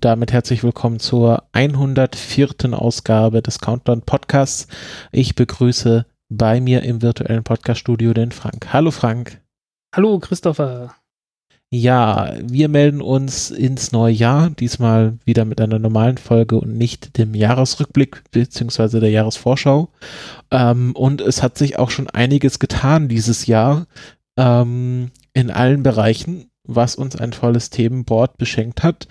Und damit herzlich willkommen zur 104. Ausgabe des Countdown Podcasts. Ich begrüße bei mir im virtuellen Podcaststudio den Frank. Hallo Frank. Hallo Christopher. Ja, wir melden uns ins neue Jahr, diesmal wieder mit einer normalen Folge und nicht dem Jahresrückblick beziehungsweise der Jahresvorschau. Ähm, und es hat sich auch schon einiges getan dieses Jahr ähm, in allen Bereichen was uns ein volles Themenboard beschenkt hat.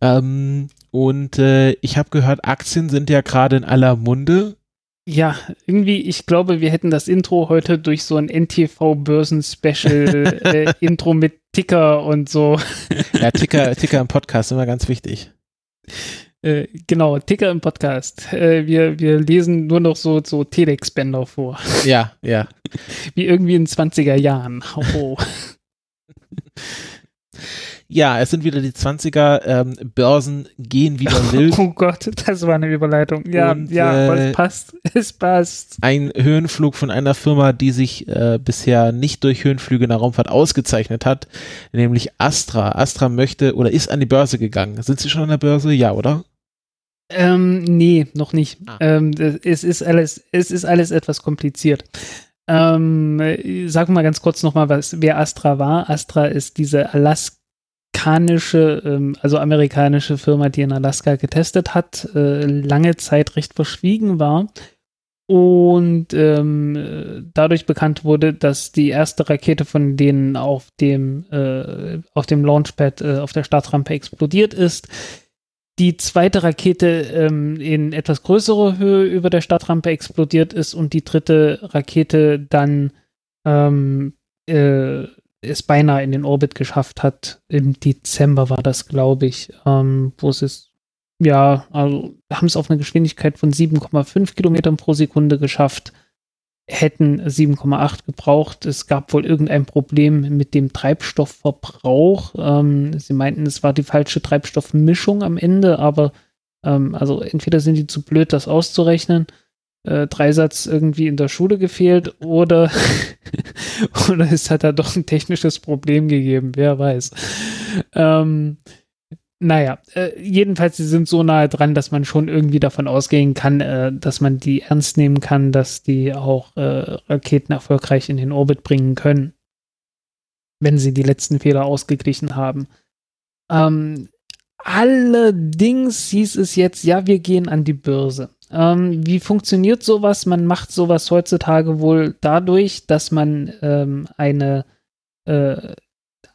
Ähm, und äh, ich habe gehört, Aktien sind ja gerade in aller Munde. Ja, irgendwie, ich glaube, wir hätten das Intro heute durch so ein NTV-Börsen-Special-Intro äh, mit Ticker und so. Ja, Ticker, Ticker im Podcast, immer ganz wichtig. Äh, genau, Ticker im Podcast. Äh, wir, wir lesen nur noch so, so Telex-Bänder vor. Ja, ja. Wie irgendwie in 20er Jahren. Oh. Ja, es sind wieder die 20er, ähm, Börsen gehen wieder wild. Oh Gott, das war eine Überleitung. Ja, Und, ja, äh, es passt, es passt. Ein Höhenflug von einer Firma, die sich äh, bisher nicht durch Höhenflüge in der Raumfahrt ausgezeichnet hat, nämlich Astra. Astra möchte oder ist an die Börse gegangen. Sind sie schon an der Börse? Ja, oder? Ähm, nee, noch nicht. Ah. Ähm, es ist alles, es ist alles etwas kompliziert. Ähm, sag mal ganz kurz nochmal, wer Astra war. Astra ist diese alaskanische, ähm, also amerikanische Firma, die in Alaska getestet hat, äh, lange Zeit recht verschwiegen war und ähm, dadurch bekannt wurde, dass die erste Rakete von denen auf dem, äh, auf dem Launchpad äh, auf der Startrampe explodiert ist die zweite Rakete ähm, in etwas größerer Höhe über der Startrampe explodiert ist und die dritte Rakete dann ähm, äh, es beinahe in den Orbit geschafft hat. Im Dezember war das, glaube ich, ähm, wo es ist, ja, also haben es auf eine Geschwindigkeit von 7,5 Kilometern pro Sekunde geschafft hätten 7,8 gebraucht. Es gab wohl irgendein Problem mit dem Treibstoffverbrauch. Ähm, sie meinten, es war die falsche Treibstoffmischung am Ende, aber ähm, also entweder sind die zu blöd, das auszurechnen, äh, Dreisatz irgendwie in der Schule gefehlt oder, oder es hat da doch ein technisches Problem gegeben, wer weiß. Ähm, naja, äh, jedenfalls, sie sind so nahe dran, dass man schon irgendwie davon ausgehen kann, äh, dass man die ernst nehmen kann, dass die auch äh, Raketen erfolgreich in den Orbit bringen können, wenn sie die letzten Fehler ausgeglichen haben. Ähm, allerdings hieß es jetzt, ja, wir gehen an die Börse. Ähm, wie funktioniert sowas? Man macht sowas heutzutage wohl dadurch, dass man ähm, eine äh,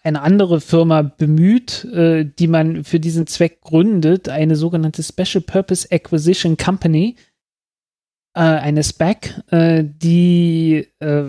eine andere Firma bemüht, äh, die man für diesen Zweck gründet, eine sogenannte Special Purpose Acquisition Company, äh, eine SPAC, äh, die äh,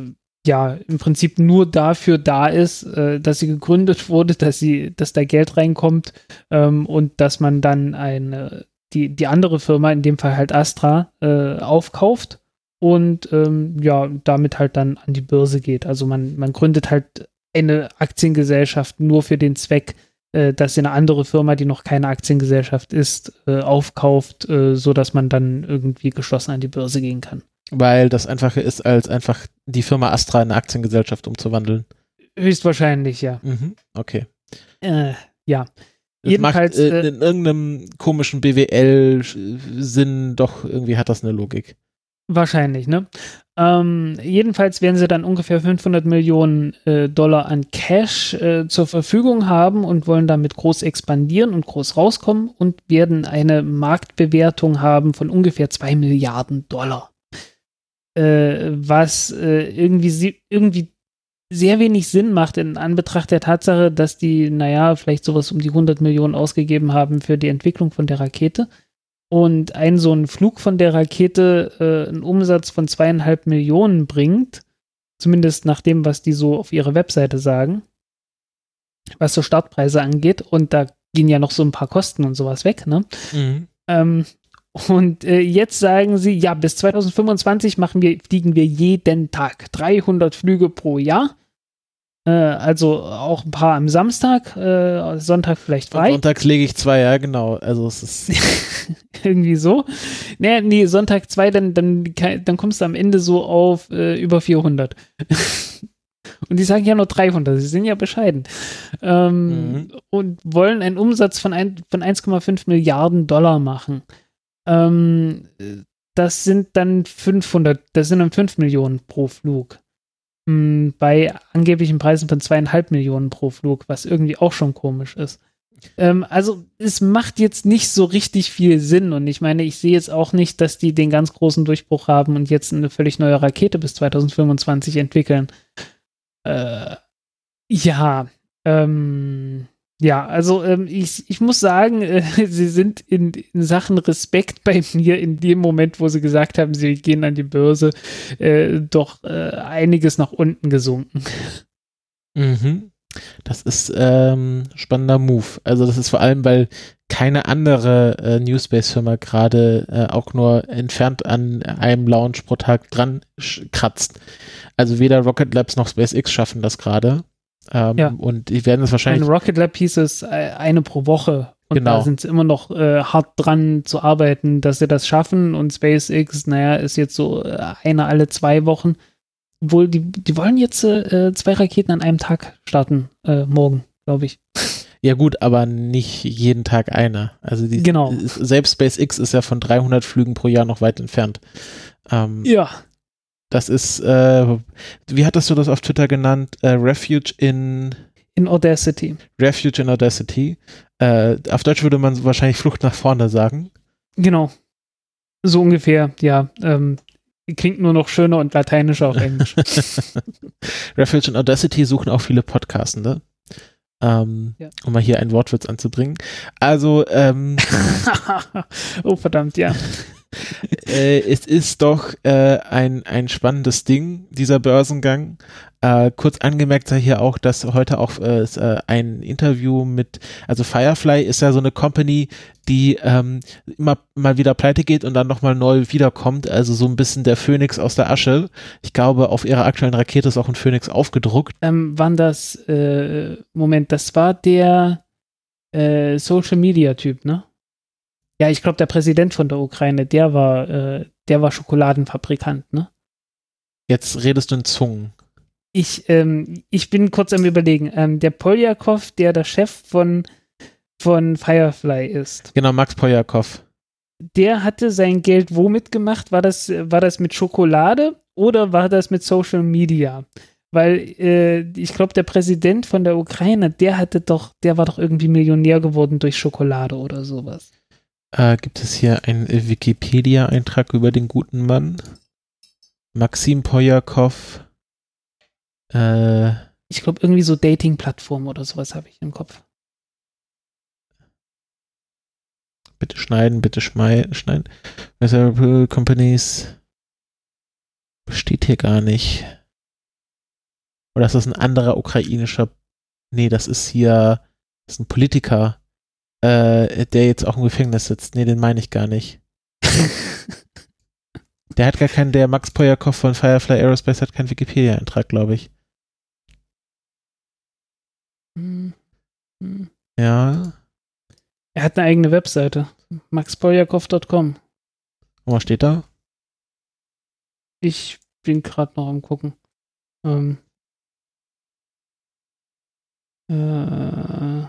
ja im Prinzip nur dafür da ist, äh, dass sie gegründet wurde, dass sie, dass da Geld reinkommt ähm, und dass man dann eine die, die andere Firma, in dem Fall halt Astra, äh, aufkauft und ähm, ja, damit halt dann an die Börse geht. Also man, man gründet halt eine Aktiengesellschaft nur für den Zweck, äh, dass sie eine andere Firma, die noch keine Aktiengesellschaft ist, äh, aufkauft, äh, so dass man dann irgendwie geschlossen an die Börse gehen kann. Weil das einfacher ist, als einfach die Firma Astra in eine Aktiengesellschaft umzuwandeln. Höchstwahrscheinlich, ja. Mhm, okay. Äh, ja. Das Jedenfalls macht, äh, in irgendeinem komischen BWL-Sinn doch irgendwie hat das eine Logik. Wahrscheinlich, ne? Ähm, jedenfalls werden sie dann ungefähr 500 Millionen äh, Dollar an Cash äh, zur Verfügung haben und wollen damit groß expandieren und groß rauskommen und werden eine Marktbewertung haben von ungefähr 2 Milliarden Dollar. Äh, was äh, irgendwie, irgendwie sehr wenig Sinn macht in Anbetracht der Tatsache, dass die, naja, vielleicht sowas um die 100 Millionen ausgegeben haben für die Entwicklung von der Rakete. Und ein so ein Flug von der Rakete äh, einen Umsatz von zweieinhalb Millionen bringt, zumindest nach dem, was die so auf ihrer Webseite sagen, was so Startpreise angeht, und da gehen ja noch so ein paar Kosten und sowas weg, ne? Mhm. Ähm, und äh, jetzt sagen sie, ja, bis 2025 machen wir, fliegen wir jeden Tag 300 Flüge pro Jahr. Äh, also auch ein paar am Samstag, äh, Sonntag vielleicht frei. Sonntags lege ich zwei, ja, genau. Also es ist. Irgendwie so. Nee, nee, Sonntag zwei, dann, dann, dann kommst du am Ende so auf äh, über 400. Und die sagen ja nur 300, sie sind ja bescheiden. Ähm, Mhm. Und wollen einen Umsatz von, ein, von 1,5 Milliarden Dollar machen. Ähm, das sind dann 500, das sind dann 5 Millionen pro Flug. Hm, Bei angeblichen Preisen von zweieinhalb Millionen pro Flug, was irgendwie auch schon komisch ist. Ähm, also es macht jetzt nicht so richtig viel Sinn und ich meine, ich sehe jetzt auch nicht, dass die den ganz großen Durchbruch haben und jetzt eine völlig neue Rakete bis 2025 entwickeln. Äh, ja, ähm, ja, also ähm, ich, ich muss sagen, äh, sie sind in, in Sachen Respekt bei mir in dem Moment, wo sie gesagt haben, sie gehen an die Börse, äh, doch äh, einiges nach unten gesunken. Mhm. Das ist ähm, spannender Move. Also das ist vor allem, weil keine andere äh, Newspace-Firma gerade äh, auch nur entfernt an einem Launch pro Tag dran kratzt. Also weder Rocket Labs noch SpaceX schaffen das gerade. Ähm, Ja. Und die werden es Ein wahrscheinlich. Rocket Lab hieß es äh, eine pro Woche. Und Genau. da sind sie immer noch äh, hart dran zu arbeiten, dass sie das schaffen. Und SpaceX, naja, ist jetzt so äh, eine alle zwei Wochen. Obwohl, die, die wollen jetzt äh, zwei Raketen an einem Tag starten, äh, morgen, glaube ich. Ja gut, aber nicht jeden Tag eine. Also die, Genau. selbst SpaceX ist ja von 300 Flügen pro Jahr noch weit entfernt. Ähm, Ja. Das ist, äh, wie hattest du das auf Twitter genannt? Äh, Refuge in In Audacity. Refuge in Audacity. Äh, auf Deutsch würde man wahrscheinlich Flucht nach vorne sagen. Genau. So ungefähr, ja. Ähm, klingt nur noch schöner und lateinischer auf Englisch. Refuge in Audacity suchen auch viele Podcastende. Ähm, Ja. Um mal hier einen Wortwitz anzubringen. Also, ähm, oh, verdammt, ja. äh, es ist doch äh, ein, ein spannendes Ding, dieser Börsengang. Äh, kurz angemerkt sei hier auch, dass heute auch äh, äh, ein Interview mit, also Firefly ist ja so eine Company, die ähm, immer mal wieder pleite geht und dann nochmal neu wiederkommt. Also so ein bisschen der Phönix aus der Asche. Ich glaube, auf ihrer aktuellen Rakete ist auch ein Phönix aufgedruckt. Ähm, wann das, äh, Moment, das war der äh, Social Media Typ, ne? Ja, ich glaube, der Präsident von der Ukraine, der war, äh, der war Schokoladenfabrikant, ne? Jetzt redest du in Zungen. Ich, ähm, ich bin kurz am überlegen. Ähm, der Poljakov, der der Chef von, von Firefly ist, Genau, Max Poljakov. der hatte sein Geld womit gemacht? War das, war das mit Schokolade oder war das mit Social Media? Weil äh, ich glaube, der Präsident von der Ukraine, der hatte doch, der war doch irgendwie Millionär geworden durch Schokolade oder sowas. Äh, gibt es hier einen äh, Wikipedia-Eintrag über den guten Mann? Maxim Poljakov. Äh, Ich glaube, irgendwie so Dating-Plattform oder sowas habe ich im Kopf. bitte schneiden, bitte schneiden. Miserable Companies steht hier gar nicht. Oder ist das ein anderer ukrainischer? Nee, das ist hier, das ist ein Politiker, äh, der jetzt auch im Gefängnis sitzt. Nee, den meine ich gar nicht. Der hat gar keinen, der Max Poljakov von Firefly Aerospace hat keinen Wikipedia-Eintrag, glaube ich. Hm, hm. Ja. Er hat eine eigene Webseite. maxpoljakov.com. Und was steht da? Ich bin gerade noch am gucken. Ähm, äh,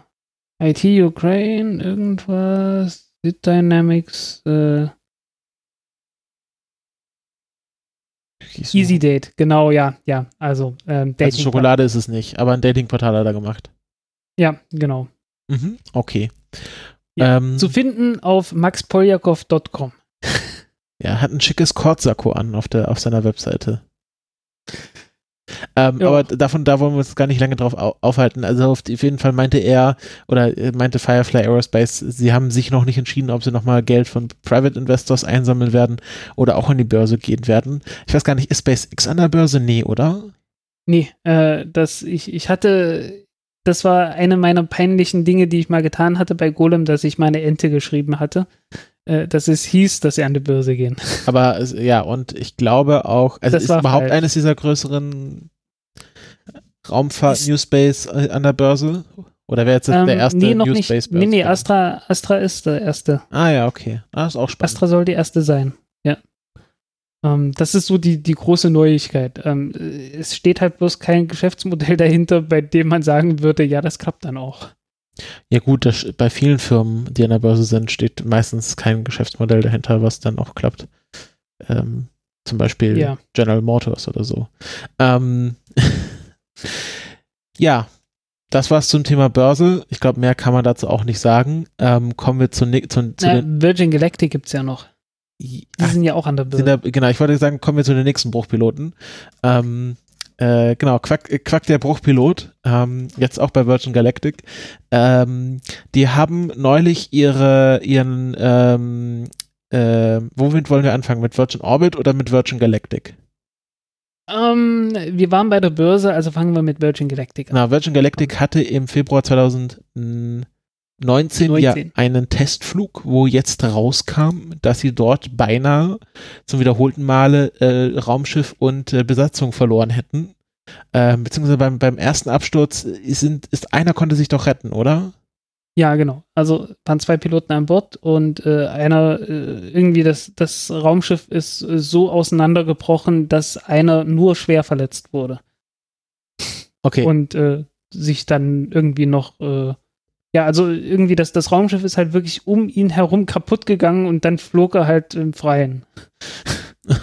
IT Ukraine, irgendwas, Sid Dynamics, äh, Easy Date, genau, ja, ja, also ähm, Dating. Also Schokolade ist es nicht, aber ein Datingportal hat er gemacht. Ja, genau. Mhm, okay. Ja, ähm, Zu finden auf maxpoljakov.com. ja, hat ein schickes Kordsakko an auf, der, auf seiner Webseite. Ähm, ja. Aber davon, da wollen wir uns gar nicht lange drauf aufhalten. Also auf jeden Fall meinte er oder äh, meinte Firefly Aerospace, sie haben sich noch nicht entschieden, ob sie nochmal Geld von Private Investors einsammeln werden oder auch an die Börse gehen werden. Ich weiß gar nicht, ist SpaceX an der Börse? Nee, oder? Nee, äh, das, ich, ich hatte, das war eine meiner peinlichen Dinge, die ich mal getan hatte bei Golem, dass ich meine Ente geschrieben hatte äh, dass es hieß, dass sie an die Börse gehen. Aber ja, und ich glaube auch, also das ist überhaupt falsch. eines dieser größeren Raumfahrt New Space äh, an der Börse? Oder wäre jetzt ähm, der erste nee, noch New nicht. Space Börse? Nee, nee, Astra, Astra ist der erste. Ah ja, okay. Ah, ist auch spannend. Astra soll die erste sein. Ja. Ähm, das ist so die, die große Neuigkeit. Ähm, es steht halt bloß kein Geschäftsmodell dahinter, bei dem man sagen würde, ja, das klappt dann auch. Ja gut, das, bei vielen Firmen, die an der Börse sind, steht meistens kein Geschäftsmodell dahinter, was dann auch klappt. Ähm, zum Beispiel ja. General Motors oder so. Ähm, ja, das war's zum Thema Börse. Ich glaube, mehr kann man dazu auch nicht sagen. Ähm, kommen wir zu, zu, zu Na, Virgin Galactic gibt's ja noch. Die Ach, sind ja auch an der Börse. Da, genau, ich wollte sagen, kommen wir zu den nächsten Bruchpiloten. Ähm, äh, genau, Quack, Quack der Bruchpilot, ähm, jetzt auch bei Virgin Galactic. Ähm, die haben neulich ihre, ihren, ähm, äh, womit wollen wir anfangen? Mit Virgin Orbit oder mit Virgin Galactic? Um, ähm, wir waren bei der Börse, also fangen wir mit Virgin Galactic an. Na, Virgin Galactic hatte im Februar 2019 19. ja einen Testflug, wo jetzt rauskam, dass sie dort beinahe zum wiederholten Male äh, Raumschiff und äh, Besatzung verloren hätten. Äh, beziehungsweise beim, beim ersten Absturz sind, ist einer konnte sich doch retten, oder? Ja, genau. Also waren zwei Piloten an Bord und äh, einer, äh, irgendwie das, das Raumschiff ist so auseinandergebrochen, dass einer nur schwer verletzt wurde. Okay. Und äh, sich dann irgendwie noch äh, ja, also irgendwie das, das Raumschiff ist halt wirklich um ihn herum kaputt gegangen und dann flog er halt im Freien.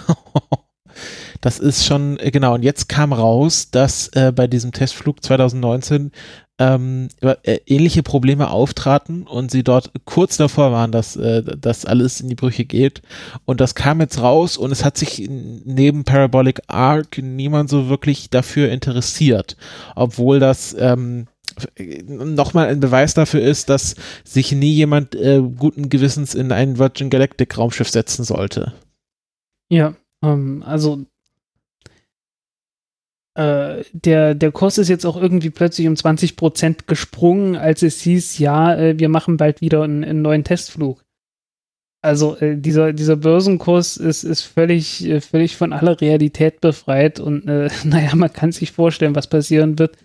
Das ist schon, äh, genau, und jetzt kam raus, dass äh, bei diesem Testflug 2019 ähm, äh, ähnliche Probleme auftraten und sie dort kurz davor waren, dass äh, das alles in die Brüche geht. Und das kam jetzt raus und es hat sich neben Parabolic Arc niemand so wirklich dafür interessiert, obwohl das ähm, nochmal ein Beweis dafür ist, dass sich nie jemand äh, guten Gewissens in ein Virgin Galactic Raumschiff setzen sollte. Ja, ähm, also äh, der, der Kurs ist jetzt auch irgendwie plötzlich um 20 Prozent gesprungen, als es hieß, ja, äh, wir machen bald wieder einen, einen neuen Testflug. Also äh, dieser, dieser Börsenkurs ist, ist völlig, äh, völlig von aller Realität befreit und äh, naja, man kann sich vorstellen, was passieren wird,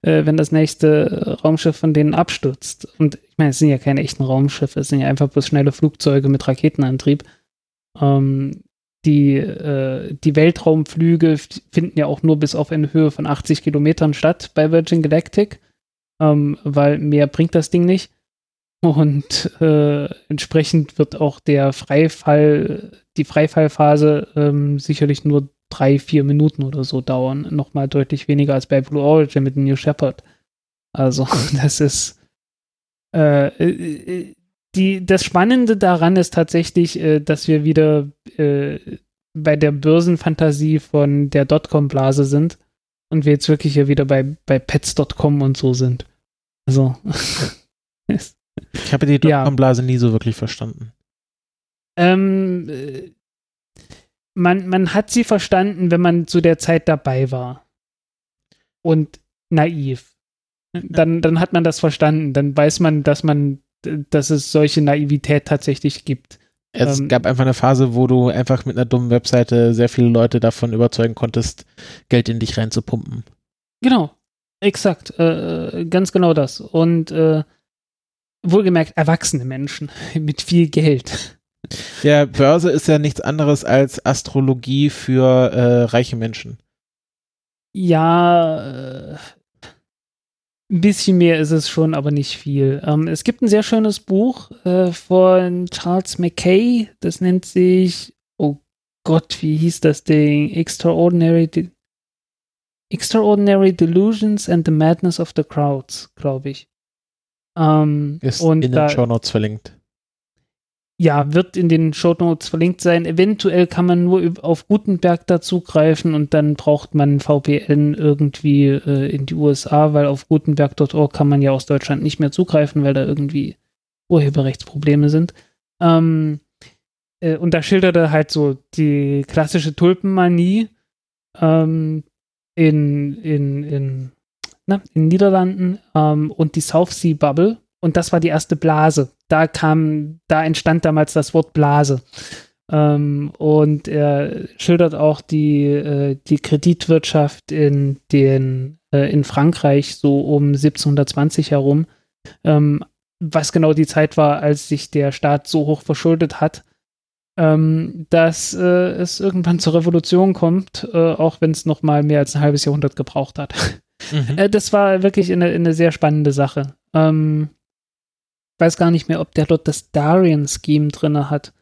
äh, wenn das nächste Raumschiff von denen abstürzt. Und ich meine, es sind ja keine echten Raumschiffe, es sind ja einfach bloß schnelle Flugzeuge mit Raketenantrieb. Ähm, die, äh, die Weltraumflüge finden ja auch nur bis auf eine Höhe von 80 Kilometern statt bei Virgin Galactic, ähm, weil mehr bringt das Ding nicht. Und äh, entsprechend wird auch der Freifall, die Freifallphase ähm, sicherlich nur drei, vier Minuten oder so dauern. Nochmal deutlich weniger als bei Blue Origin mit New Shepard. Also, das ist äh, äh, die, das Spannende daran ist tatsächlich, äh, dass wir wieder äh, bei der Börsenfantasie von der Dotcom-Blase sind und wir jetzt wirklich ja wieder bei, bei Pets.com und so sind. Also, Ich habe die Dotcom-Blase ja. nie so wirklich verstanden. Ähm, äh, man, man hat sie verstanden, wenn man zu der Zeit dabei war. Und naiv. Dann, dann hat man das verstanden. Dann weiß man, dass man, dass es solche Naivität tatsächlich gibt. Es ähm, gab einfach eine Phase, wo du einfach mit einer dummen Webseite sehr viele Leute davon überzeugen konntest, Geld in dich reinzupumpen. Genau, exakt, äh, ganz genau das. Und äh, wohlgemerkt erwachsene Menschen mit viel Geld. Ja, Börse ist ja nichts anderes als Astrologie für äh, reiche Menschen. Ja, äh, ein bisschen mehr ist es schon, aber nicht viel. Ähm, es gibt ein sehr schönes Buch äh, von Charles McKay, das nennt sich, oh Gott, wie hieß das Ding? Extraordinary, De Extraordinary Delusions and the Madness of the Crowds, glaube ich. Ähm, Ist in den Show Notes verlinkt. ja, wird in den Show Notes verlinkt sein. Eventuell kann man nur auf Gutenberg da zugreifen und dann braucht man VPN irgendwie äh, in die USA, weil auf gutenberg.org kann man ja aus Deutschland nicht mehr zugreifen, weil da irgendwie Urheberrechtsprobleme sind. Ähm, äh, und da schildert er halt so die klassische Tulpenmanie ähm, in, in, in, na, in Niederlanden ähm, und die South Sea Bubble. Und das war die erste Blase. Da kam, da entstand damals das Wort Blase. Ähm, und er schildert auch die, äh, die Kreditwirtschaft in den, äh, in Frankreich so um 1720 herum, ähm, was genau die Zeit war, als sich der Staat so hoch verschuldet hat, ähm, dass äh, es irgendwann zur Revolution kommt, äh, auch wenn es noch mal mehr als ein halbes Jahrhundert gebraucht hat. Mhm. Äh, das war wirklich eine, eine sehr spannende Sache. Ähm, weiß gar nicht mehr, ob der dort das Darien-Scheme drin hat.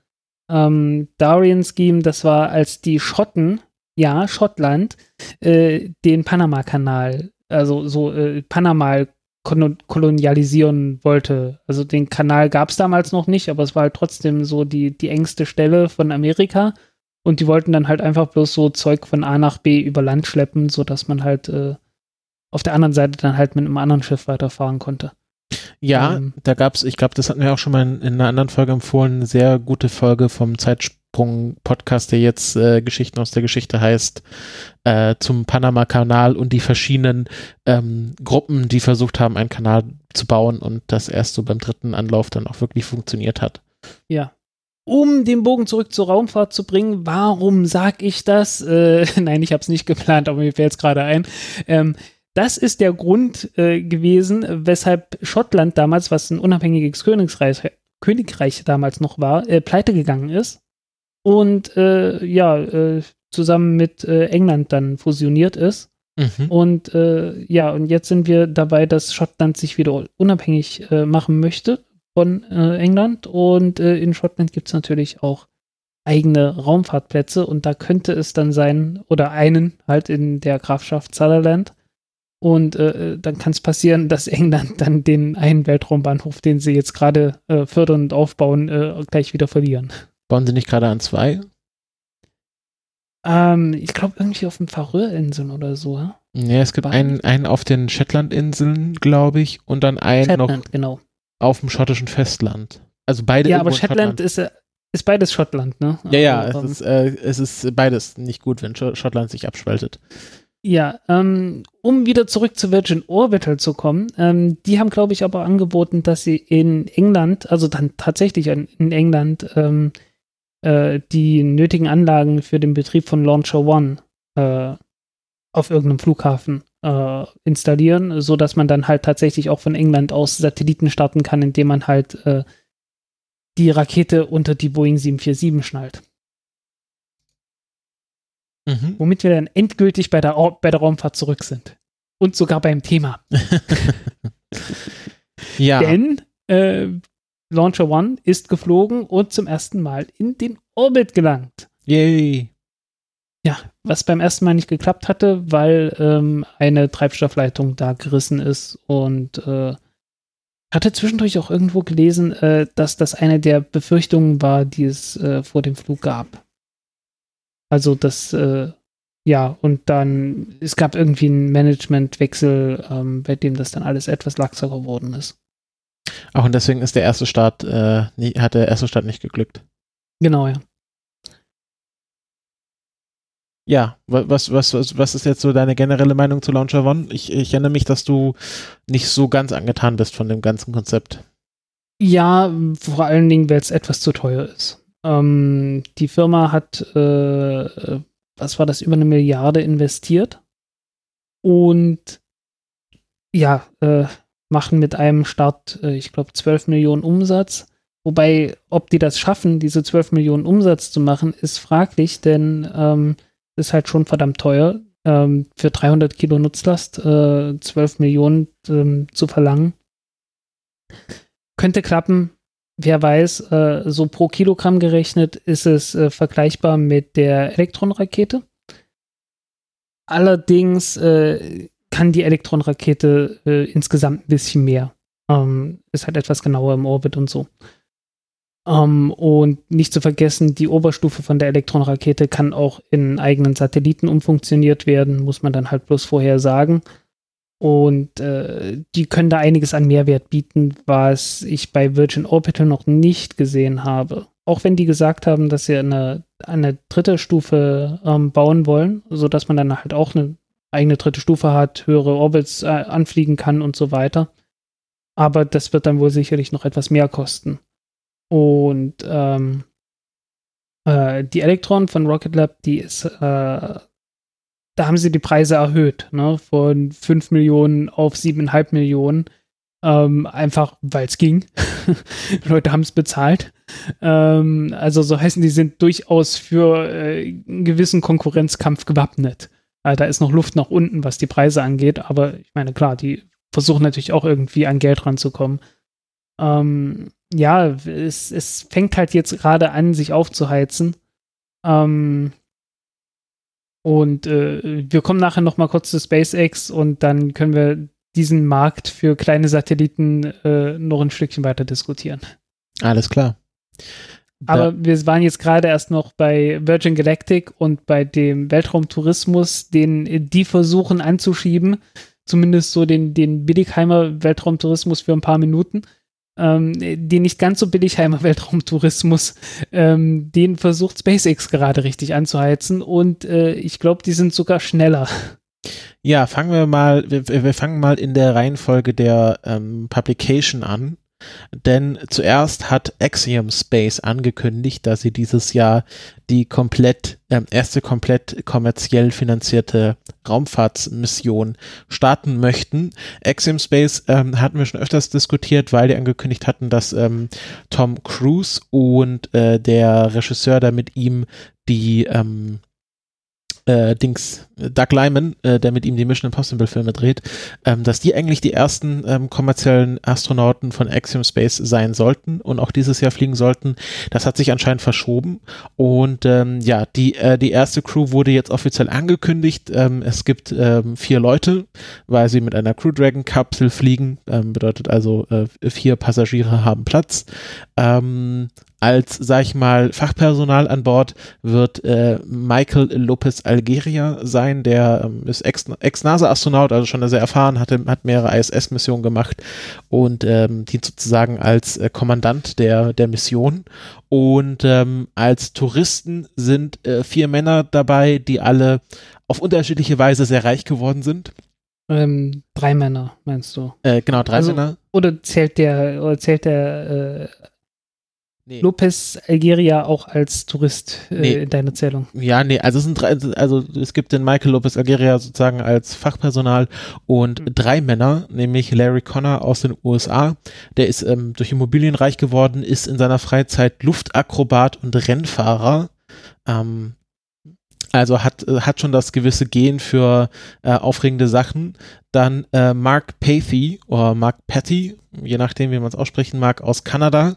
Ähm, Darien-Scheme, das war, als die Schotten, ja, Schottland, äh, den Panama-Kanal, also so äh, Panama kolonialisieren wollte. Also den Kanal gab es damals noch nicht, aber es war halt trotzdem so die, die engste Stelle von Amerika. Und die wollten dann halt einfach bloß so Zeug von A nach B über Land schleppen, sodass man halt äh, auf der anderen Seite dann halt mit einem anderen Schiff weiterfahren konnte. Ja, ähm, da gab's, ich glaube, das hatten wir auch schon mal in, in, einer anderen Folge empfohlen, eine sehr gute Folge vom Zeitsprung-Podcast, der jetzt äh, Geschichten aus der Geschichte heißt, äh, zum Panama-Kanal und die verschiedenen ähm, Gruppen, die versucht haben, einen Kanal zu bauen und das erst so beim dritten Anlauf dann auch wirklich funktioniert hat. Ja, um den Bogen zurück zur Raumfahrt zu bringen, warum sag ich das? Äh, nein, ich habe es nicht geplant, aber mir fällt es gerade ein. Ähm, das ist der Grund äh, gewesen, weshalb Schottland damals, was ein unabhängiges Königreich, Königreich damals noch war, äh, pleite gegangen ist und äh, ja, äh, zusammen mit äh, England dann fusioniert ist. Mhm. Und äh, ja, und jetzt sind wir dabei, dass Schottland sich wieder unabhängig machen möchte von England. Und in Schottland gibt es natürlich auch eigene Raumfahrtplätze und da könnte es dann sein, oder einen halt in der Grafschaft Sutherland, und äh, dann kann es passieren, dass England dann den einen Weltraumbahnhof, den sie jetzt gerade äh, fördern und aufbauen, äh, gleich wieder verlieren. Bauen sie nicht gerade an zwei? Ähm, ich glaube irgendwie auf den Färöerinseln oder so. Ja, ja es gibt einen, einen auf den Shetlandinseln, glaube ich, und dann einen Shetland, noch genau. auf dem schottischen Festland. Also beide. Ja, aber Shetland, Schottland. ist äh, ist beides Schottland, ne? Ja, ja, also, es, ist, äh, es ist beides nicht gut, wenn Schottland sich abspaltet. Ja, ähm, um wieder zurück zu Virgin Orbital zu kommen, ähm, die haben, glaube ich, aber angeboten, dass sie in England, also dann tatsächlich in, in England, ähm, äh, die nötigen Anlagen für den Betrieb von Launcher One äh, auf irgendeinem Flughafen äh, installieren, so dass man dann halt tatsächlich auch von England aus Satelliten starten kann, indem man halt äh, die Rakete unter die Boeing 747 schnallt. Mhm. Womit wir dann endgültig bei der, bei der Raumfahrt zurück sind. Und sogar beim Thema. ja. Denn äh, Launcher One ist geflogen und zum ersten Mal in den Orbit gelangt. Yay. Ja, was beim ersten Mal nicht geklappt hatte, weil ähm, eine Treibstoffleitung da gerissen ist und äh, hatte zwischendurch auch irgendwo gelesen, äh, dass das eine der Befürchtungen war, die es äh, vor dem Flug gab. Also das, äh, ja, und dann, es gab irgendwie einen Managementwechsel, ähm, bei dem das dann alles etwas laxer geworden ist. Auch und deswegen ist der erste Start, äh, nie, hat der erste Start nicht geglückt. Genau, ja. Ja, was, was, was, was ist jetzt so deine generelle Meinung zu Launcher One? Ich, ich erinnere mich, dass du nicht so ganz angetan bist von dem ganzen Konzept. Ja, vor allen Dingen, weil es etwas zu teuer ist. Ähm, die Firma hat, äh, was war das, über eine Milliarde investiert und ja, äh, machen mit einem Start, äh, ich glaube, 12 Millionen Umsatz. Wobei, ob die das schaffen, diese 12 Millionen Umsatz zu machen, ist fraglich, denn ähm, ist halt schon verdammt teuer, ähm, für 300 Kilo Nutzlast äh, 12 Millionen ähm, zu verlangen. Könnte klappen, wer weiß, äh, so pro Kilogramm gerechnet ist es äh, vergleichbar mit der Elektronrakete. Allerdings äh, kann die Elektronrakete äh, insgesamt ein bisschen mehr. Ähm, ist halt etwas genauer im Orbit und so. Ähm, und nicht zu vergessen, die Oberstufe von der Elektronrakete kann auch in eigenen Satelliten umfunktioniert werden, muss man dann halt bloß vorher sagen. Und äh, die können da einiges an Mehrwert bieten, was ich bei Virgin Orbital noch nicht gesehen habe. Auch wenn die gesagt haben, dass sie eine, eine dritte Stufe ähm, bauen wollen, sodass man dann halt auch eine eigene dritte Stufe hat, höhere Orbits äh, anfliegen kann und so weiter. Aber das wird dann wohl sicherlich noch etwas mehr kosten. Und ähm, äh, die Electron von Rocket Lab, die ist äh, da haben sie die Preise erhöht, ne? Von 5 Millionen auf 7,5 Millionen. Ähm, einfach, weil es ging. Leute haben es bezahlt. Ähm, also so heißen, die sind durchaus für äh, einen gewissen Konkurrenzkampf gewappnet. Äh, da ist noch Luft nach unten, was die Preise angeht, aber ich meine, klar, die versuchen natürlich auch irgendwie an Geld ranzukommen. Ähm, ja, es, es fängt halt jetzt gerade an, sich aufzuheizen. Ähm, und äh, wir kommen nachher noch mal kurz zu SpaceX und dann können wir diesen Markt für kleine Satelliten äh, noch ein Stückchen weiter diskutieren. Alles klar. Aber wir waren jetzt gerade erst noch bei Virgin Galactic und bei dem Weltraumtourismus, den die versuchen anzuschieben, zumindest so den, den Billigheimer Weltraumtourismus für ein paar Minuten ähm, den nicht ganz so Billigheimer Weltraumtourismus, ähm, den versucht SpaceX gerade richtig anzuheizen und äh, ich glaube, die sind sogar schneller. Ja, fangen wir mal, wir, wir fangen mal in der Reihenfolge der ähm, Publication an. Denn zuerst hat Axiom Space angekündigt, dass sie dieses Jahr die komplett, äh, erste komplett kommerziell finanzierte Raumfahrtsmission starten möchten. Axiom Space ähm, hatten wir schon öfters diskutiert, weil die angekündigt hatten, dass ähm, Tom Cruise und äh, der Regisseur, der mit ihm die ähm, äh, Dings, Doug Lyman, äh, der mit ihm die Mission Impossible Filme dreht, ähm, dass die eigentlich die ersten ähm, kommerziellen Astronauten von Axiom Space sein sollten und auch dieses Jahr fliegen sollten. Das hat sich anscheinend verschoben und ähm, ja, die, äh, die erste Crew wurde jetzt offiziell angekündigt. Ähm, es gibt ähm, vier Leute, weil sie mit einer Crew Dragon Kapsel fliegen, ähm, bedeutet also äh, vier Passagiere haben Platz. Ähm, als, sag ich mal, Fachpersonal an Bord wird äh, Michael Lopez Algeria sein, der ähm, ist Ex-NASA-Astronaut, also schon sehr erfahren, hatte, hat mehrere ISS-Missionen gemacht und ähm, dient sozusagen als äh, Kommandant der, der Mission. Und ähm, als Touristen sind äh, vier Männer dabei, die alle auf unterschiedliche Weise sehr reich geworden sind. Ähm, drei Männer, meinst du? Äh, genau, drei also, Männer. Oder zählt der, oder zählt der äh, Nee. Lopez Algeria auch als Tourist äh, nee. in deiner Zählung. Ja, nee, also es sind drei, also es gibt den Michael Lopez Algeria sozusagen als Fachpersonal und mhm. drei Männer, nämlich Larry Connor aus den USA, der ist ähm, durch Immobilien reich geworden, ist in seiner Freizeit Luftakrobat und Rennfahrer. Ähm, also hat, äh, hat schon das gewisse Gen für äh, aufregende Sachen. Dann äh, Mark Pathy oder Mark Patty, je nachdem, wie man es aussprechen mag, aus Kanada,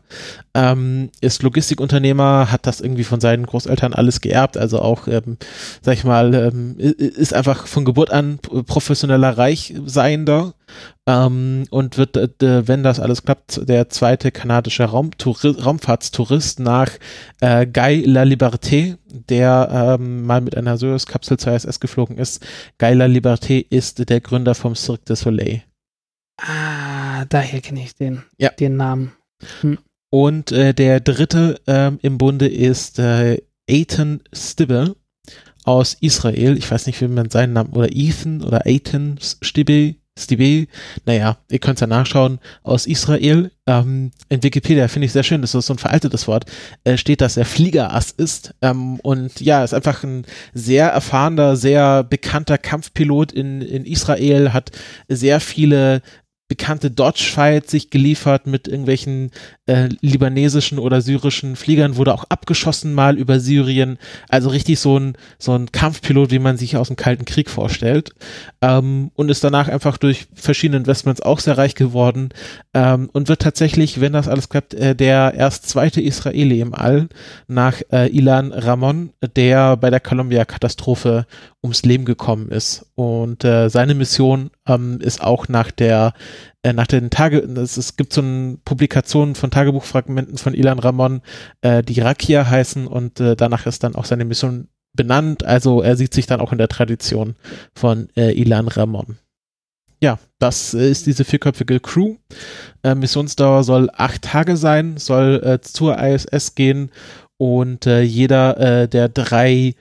ähm, ist Logistikunternehmer, hat das irgendwie von seinen Großeltern alles geerbt, also auch, ähm, sag ich mal, ähm, ist einfach von Geburt an professioneller Reichseiender ähm, und wird, äh, wenn das alles klappt, der zweite kanadische Raumfahrtstourist nach äh, Guy La Liberté, der ähm, mal mit einer Soyuz-Kapsel zur ISS geflogen ist. Guy La Liberté ist der Gründer vom Cirque du Soleil. Ah, daher kenne ich den, ja. den Namen. Hm. Und äh, der dritte ähm, im Bunde ist äh, Eitan Stibbe aus Israel. Ich weiß nicht, wie man seinen Namen, oder Ethan oder Eitan Stibbe Steve, naja, ihr könnt es ja nachschauen, aus Israel. Ähm, in Wikipedia finde ich sehr schön, das ist so ein veraltetes Wort, äh, steht, dass er Fliegerass ist. Ähm, und ja, ist einfach ein sehr erfahrener, sehr bekannter Kampfpilot in, in Israel, hat sehr viele bekannte Dodge-Fight sich geliefert mit irgendwelchen äh, libanesischen oder syrischen Fliegern, wurde auch abgeschossen mal über Syrien. Also richtig so ein, so ein Kampfpilot, wie man sich aus dem Kalten Krieg vorstellt. Ähm, und ist danach einfach durch verschiedene Investments auch sehr reich geworden ähm, und wird tatsächlich, wenn das alles klappt, äh, der erst zweite Israeli im All nach äh, Ilan Ramon, der bei der Columbia-Katastrophe ums Leben gekommen ist. Und äh, seine Mission ähm, ist auch nach der äh, nach den Tage, es, es gibt so eine Publikation von Tagebuchfragmenten von Ilan Ramon, äh, die Rakia heißen und äh, danach ist dann auch seine Mission benannt. Also er sieht sich dann auch in der Tradition von äh, Ilan Ramon. Ja, das ist diese vierköpfige Crew. Äh, Missionsdauer soll acht Tage sein, soll äh, zur ISS gehen und äh, jeder äh, der drei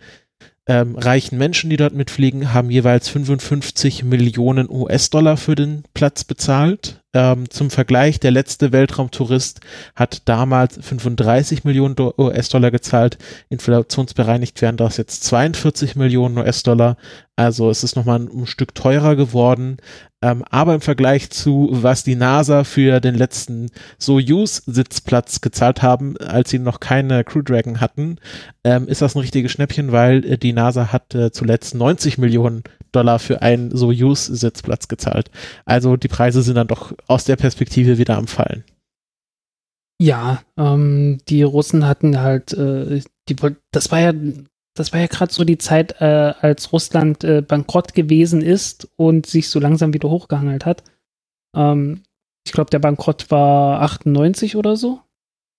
ähm, reichen Menschen, die dort mitfliegen, haben jeweils 55 Millionen US-Dollar für den Platz bezahlt. Ähm, zum Vergleich, der letzte Weltraumtourist hat damals 35 Millionen US-Dollar gezahlt. Inflationsbereinigt wären das jetzt 42 Millionen US-Dollar. Also es ist nochmal ein, ein Stück teurer geworden. Ähm, aber im Vergleich zu, was die NASA für den letzten Soyuz-Sitzplatz gezahlt haben, als sie noch keine Crew Dragon hatten, ähm, ist das ein richtiges Schnäppchen, weil äh, die NASA hat äh, zuletzt 90 Millionen Dollar für einen Soyuz-Sitzplatz gezahlt. Also die Preise sind dann doch aus der Perspektive wieder am Fallen. Ja, ähm, die Russen hatten halt, äh, die, das war ja das war ja gerade so die Zeit, äh, als Russland äh, bankrott gewesen ist und sich so langsam wieder hochgehangelt hat. Ähm, ich glaube, der Bankrott war 98 oder so.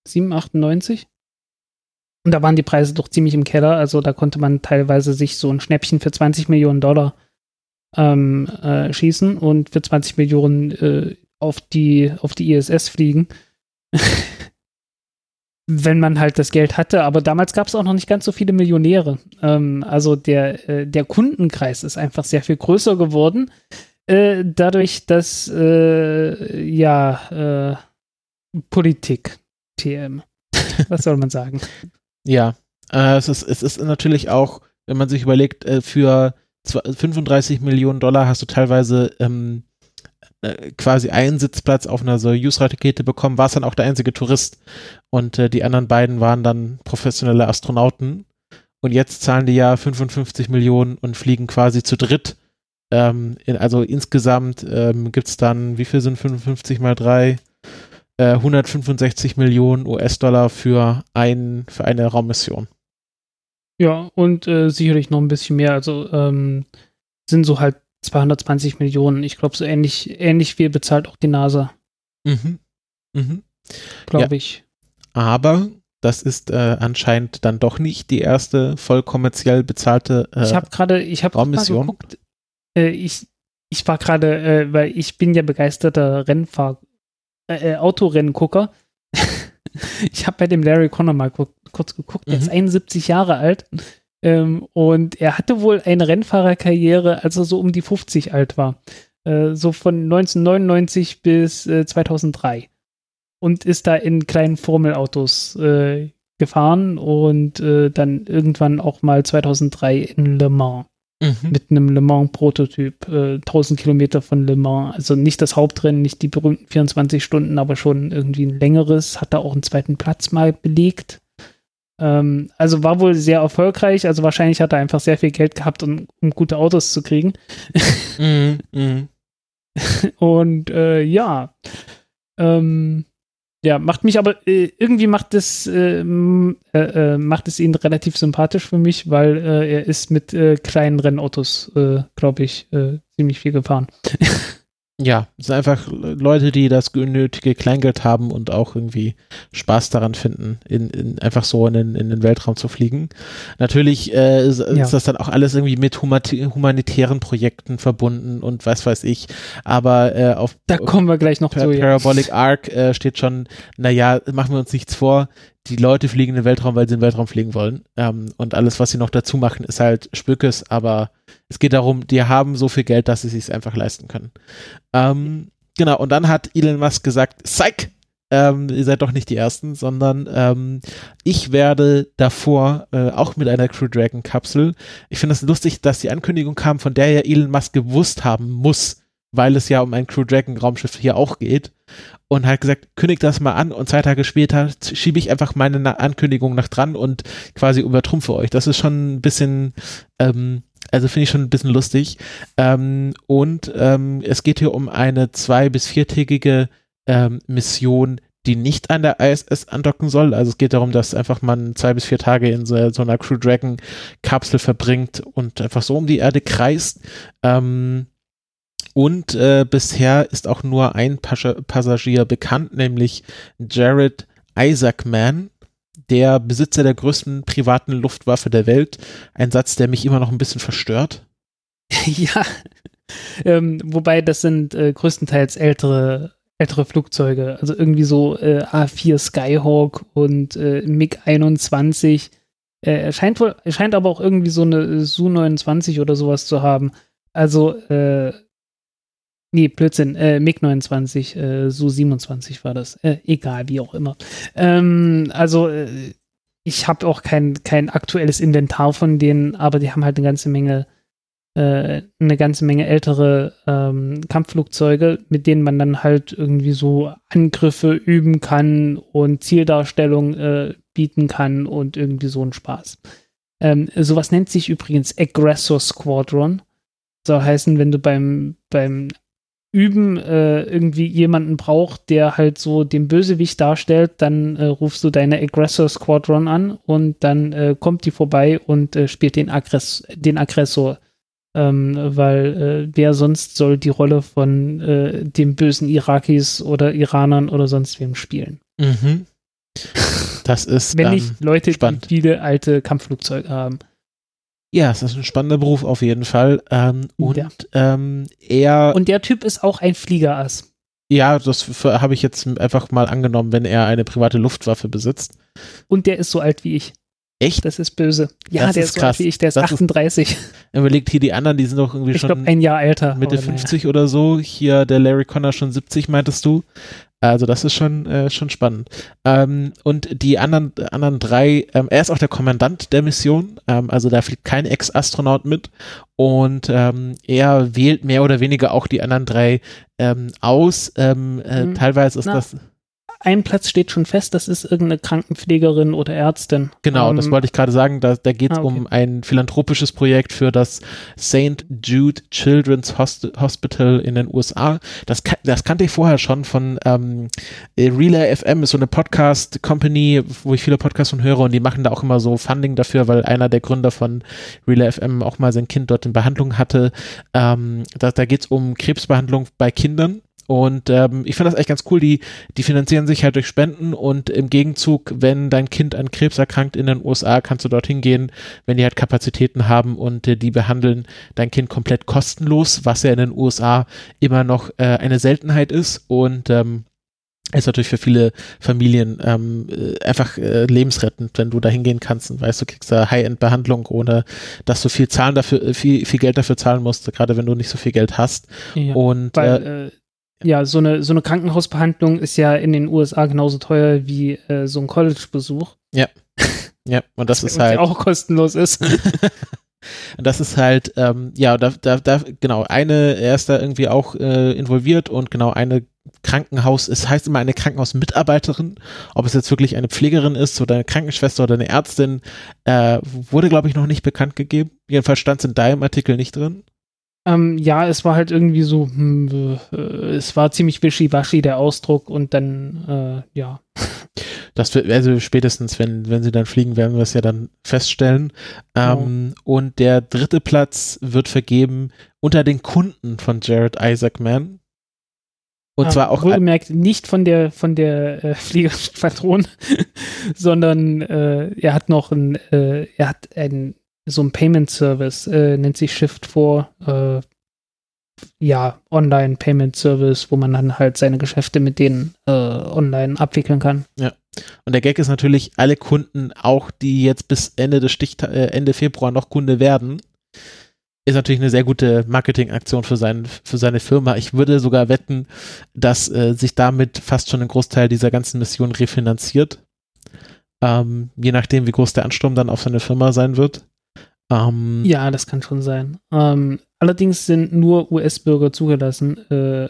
7, 98. Und da waren die Preise doch ziemlich im Keller. Also da konnte man teilweise sich so ein Schnäppchen für 20 Millionen Dollar ähm, äh, schießen und für 20 Millionen äh, auf, die, auf die ISS fliegen. wenn man halt das Geld hatte. Aber damals gab es auch noch nicht ganz so viele Millionäre. Ähm, also der, äh, der Kundenkreis ist einfach sehr viel größer geworden. Äh, dadurch, dass äh, ja äh, Politik, TM. Was soll man sagen? ja, es, ist, es ist natürlich auch, wenn man sich überlegt, für 35 Millionen Dollar hast du teilweise ähm, äh, quasi einen Sitzplatz auf einer Soyuz-Rakete bekommen, war es dann auch der einzige Tourist. Und äh, die anderen beiden waren dann professionelle Astronauten. Und jetzt zahlen die ja 55 Millionen und fliegen quasi zu dritt. Ähm, in, also insgesamt ähm, gibt es dann, wie viel sind 55 mal 3? Äh, 165 Millionen US-Dollar für, ein, für eine Raummission. Ja, und äh, sicherlich noch ein bisschen mehr. Also ähm, sind so halt 220 Millionen. Ich glaube, so ähnlich, ähnlich viel bezahlt auch die NASA. Mhm. Mhm. Glaube ja. ich. Aber das ist äh, anscheinend dann doch nicht die erste voll kommerziell bezahlte äh, Ich habe gerade, ich habe. Geguckt, äh, ich, ich war gerade, äh, weil ich bin ja begeisterter Rennfahr, äh, äh Autorennengucker. ich habe bei dem Larry Connor mal kurz geguckt. Der ist 71 mhm. Jahre alt ähm, und er hatte wohl eine Rennfahrerkarriere, als er so um die 50 alt war. Äh, so von 1999 bis äh, 2003. Und ist da in kleinen Formelautos äh, gefahren und äh, dann irgendwann auch mal 2003 in Le Mans. Mhm. Mit einem Le Mans-Prototyp, 1000 äh, Kilometer von Le Mans. Also nicht das Hauptrennen, nicht die berühmten 24 Stunden, aber schon irgendwie ein längeres. Hat da auch einen zweiten Platz mal belegt. Ähm, also war wohl sehr erfolgreich. Also wahrscheinlich hat er einfach sehr viel Geld gehabt, um, um gute Autos zu kriegen. mm, mm. Und äh, ja. Ähm, ja, macht mich aber äh, irgendwie macht es äh, äh, äh, macht es ihn relativ sympathisch für mich, weil äh, er ist mit äh, kleinen Rennautos, glaube ich, ziemlich viel gefahren. Ja, es sind einfach Leute, die das nötige Kleingeld haben und auch irgendwie Spaß daran finden, in, in einfach so in den, in den Weltraum zu fliegen. Natürlich äh, ist, ja. ist, das dann auch alles irgendwie mit humanitären Projekten verbunden und was weiß ich. Aber äh, auf da kommen wir gleich noch per, zu. Parabolic ja. Arc äh, steht schon, naja, machen wir uns nichts vor die Leute fliegen in den Weltraum, weil sie in den Weltraum fliegen wollen. Ähm, und alles, was sie noch dazu machen, ist halt Spückes, aber es geht darum, die haben so viel Geld, dass sie es sich einfach leisten können. Ähm, genau, und dann hat Elon Musk gesagt, Psych! Ähm, ihr seid doch nicht die Ersten, sondern ähm, ich werde davor äh, auch mit einer Crew Dragon Kapsel. Ich finde es lustig, dass die Ankündigung kam, von der ja Elon Musk gewusst haben muss, weil es ja um ein Crew Dragon Raumschiff hier auch geht und hat gesagt, kündigt das mal an und zwei Tage später schiebe ich einfach meine Ankündigung nach dran und quasi übertrumpfe euch. Das ist schon ein bisschen, ähm, also finde ich schon ein bisschen lustig. Ähm, und ähm, es geht hier um eine zwei- bis viertägige ähm, Mission, die nicht an der ISS andocken soll. Also es geht darum, dass einfach man zwei bis vier Tage in so, so einer Crew Dragon Kapsel verbringt und einfach so um die Erde kreist. Ähm, und äh, bisher ist auch nur ein Pas Passagier bekannt, nämlich Jared Isaacman, der Besitzer der größten privaten Luftwaffe der Welt. Ein Satz, der mich immer noch ein bisschen verstört. ja, ähm, wobei das sind äh, größtenteils ältere ältere Flugzeuge, also irgendwie so äh, A4 Skyhawk und äh, MiG 21. Äh, er scheint wohl, scheint aber auch irgendwie so eine Su 29 oder sowas zu haben. Also, äh, nee, Blödsinn, äh, MiG 29, äh, Su 27 war das. Äh, egal, wie auch immer. Ähm, also, äh, ich habe auch kein, kein aktuelles Inventar von denen, aber die haben halt eine ganze Menge äh, eine ganze Menge ältere ähm, Kampfflugzeuge, mit denen man dann halt irgendwie so Angriffe üben kann und Zieldarstellung äh, bieten kann und irgendwie so ein Spaß. Ähm, sowas nennt sich übrigens Aggressor Squadron. Soll heißen, wenn du beim, beim Üben äh, irgendwie jemanden braucht, der halt so den Bösewicht darstellt, dann äh, rufst du deine Aggressor Squadron an und dann äh, kommt die vorbei und äh, spielt den, Aggress den Aggressor ähm, weil äh, wer sonst soll die Rolle von äh, dem bösen Irakis oder Iranern oder sonst wem spielen? Mhm. Das ist wenn nicht Leute, spannend. die viele alte Kampfflugzeuge haben. Ja, es ist ein spannender Beruf auf jeden Fall. Ähm, und Ja. ähm, er, Und der Typ ist auch ein Fliegerass. ja, das habe ich jetzt einfach mal angenommen, wenn er eine private Luftwaffe besitzt. Und der ist so alt wie ich. Echt? Das ist böse. Ja, Das der ist ist, so krass. alt wie ich. Der ist Das ist- 38. Überlegt hier die anderen, die sind doch irgendwie ich schon glaube, ein Jahr älter. Mitte naja. 50 oder so. Hier der Larry Connor schon 70, meintest du. Also das ist schon, äh, schon spannend. Ähm, und die anderen, anderen drei, ähm, er ist auch der Kommandant der Mission, ähm, also da fliegt kein Ex-Astronaut mit und ähm, er wählt mehr oder weniger auch die anderen drei ähm, aus. Ähm, äh, Mhm. Teilweise ist Na, das, Ein Platz steht schon fest, das ist irgendeine Krankenpflegerin oder Ärztin. genau, Ähm, das wollte ich gerade sagen, da, da geht es ah, okay. um ein philanthropisches Projekt für das St. Jude Children's Host Hospital in den USA. Das, das kannte ich vorher schon von ähm, äh, Relay FM, ist so eine Podcast-Company, wo ich viele Podcasts von höre und die machen da auch immer so Funding dafür, weil einer der Gründer von Relay FM auch mal sein Kind dort in Behandlung hatte. Ähm, da da geht es um Krebsbehandlung bei Kindern. Und ähm, ich finde das echt ganz cool. Die, die finanzieren sich halt durch Spenden und im Gegenzug, wenn dein Kind an Krebs erkrankt in den USA, kannst du dorthin gehen, wenn die halt Kapazitäten haben und äh, die behandeln dein Kind komplett kostenlos, was ja in den USA immer noch äh, eine Seltenheit ist und ähm, ist natürlich für viele Familien ähm, äh, einfach äh, lebensrettend, wenn du da hingehen kannst und weißt, du kriegst da High-End-Behandlung, ohne dass du viel zahlen dafür, äh, viel, viel Geld dafür zahlen musst, gerade wenn du nicht so viel Geld hast. Ja. Und äh, Weil, äh, ja, so eine, so eine Krankenhausbehandlung ist ja in den USA genauso teuer wie äh, so ein College-Besuch. ja, und das ist halt ja auch kostenlos ist. Das ist halt, ähm, ja, da, da, da, genau, eine, er ist da irgendwie auch äh, involviert und genau eine Krankenhaus, es heißt immer eine Krankenhausmitarbeiterin, ob es jetzt wirklich eine Pflegerin ist oder eine Krankenschwester oder eine Ärztin, äh, wurde, glaube ich, noch nicht bekannt gegeben. Jedenfalls stand es in deinem Artikel nicht drin. Ähm, ja, es war halt irgendwie so, hm, äh, es war ziemlich wischiwaschi der Ausdruck und dann, äh, ja. Das wird, also spätestens, wenn, wenn sie dann fliegen, werden wir es ja dann feststellen. Ähm, Und der dritte Platz wird vergeben unter den Kunden von Jared Isaacman. Und Ah, zwar auch wohlgemerkt nicht von der von der äh, Fliegerschwadron, sondern äh, er hat noch ein, äh, er hat ein so ein Payment Service, äh, nennt sich Shift 4, äh, ja, Online Payment Service, wo man dann halt seine Geschäfte mit denen äh, online abwickeln kann. Und der Gag ist natürlich, alle Kunden, auch die jetzt bis Ende des Sticht äh, Ende Februar noch Kunde werden, ist natürlich eine sehr gute Marketingaktion für, sein, für seine Firma. Ich würde sogar wetten, dass äh, sich damit fast schon ein Großteil dieser ganzen Mission refinanziert. Ähm, je nachdem, wie groß der Ansturm dann auf seine Firma sein wird. Ähm, Ja, das kann schon sein. Ähm, allerdings sind nur US-Bürger zugelassen. Äh,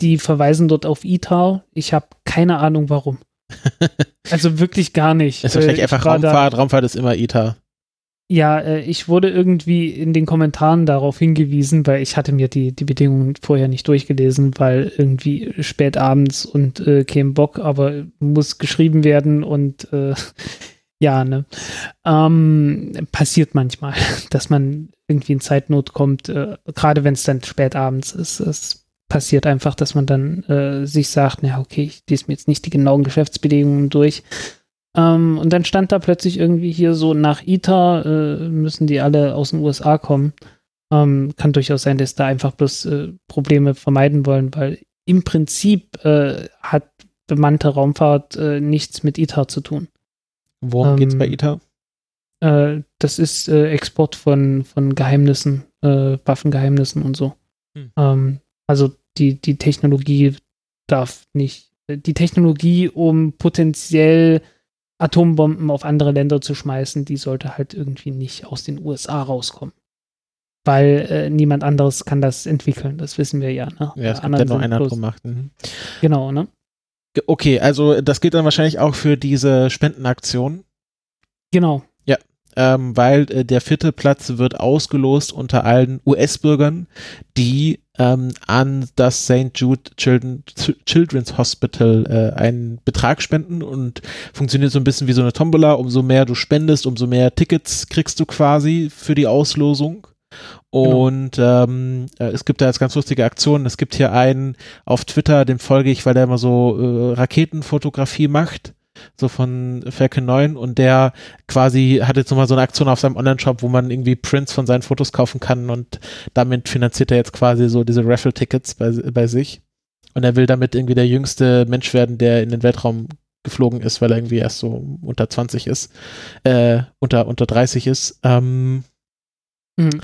die verweisen dort auf ITAR. Ich habe keine Ahnung warum. Also wirklich gar nicht. Ist wahrscheinlich Äh, einfach war da- Raumfahrt. Raumfahrt ist immer ITA. Ja, äh, ich wurde irgendwie in den Kommentaren darauf hingewiesen, weil ich hatte mir die, die Bedingungen vorher nicht durchgelesen, weil irgendwie spät abends und äh, kein Bock, aber muss geschrieben werden und äh, ja, ne. Ähm, passiert manchmal, dass man irgendwie in Zeitnot kommt, äh, gerade wenn es dann spät abends ist. Es passiert einfach, dass man dann äh, sich sagt, na okay, ich lese mir jetzt nicht die genauen Geschäftsbedingungen durch, ähm, und dann stand da plötzlich irgendwie hier so nach ITA äh, müssen die alle aus den USA kommen. Ähm, kann durchaus sein, dass da einfach bloß äh, Probleme vermeiden wollen, weil im Prinzip äh, hat bemannte Raumfahrt äh, nichts mit ITA zu tun. Worum ähm, geht's bei ITA? Äh, das ist äh, Export von, von Geheimnissen, Waffengeheimnissen und so. Hm. Ähm, also die, die Technologie darf nicht, die Technologie, um potenziell Atombomben auf andere Länder zu schmeißen, die sollte halt irgendwie nicht aus den USA rauskommen. Weil äh, niemand anderes kann das entwickeln, das wissen wir ja. Ne? Ja, es hat ja nur einer gemacht. Mhm. Genau, ne? Okay, also das gilt dann wahrscheinlich auch für diese Spendenaktion. Genau. Ja, ähm, weil äh, der vierte Platz wird ausgelost unter allen US-Bürgern, die ähm, an das St. Jude Children, Children's Hospital äh, einen Betrag spenden und funktioniert so ein bisschen wie so eine Tombola. Umso mehr du spendest, umso mehr Tickets kriegst du quasi für die Auslosung. Genau. Und genau. ähm, äh, es gibt da jetzt ganz lustige Aktionen. Es gibt hier einen auf Twitter, dem folge ich, weil der immer so äh, Raketenfotografie macht so von Falcon 9 und der quasi hat jetzt nochmal so eine Aktion auf seinem Online-Shop, wo man irgendwie Prints von seinen Fotos kaufen kann und damit finanziert er jetzt quasi so diese Raffle-Tickets bei, bei sich. Und er will damit irgendwie der jüngste Mensch werden, der in den Weltraum geflogen ist, weil er irgendwie erst so unter 20 ist, äh, unter, unter 30 ist. Ähm, mhm.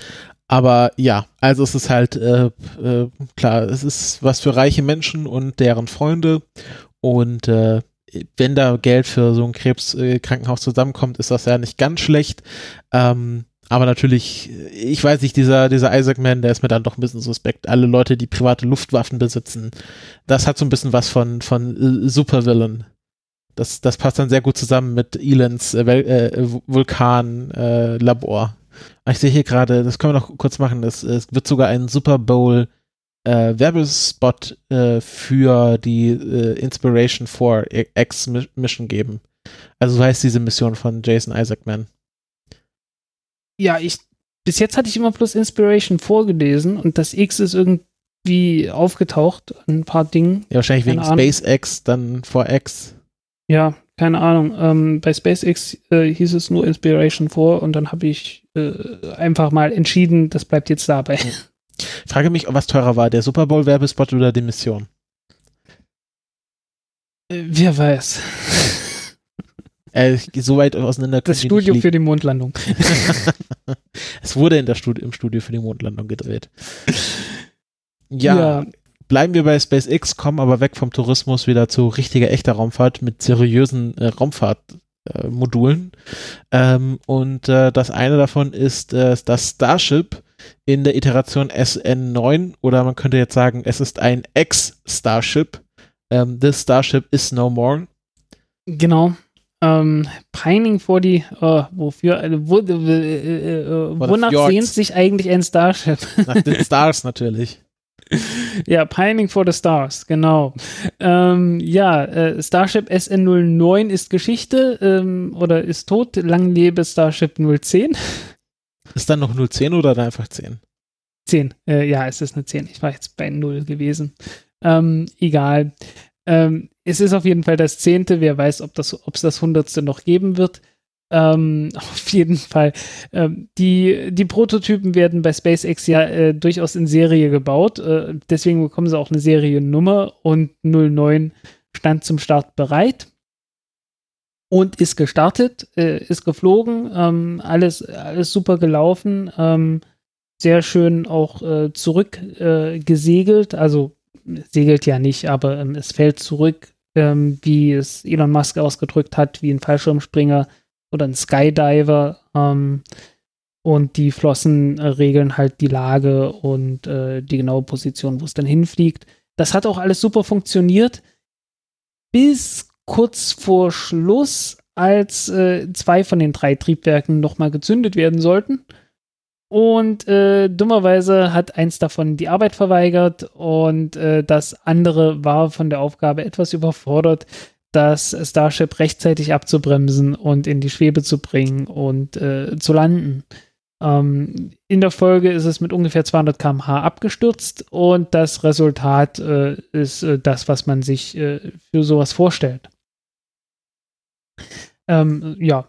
Aber ja, also es ist halt äh, äh, klar, es ist was für reiche Menschen und deren Freunde und äh, wenn da Geld für so ein Krebskrankenhaus zusammenkommt, ist das ja nicht ganz schlecht. Ähm, aber natürlich, ich weiß nicht, dieser, dieser Isaac Man, der ist mir dann doch ein bisschen suspekt. Alle Leute, die private Luftwaffen besitzen, das hat so ein bisschen was von, von äh, Supervillain. Das, das passt dann sehr gut zusammen mit Elans äh, äh, Vulkan-Labor. Ich sehe hier gerade, das können wir noch kurz machen, es, es wird sogar ein Super Bowl äh, Werbespot äh, für die äh, Inspiration 4 X Mission geben. Also so heißt diese Mission von Jason Isaacman. Ja, ich bis jetzt hatte ich immer bloß Inspiration vorgelesen und das X ist irgendwie aufgetaucht ein paar Dingen. Ja, wahrscheinlich keine wegen Ahnung. SpaceX, dann 4X. Ja, keine Ahnung. Ähm, bei SpaceX äh, hieß es nur Inspiration 4 und dann habe ich äh, einfach mal entschieden, das bleibt jetzt dabei. Ich frage mich, was teurer war, der Super Bowl Werbespot oder die Mission? Äh, wer weiß. Äh, so weit auseinander. Das Studio für die Mondlandung. es wurde in der Studi im Studio für die Mondlandung gedreht. Ja, ja, bleiben wir bei SpaceX, kommen aber weg vom Tourismus wieder zu richtiger, echter Raumfahrt mit seriösen äh, Raumfahrtmodulen. Ähm, und äh, das eine davon ist äh, das Starship in der Iteration SN9 oder man könnte jetzt sagen, es ist ein Ex-Starship. Ähm, this Starship is no more. Genau. Ähm, pining for the, uh, wofür, äh, wo, äh, äh, äh wonach sehnt sich eigentlich ein Starship? Nach den Stars natürlich. Ja, Pining for the Stars, genau. Ähm, ja, äh, Starship SN09 ist Geschichte ähm, oder ist tot. Lang lebe Starship 010. Ist dann noch 010 oder dann einfach 10? 10. Äh, ja, es ist eine 10. Ich war jetzt bei 0 gewesen. Ähm, egal. Ähm, es ist auf jeden Fall das zehnte. Wer weiß, ob es das, das hundertste noch geben wird. Ähm, auf jeden Fall. Ähm, die, die Prototypen werden bei SpaceX ja äh, durchaus in Serie gebaut. Äh, deswegen bekommen sie auch eine Seriennummer und 09 stand zum Start bereit und ist gestartet, äh, ist geflogen, ähm, alles, alles super gelaufen, ähm, sehr schön auch äh, zurückgesegelt, äh, also segelt ja nicht, aber ähm, es fällt zurück, ähm, wie es Elon Musk ausgedrückt hat, wie ein Fallschirmspringer oder ein Skydiver. Ähm, und die Flossen äh, regeln halt die Lage und äh, die genaue Position, wo es dann hinfliegt. Das hat auch alles super funktioniert, bis kurz vor Schluss, als äh, zwei von den drei Triebwerken nochmal gezündet werden sollten. Und äh, dummerweise hat eins davon die Arbeit verweigert und äh, das andere war von der Aufgabe etwas überfordert, das Starship rechtzeitig abzubremsen und in die Schwebe zu bringen und äh, zu landen. Ähm, in der Folge ist es mit ungefähr 200 km/h abgestürzt und das Resultat äh, ist äh, das, was man sich äh, für sowas vorstellt. Ähm, ja,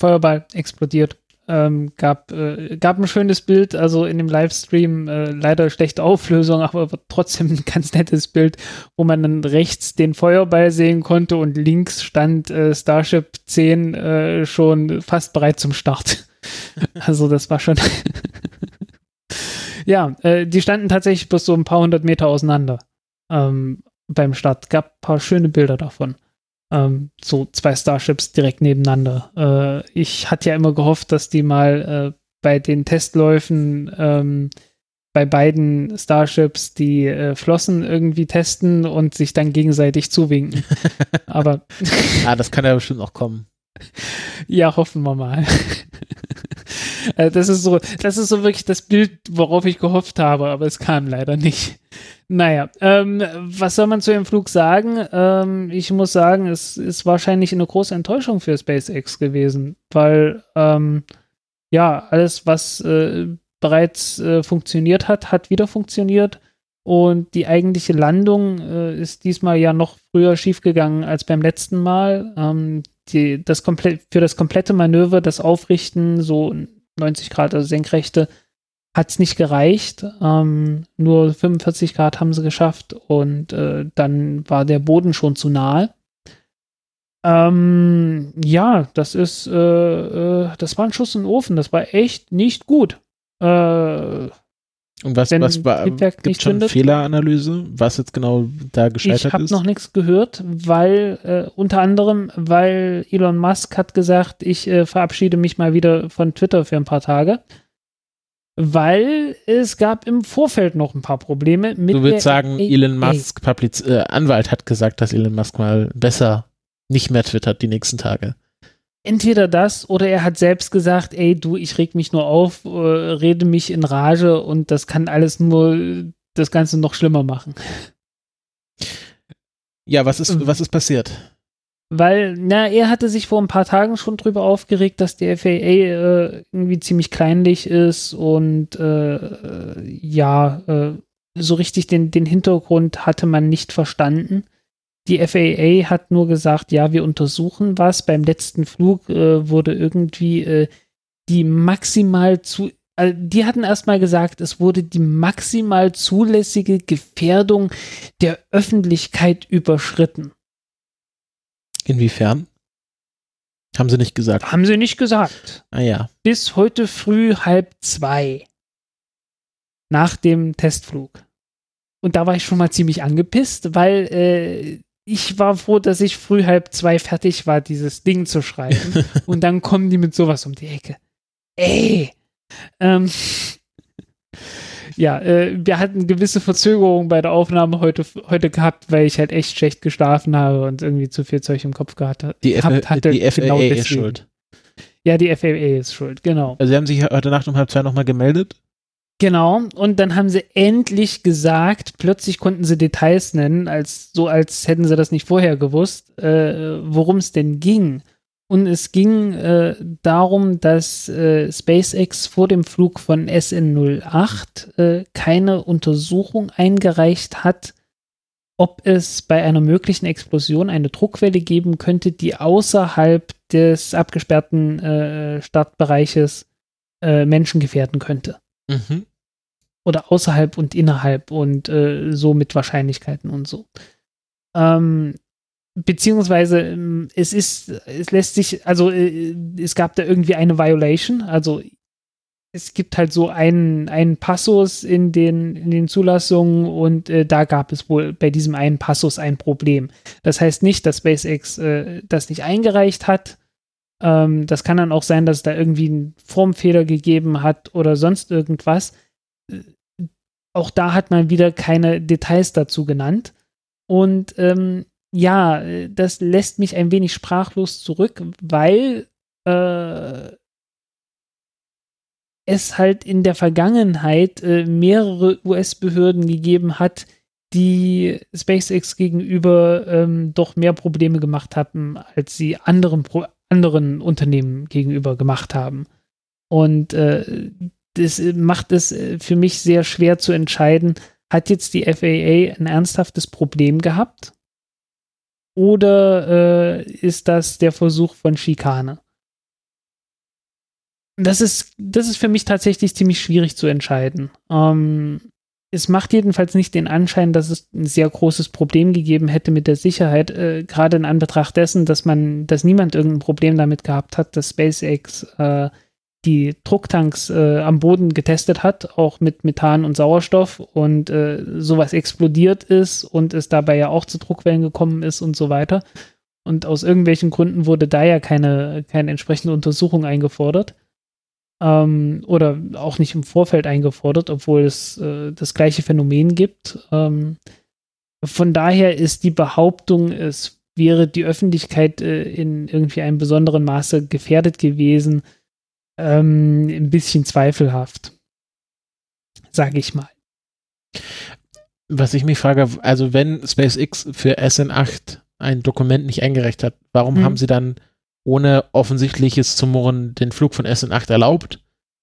Feuerball explodiert. Ähm, gab, äh, gab ein schönes Bild, also in dem Livestream äh, leider schlechte Auflösung, aber trotzdem ein ganz nettes Bild, wo man dann rechts den Feuerball sehen konnte und links stand äh, Starship 10 äh, schon fast bereit zum Start. Also das war schon. ja, äh, die standen tatsächlich bis so ein paar hundert Meter auseinander ähm, beim Start. Gab ein paar schöne Bilder davon. Ähm, so zwei Starships direkt nebeneinander. Äh, ich hatte ja immer gehofft, dass die mal äh, bei den Testläufen ähm, bei beiden Starships die äh, Flossen irgendwie testen und sich dann gegenseitig zuwinken. Aber. ah, das kann ja bestimmt noch kommen. Ja, hoffen wir mal. Äh, das ist so, das ist so wirklich das Bild, worauf ich gehofft habe, aber es kam leider nicht. Naja, ähm, was soll man zu dem Flug sagen? Ähm, ich muss sagen, es ist wahrscheinlich eine große Enttäuschung für SpaceX gewesen, weil ähm, ja, alles, was äh, bereits äh, funktioniert hat, hat wieder funktioniert. Und die eigentliche Landung äh, ist diesmal ja noch früher schiefgegangen als beim letzten Mal. Ähm, die, das komplett, für das komplette Manöver, das Aufrichten, so 90 Grad, also Senkrechte, hat es nicht gereicht. Ähm, nur 45 Grad haben sie geschafft und äh, dann war der Boden schon zu nahe. Ähm, ja, das ist, äh, äh, das war ein Schuss in den Ofen. Das war echt nicht gut. Äh, und was, was war, gibt es schon Fehleranalyse, was jetzt genau da gescheitert ich ist? Ich habe noch nichts gehört, weil äh, unter anderem, weil Elon Musk hat gesagt, ich äh, verabschiede mich mal wieder von Twitter für ein paar Tage, weil es gab im Vorfeld noch ein paar Probleme mit Du würdest sagen, Elon Musk Publiz äh, Anwalt hat gesagt, dass Elon Musk mal besser nicht mehr twittert die nächsten Tage entweder das oder er hat selbst gesagt, ey, du, ich reg mich nur auf, äh, rede mich in Rage und das kann alles nur das Ganze noch schlimmer machen. Ja, was ist, ähm. was ist passiert? Weil, na, er hatte sich vor ein paar Tagen schon drüber aufgeregt, dass die FAA äh, irgendwie ziemlich kleinlich ist und äh, ja, äh, so richtig den, den Hintergrund hatte man nicht verstanden. Die FAA hat nur gesagt, ja, wir untersuchen was. Beim letzten Flug äh, wurde irgendwie äh, die maximal zu, also die hatten erstmal gesagt, es wurde die maximal zulässige Gefährdung der Öffentlichkeit überschritten. Inwiefern? Haben sie nicht gesagt. Haben sie nicht gesagt. Ah ja. Bis heute früh halb zwei. Nach dem Testflug. Und da war ich schon mal ziemlich angepisst, weil äh, ich war froh, dass ich früh halb zwei fertig war, dieses Ding zu schreiben. und dann kommen die mit sowas um die Ecke. Ey! Ähm, ja, äh, wir hatten gewisse Verzögerungen bei der Aufnahme heute, heute gehabt, weil ich halt echt schlecht geschlafen habe und irgendwie zu viel Zeug im Kopf gehabt die hatte. Die FAA genau ist schuld. Ja, die FAA ist schuld, genau. Also Sie haben sich heute Nacht um halb zwei nochmal gemeldet? Genau, und dann haben sie endlich gesagt, plötzlich konnten sie Details nennen, als so als hätten sie das nicht vorher gewusst, äh, worum es denn ging. Und es ging äh, darum, dass äh, SpaceX vor dem Flug von SN08 äh, keine Untersuchung eingereicht hat, ob es bei einer möglichen Explosion eine Druckwelle geben könnte, die außerhalb des abgesperrten äh, Startbereiches äh, Menschen gefährden könnte. Mhm oder außerhalb und innerhalb und äh, so mit Wahrscheinlichkeiten und so. Ähm, beziehungsweise ähm, es ist, es lässt sich, also äh, es gab da irgendwie eine Violation, also es gibt halt so einen, einen Passus in den, in den Zulassungen und äh, da gab es wohl bei diesem einen Passus ein Problem. Das heißt nicht, dass SpaceX äh, das nicht eingereicht hat. Ähm, das kann dann auch sein, dass es da irgendwie einen Formfehler gegeben hat oder sonst irgendwas auch da hat man wieder keine Details dazu genannt. Und ähm, ja, das lässt mich ein wenig sprachlos zurück, weil äh, es halt in der Vergangenheit äh, mehrere US-Behörden gegeben hat, die SpaceX gegenüber ähm, doch mehr Probleme gemacht haben, als sie anderen, anderen Unternehmen gegenüber gemacht haben. Und äh, das macht es äh, für mich sehr schwer zu entscheiden, hat jetzt die FAA ein ernsthaftes Problem gehabt? Oder äh, ist das der Versuch von Schikane? Das ist, das ist für mich tatsächlich ziemlich schwierig zu entscheiden. Ähm, es macht jedenfalls nicht den Anschein, dass es ein sehr großes Problem gegeben hätte mit der Sicherheit, äh, gerade in Anbetracht dessen, dass man, dass niemand irgendein Problem damit gehabt hat, dass SpaceX äh, die Drucktanks äh, am Boden getestet hat, auch mit Methan und Sauerstoff und äh, sowas explodiert ist und es dabei ja auch zu Druckwellen gekommen ist und so weiter. Und aus irgendwelchen Gründen wurde da ja keine, keine entsprechende Untersuchung eingefordert. Ähm, oder auch nicht im Vorfeld eingefordert, obwohl es äh, das gleiche Phänomen gibt. Ähm, von daher ist die Behauptung, es wäre die Öffentlichkeit äh, in irgendwie einem besonderen Maße gefährdet gewesen, ähm, ein bisschen zweifelhaft. Sage ich mal. Was ich mich frage, also wenn SpaceX für SN8 ein Dokument nicht eingereicht hat, warum hm. haben sie dann ohne offensichtliches Zumurren den Flug von SN8 erlaubt,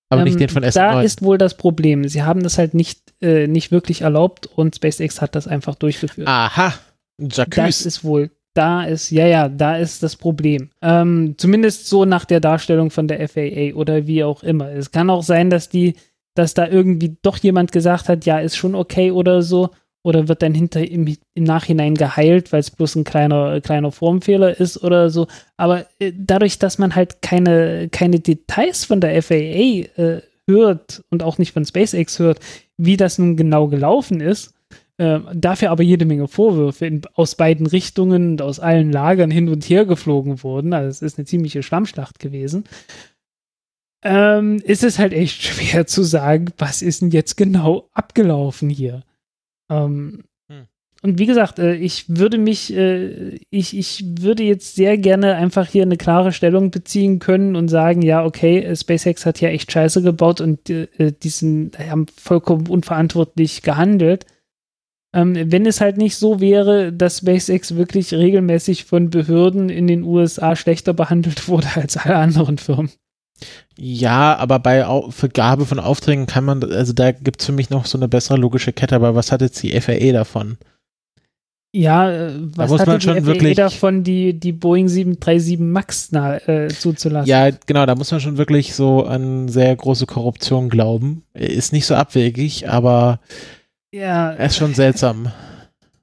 aber ähm, nicht den von SN9? Da ist wohl das Problem. Sie haben das halt nicht, äh, nicht wirklich erlaubt und SpaceX hat das einfach durchgeführt. Aha. Jacques. Das ist wohl da ist, ja, ja, da ist das Problem. Ähm, zumindest so nach der Darstellung von der FAA oder wie auch immer. Es kann auch sein, dass die, dass da irgendwie doch jemand gesagt hat, ja, ist schon okay oder so. Oder wird dann hinter im, im Nachhinein geheilt, weil es bloß ein kleiner, kleiner Formfehler ist oder so. Aber äh, dadurch, dass man halt keine, keine Details von der FAA äh, hört und auch nicht von SpaceX hört, wie das nun genau gelaufen ist, äh, dafür aber jede Menge Vorwürfe in, aus beiden Richtungen und aus allen Lagern hin und her geflogen wurden. Also es ist eine ziemliche Schlammschlacht gewesen. Ähm, ist es halt echt schwer zu sagen, was ist denn jetzt genau abgelaufen hier. Ähm, hm. Und wie gesagt, äh, ich würde mich, äh, ich, ich würde jetzt sehr gerne einfach hier eine klare Stellung beziehen können und sagen, ja, okay, äh, SpaceX hat ja echt Scheiße gebaut und äh, diesen haben vollkommen unverantwortlich gehandelt. Ähm, wenn es halt nicht so wäre, dass SpaceX wirklich regelmäßig von Behörden in den USA schlechter behandelt wurde als alle anderen Firmen. Ja, aber bei Au Vergabe von Aufträgen kann man, also da gibt es für mich noch so eine bessere logische Kette, aber was hat jetzt die FAA davon? Ja, äh, was da hat die FAA davon, die, die Boeing 737 MAX na, äh, zuzulassen? Ja, genau, da muss man schon wirklich so an sehr große Korruption glauben. Ist nicht so abwegig, aber ja. Er ist schon seltsam.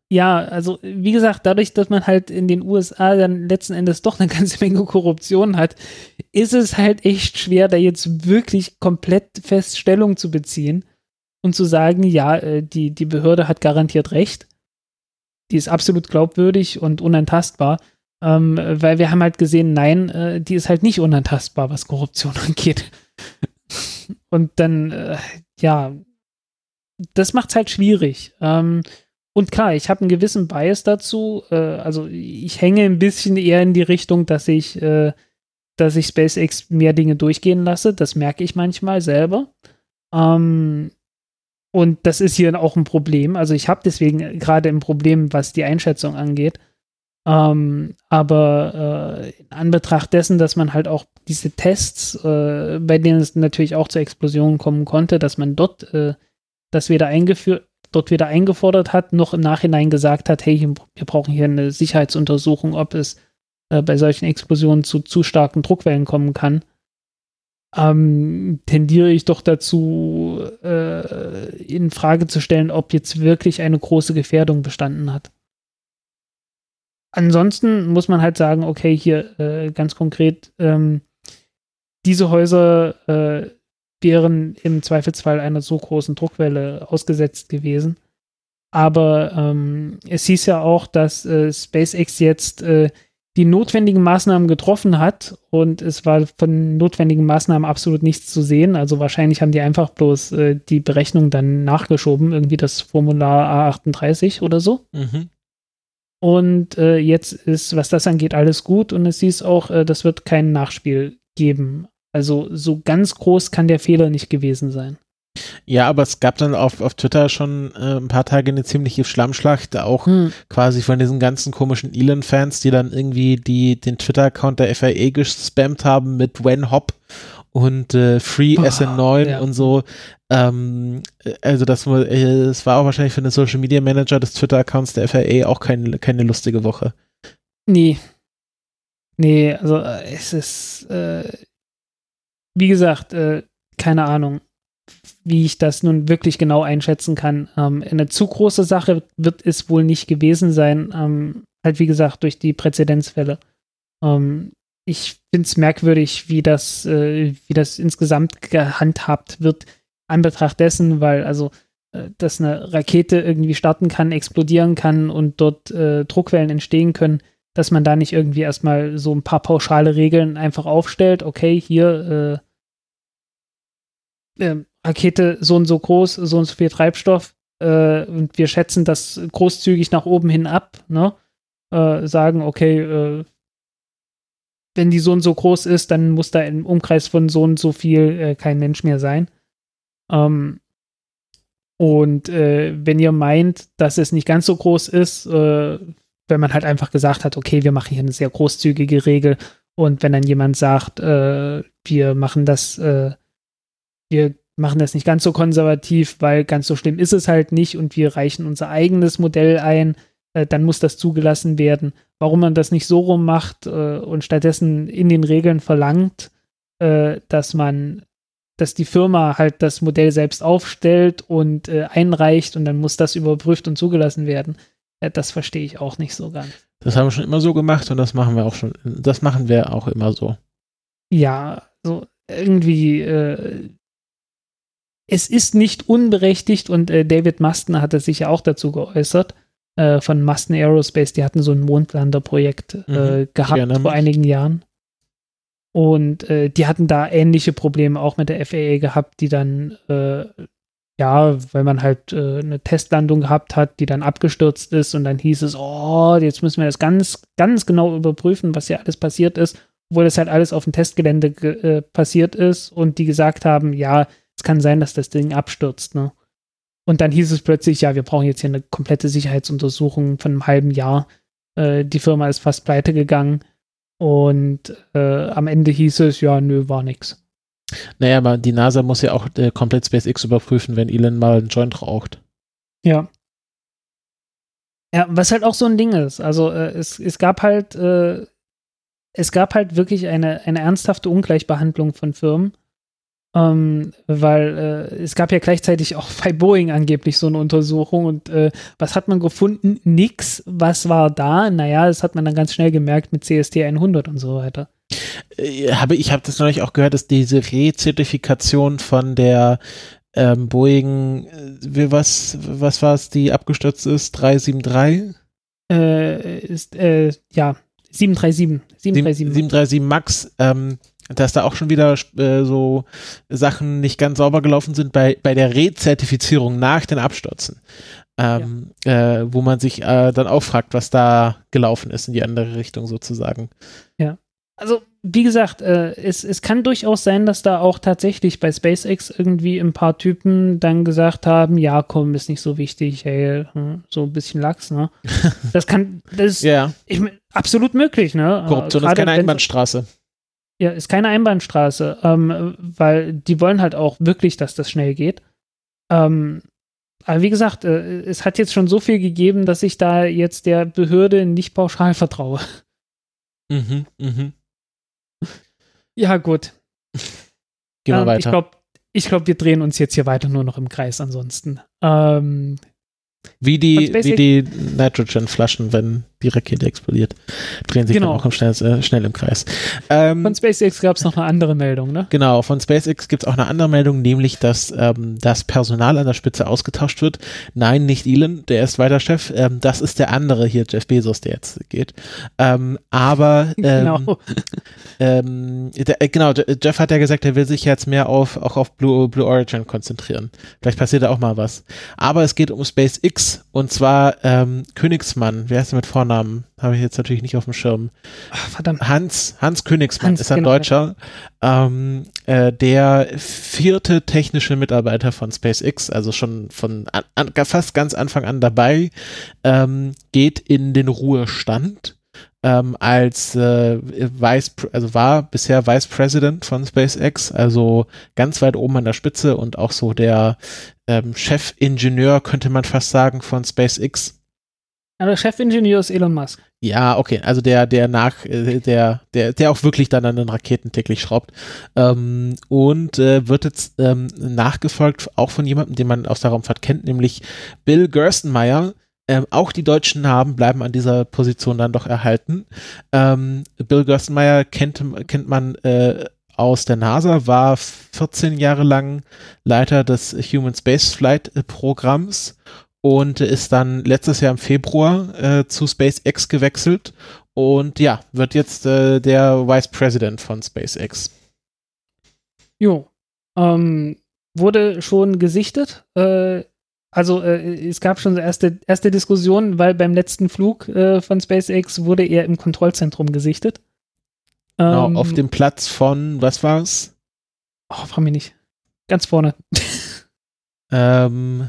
Ja, also wie gesagt, dadurch, dass man halt in den USA dann letzten Endes doch eine ganze Menge Korruption hat, ist es halt echt schwer, da jetzt wirklich komplett Feststellung zu beziehen und zu sagen, ja, äh, die, die Behörde hat garantiert recht. Die ist absolut glaubwürdig und unantastbar. Ähm, weil wir haben halt gesehen, nein, äh, die ist halt nicht unantastbar, was Korruption angeht. und dann, äh, ja, das macht es halt schwierig. Ähm, und klar, ich habe einen gewissen Bias dazu. Äh, also ich hänge ein bisschen eher in die Richtung, dass ich, äh, dass ich SpaceX mehr Dinge durchgehen lasse. Das merke ich manchmal selber. Ähm, und das ist hier auch ein Problem. Also ich habe deswegen gerade ein Problem, was die Einschätzung angeht. Ähm, aber äh, in Anbetracht dessen, dass man halt auch diese Tests, äh, bei denen es natürlich auch zur Explosion kommen konnte, dass man dort äh, das weder eingeführt, dort weder eingefordert hat, noch im Nachhinein gesagt hat, hey, wir brauchen hier eine Sicherheitsuntersuchung, ob es äh, bei solchen Explosionen zu zu starken Druckwellen kommen kann, ähm, tendiere ich doch dazu, äh, in Frage zu stellen, ob jetzt wirklich eine große Gefährdung bestanden hat. Ansonsten muss man halt sagen, okay, hier äh, ganz konkret, ähm, diese Häuser äh, wären im Zweifelsfall einer so großen Druckwelle ausgesetzt gewesen. Aber ähm, es hieß ja auch, dass äh, SpaceX jetzt äh, die notwendigen Maßnahmen getroffen hat und es war von notwendigen Maßnahmen absolut nichts zu sehen. Also wahrscheinlich haben die einfach bloß äh, die Berechnung dann nachgeschoben, irgendwie das Formular A38 oder so. Mhm. Und äh, jetzt ist, was das angeht, alles gut. Und es hieß auch, äh, das wird kein Nachspiel geben. Also so ganz groß kann der Fehler nicht gewesen sein. Ja, aber es gab dann auf, auf Twitter schon äh, ein paar Tage eine ziemliche Schlammschlacht, auch hm. quasi von diesen ganzen komischen Elon-Fans, die dann irgendwie die, den Twitter-Account der FIA gespammt haben mit When Hop und äh, Free SN9 ja. und so. Ähm, also das, äh, es war auch wahrscheinlich für den Social Media Manager des Twitter-Accounts der FIA auch kein, keine lustige Woche. Nee. Nee, also äh, es ist, äh, wie gesagt, äh, keine Ahnung, wie ich das nun wirklich genau einschätzen kann. Ähm, eine zu große Sache wird es wohl nicht gewesen sein, ähm, halt wie gesagt durch die Präzedenzfälle. Ähm, ich finde es merkwürdig, wie das, äh, wie das insgesamt gehandhabt wird, an Betracht dessen, weil also, äh, dass eine Rakete irgendwie starten kann, explodieren kann und dort äh, Druckwellen entstehen können, dass man da nicht irgendwie erstmal so ein paar pauschale Regeln einfach aufstellt. Okay, hier äh, Rakete so und so groß, so und so viel Treibstoff äh, und wir schätzen das großzügig nach oben hin ab, ne? Äh, sagen, okay, äh, wenn die so und so groß ist, dann muss da im Umkreis von so und so viel äh, kein Mensch mehr sein. Ähm, und äh, wenn ihr meint, dass es nicht ganz so groß ist, wenn man halt einfach gesagt hat, okay, wir machen hier eine sehr großzügige Regel und wenn dann jemand sagt, äh, wir machen das, äh, wir machen das nicht ganz so konservativ, weil ganz so schlimm ist es halt nicht und wir reichen unser eigenes Modell ein, äh, dann muss das zugelassen werden. Warum man das nicht so rum macht äh, und stattdessen in den Regeln verlangt, äh, dass man, dass die Firma halt das Modell selbst aufstellt und äh, einreicht und dann muss das überprüft und zugelassen werden. Äh, das verstehe ich auch nicht so ganz. Das haben wir schon immer so gemacht und das machen wir auch schon, das machen wir auch immer so. Ja, so irgendwie, äh, es ist nicht unberechtigt und David Masten hatte sich ja auch dazu geäußert, äh, von Masten Aerospace, die hatten so ein Mondlander-Projekt äh, mhm, gehabt vor einigen Jahren. Und äh, die hatten da ähnliche Probleme auch mit der FAA gehabt, die dann, äh, ja, weil man halt äh, eine Testlandung gehabt hat, die dann abgestürzt ist und dann hieß es, oh, jetzt müssen wir das ganz, ganz genau überprüfen, was hier alles passiert ist, obwohl das halt alles auf dem Testgelände äh, passiert ist und die gesagt haben, ja, kann sein, dass das Ding abstürzt, ne? Und dann hieß es plötzlich, ja, wir brauchen jetzt hier eine komplette Sicherheitsuntersuchung von einem halben Jahr. Äh, die Firma ist fast pleite gegangen. Und äh, am Ende hieß es, ja, nö, war nix. Naja, aber die NASA muss ja auch äh, komplett SpaceX überprüfen, wenn Elon mal einen Joint raucht. Ja. Ja, was halt auch so ein Ding ist. Also äh, es, es gab halt, äh, es gab halt wirklich eine, eine ernsthafte Ungleichbehandlung von Firmen. Ähm, weil äh, es gab ja gleichzeitig auch bei Boeing angeblich so eine Untersuchung und äh, was hat man gefunden? Nix. Was war da? Naja, das hat man dann ganz schnell gemerkt mit CST 100 und so weiter. Äh, habe ich habe das neulich auch gehört, dass diese Rezertifikation von der ähm, Boeing, äh, was was war es, die abgestürzt ist, 373? Äh, ist äh, ja 737 737 737 Max ähm, dass da auch schon wieder äh, so Sachen nicht ganz sauber gelaufen sind bei, bei der Rezertifizierung nach den Abstürzen. Ähm, ja. äh, wo man sich äh, dann auch fragt, was da gelaufen ist in die andere Richtung sozusagen. Ja. Also, wie gesagt, äh, es, es kann durchaus sein, dass da auch tatsächlich bei SpaceX irgendwie ein paar Typen dann gesagt haben, ja, komm, ist nicht so wichtig, hey, hm, so ein bisschen Lachs, ne? Das kann, das ist ja. ich, absolut möglich, ne? Korruption Gerade ist keine Einbahnstraße. Ja, ist keine Einbahnstraße, ähm, weil die wollen halt auch wirklich, dass das schnell geht. Ähm, aber wie gesagt, äh, es hat jetzt schon so viel gegeben, dass ich da jetzt der Behörde nicht pauschal vertraue. Mhm, mhm. Ja, gut. Gehen wir ähm, weiter. Ich glaube, ich glaub, wir drehen uns jetzt hier weiter nur noch im Kreis ansonsten. Ähm, wie die, wie die Nitrogen-Flaschen, wenn die Rakete explodiert. Drehen sich genau. dann auch schnell, äh, schnell im Kreis. Ähm, von SpaceX gab es noch eine andere Meldung, ne? Genau, von SpaceX gibt es auch eine andere Meldung, nämlich, dass ähm, das Personal an der Spitze ausgetauscht wird. Nein, nicht Elon, der ist weiter Chef. Ähm, das ist der andere hier, Jeff Bezos, der jetzt geht. Ähm, aber ähm, genau. Ähm, der, äh, genau, Jeff hat ja gesagt, er will sich jetzt mehr auf auch auf Blue, Blue Origin konzentrieren. Vielleicht passiert da auch mal was. Aber es geht um SpaceX SpaceX und zwar ähm, Königsmann. Wer ist der mit Vornamen? Habe ich jetzt natürlich nicht auf dem Schirm. Ach, verdammt. Hans, Hans Königsmann Hans, ist ein genau. Deutscher, ähm, äh, der vierte technische Mitarbeiter von SpaceX, also schon von an, an, fast ganz Anfang an dabei, ähm, geht in den Ruhestand ähm, als äh, Vice, also war bisher Vice President von SpaceX, also ganz weit oben an der Spitze und auch so der ähm, Chefingenieur, könnte man fast sagen, von SpaceX. Ja, der Chefingenieur ist Elon Musk. Ja, okay, also der, der nach, äh, der, der, der auch wirklich dann an den Raketen täglich schraubt. Ähm, und äh, wird jetzt ähm, nachgefolgt auch von jemandem, den man aus der Raumfahrt kennt, nämlich Bill Gerstenmaier. Ähm, auch die deutschen Namen bleiben an dieser Position dann doch erhalten. Ähm, Bill Gerstenmaier kennt, kennt man äh, aus der NASA, war 14 Jahre lang Leiter des Human Spaceflight Programms und ist dann letztes Jahr im Februar äh, zu SpaceX gewechselt und ja, wird jetzt äh, der Vice President von SpaceX. Jo. Ähm, wurde schon gesichtet. Äh, also äh, es gab schon erste, erste Diskussionen, weil beim letzten Flug äh, von SpaceX wurde er im Kontrollzentrum gesichtet. Genau, Ähm, auf dem Platz von, was war's? Oh, frag mich nicht. Ganz vorne. Ähm,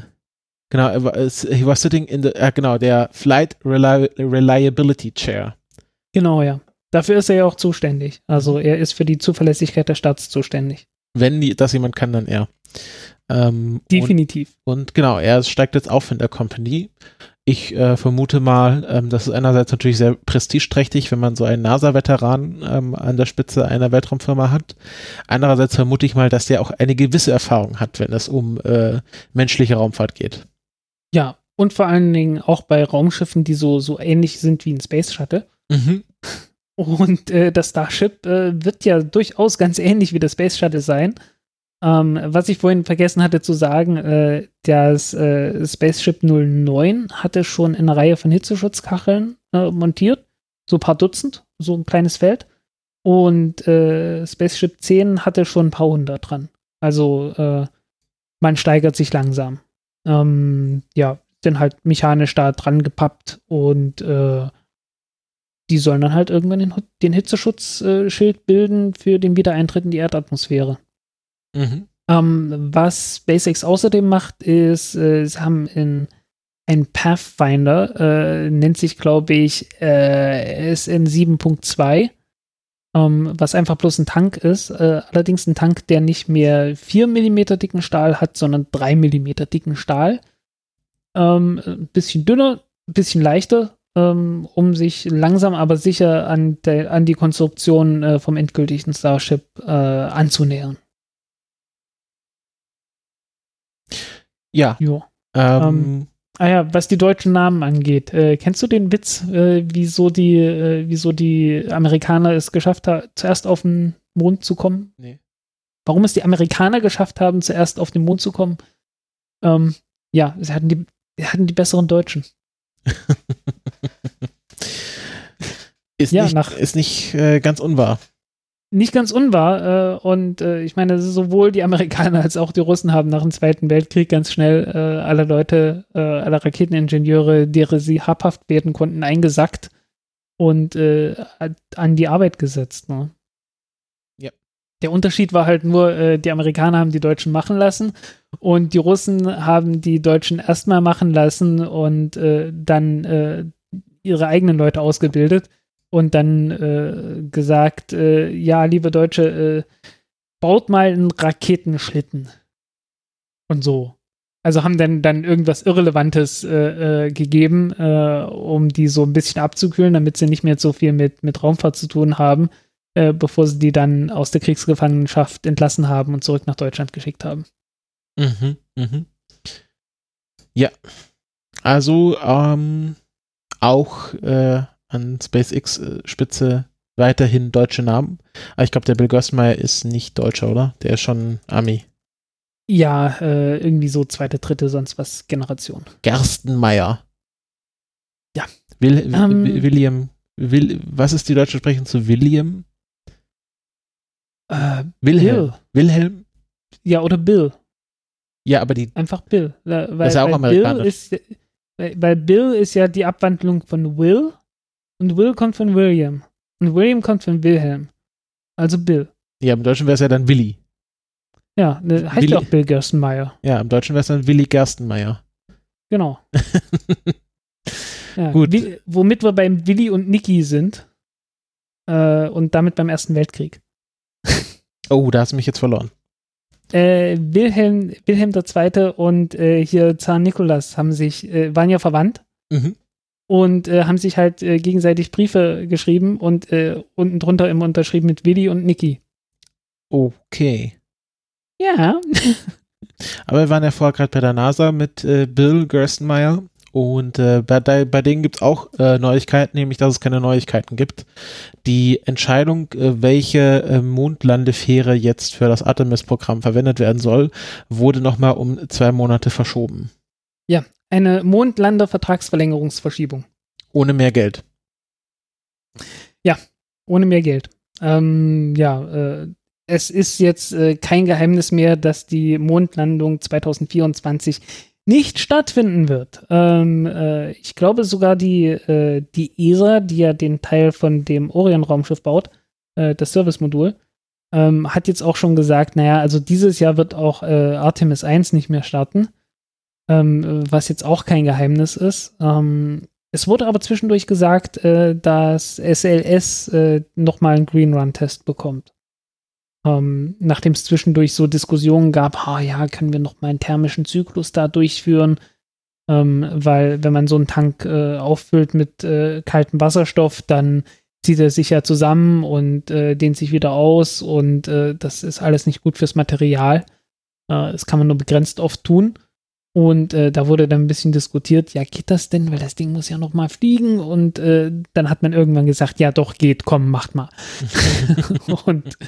genau, er he was sitting in the, äh, genau, der Flight Reli Reliability Chair. genau, ja. Dafür ist er ja auch zuständig. Also er ist für die Zuverlässigkeit der Starts zuständig. Wenn die, das jemand kann, dann er. Ähm, und, Definitiv. und genau, er steigt jetzt auf in der Company. Ich äh, vermute mal, ähm, das ist einerseits natürlich sehr prestigeträchtig, wenn man so einen NASA-Veteran ähm, an der Spitze einer Weltraumfirma hat. Andererseits vermute ich mal, dass der auch eine gewisse Erfahrung hat, wenn es um äh, menschliche Raumfahrt geht. Ja. Und vor allen Dingen auch bei Raumschiffen, die so, so ähnlich sind wie ein Space Shuttle. Mhm. Und äh, das Starship äh, wird ja durchaus ganz ähnlich wie das Space Shuttle sein. Ähm, was ich vorhin vergessen hatte zu sagen, äh, das äh, Spaceship 09 hatte schon eine Reihe von Hitzeschutzkacheln äh, montiert, so ein paar Dutzend, so ein kleines Feld. Und äh, Spaceship 10 hatte schon ein paar hundert dran. Also äh, man steigert sich langsam. Ähm, ja, sind halt mechanisch da dran gepappt und äh, die sollen dann halt irgendwann den, den Hitzeschutzschild bilden für den Wiedereintritt in die Erdatmosphäre. Mhm. Ähm, was SpaceX außerdem macht, ist, äh, sie haben in ein Pathfinder, äh, nennt sich, glaube ich, äh, SN 7.2, ähm, was einfach bloß ein Tank ist. Äh, allerdings ein Tank, der nicht mehr 4 mm dicken Stahl hat, sondern 3 mm dicken Stahl. Ähm, ein bisschen dünner, ein bisschen leichter, ähm, um sich langsam aber sicher an, der, an die Konstruktion äh, vom endgültigen Starship äh, anzunähern. Ja. Jo. Ähm, Ah ja, was die deutschen Namen angeht, äh, kennst du den Witz, äh, wieso die, äh, wieso die Amerikaner es geschafft haben, zuerst auf den Mond zu kommen? Nee. Warum es die Amerikaner geschafft haben, zuerst auf den Mond zu kommen? Ähm, ja, sie hatten die, sie hatten die besseren Deutschen. ist, Ja, nicht, nach- ist nicht äh, ganz unwahr. Nicht ganz unwahr. Äh, und äh, ich meine, sowohl die Amerikaner als auch die Russen haben nach dem Zweiten Weltkrieg ganz schnell äh, alle Leute, äh, alle Raketeningenieure, deren sie habhaft werden konnten, eingesackt und äh, an die Arbeit gesetzt. Ne? Ja. Der Unterschied war halt nur, äh, die Amerikaner haben die Deutschen machen lassen und die Russen haben die Deutschen erstmal machen lassen und äh, dann äh, ihre eigenen Leute ausgebildet und dann äh, gesagt, äh, ja, liebe Deutsche, äh, baut mal einen Raketenschlitten. Und so. Also haben dann, dann irgendwas Irrelevantes äh, äh, gegeben, äh, um die so ein bisschen abzukühlen, damit sie nicht mehr so viel mit, mit Raumfahrt zu tun haben, bevor sie die dann aus der Kriegsgefangenschaft entlassen haben und zurück nach Deutschland geschickt haben. Mhm, mhm. Ja. Also ähm, auch äh, an SpaceX-Spitze weiterhin deutsche Namen. Aber ich glaube, der Bill Gerstenmaier ist nicht Deutscher, oder? Der ist schon Ami. Ja, äh, irgendwie so zweite, dritte, sonst was Generation. Gerstenmaier. Ja. Will, Ähm. Wi- William. Will, was ist die deutsche Sprechung zu William? Äh, Wilhelm. Bill. Wilhelm? Ja, oder Bill. Ja, aber die. Einfach Bill. Äh, Weil, ist ja auch weil amerikanisch. Bill ist, weil Bill ist ja die Abwandlung von Will und Will kommt von William und William kommt von Wilhelm. Also Bill. Ja, im Deutschen wäre es ja dann Willi. Ja, ne, heißt Willi- ja auch Bill Gerstenmeier. Ja, im Deutschen wäre es dann Willi Gerstenmeier. Genau. Ja, Gut. Wi- womit wir beim Willi und Niki sind. Äh, und damit beim Ersten Weltkrieg. Oh, da hast du mich jetzt verloren. Äh, Wilhelm, Wilhelm II. und äh, hier Zar Nikolas haben sich, äh, waren ja verwandt Mhm. Und äh, haben sich halt äh, gegenseitig Briefe geschrieben und äh, unten drunter immer unterschrieben mit Willi und Niki. Okay. Ja. Aber wir waren ja vorher gerade bei der NASA mit äh, Bill Gerstenmeier und äh, bei, bei denen gibt es auch äh, Neuigkeiten, nämlich dass es keine Neuigkeiten gibt. Die Entscheidung, äh, welche äh, Mondlandefähre jetzt für das Artemis-Programm verwendet werden soll, wurde nochmal um zwei Monate verschoben. Eine Mondlander-Vertragsverlängerungsverschiebung. Ohne mehr Geld. Ohne mehr Geld. Ähm, ja, äh, es ist jetzt äh, kein Geheimnis mehr, dass die Mondlandung 2024 nicht stattfinden wird. Ähm, äh, ich glaube sogar die, äh, die ESA, die ja den Teil von dem Orion-Raumschiff baut, äh, das Servicemodul, ähm, hat jetzt auch schon gesagt, naja, also dieses Jahr wird auch äh, Artemis 1 nicht mehr starten, ähm, äh, was jetzt auch kein Geheimnis ist. Ähm, es wurde aber zwischendurch gesagt, äh, dass SLS äh, nochmal einen Green Run-Test bekommt. Ähm, nachdem es zwischendurch so Diskussionen gab, ah ja, können wir nochmal einen thermischen Zyklus da durchführen? Ähm, weil wenn man so einen Tank äh, auffüllt mit äh, kaltem Wasserstoff, dann zieht er sich ja zusammen und äh, dehnt sich wieder aus und äh, das ist alles nicht gut fürs Material. Äh, das kann man nur begrenzt oft tun. Und äh, da wurde dann ein bisschen diskutiert, ja, geht das denn? Weil das Ding muss ja noch mal fliegen. Und äh, dann hat man irgendwann gesagt, ja, doch, geht, komm, macht mal. und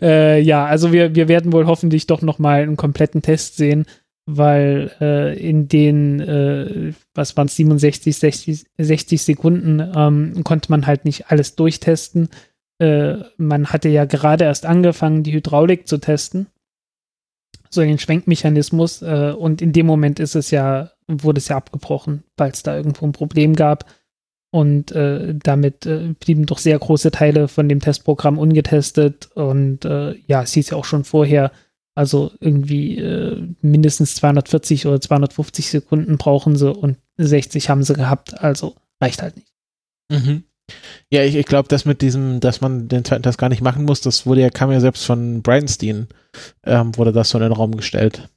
äh, ja, also wir, wir werden wohl hoffentlich doch noch mal einen kompletten Test sehen, weil äh, in den, äh, was waren es, 67, 60, 60 Sekunden ähm, konnte man halt nicht alles durchtesten. Äh, man hatte ja gerade erst angefangen, die Hydraulik zu testen so den Schwenkmechanismus äh, und in dem Moment ist es ja, wurde es ja abgebrochen, weil es da irgendwo ein Problem gab. Und äh, damit äh, blieben doch sehr große Teile von dem Testprogramm ungetestet. Und äh, ja, es hieß ja auch schon vorher, also irgendwie äh, mindestens 240 oder 250 Sekunden brauchen sie und 60 haben sie gehabt. Also reicht halt nicht. Mhm. Ja, ich, ich glaube, das mit diesem, dass man den zweiten Test gar nicht machen muss, das wurde ja, kam ja selbst von Bridenstine, ähm, wurde das so in den Raum gestellt.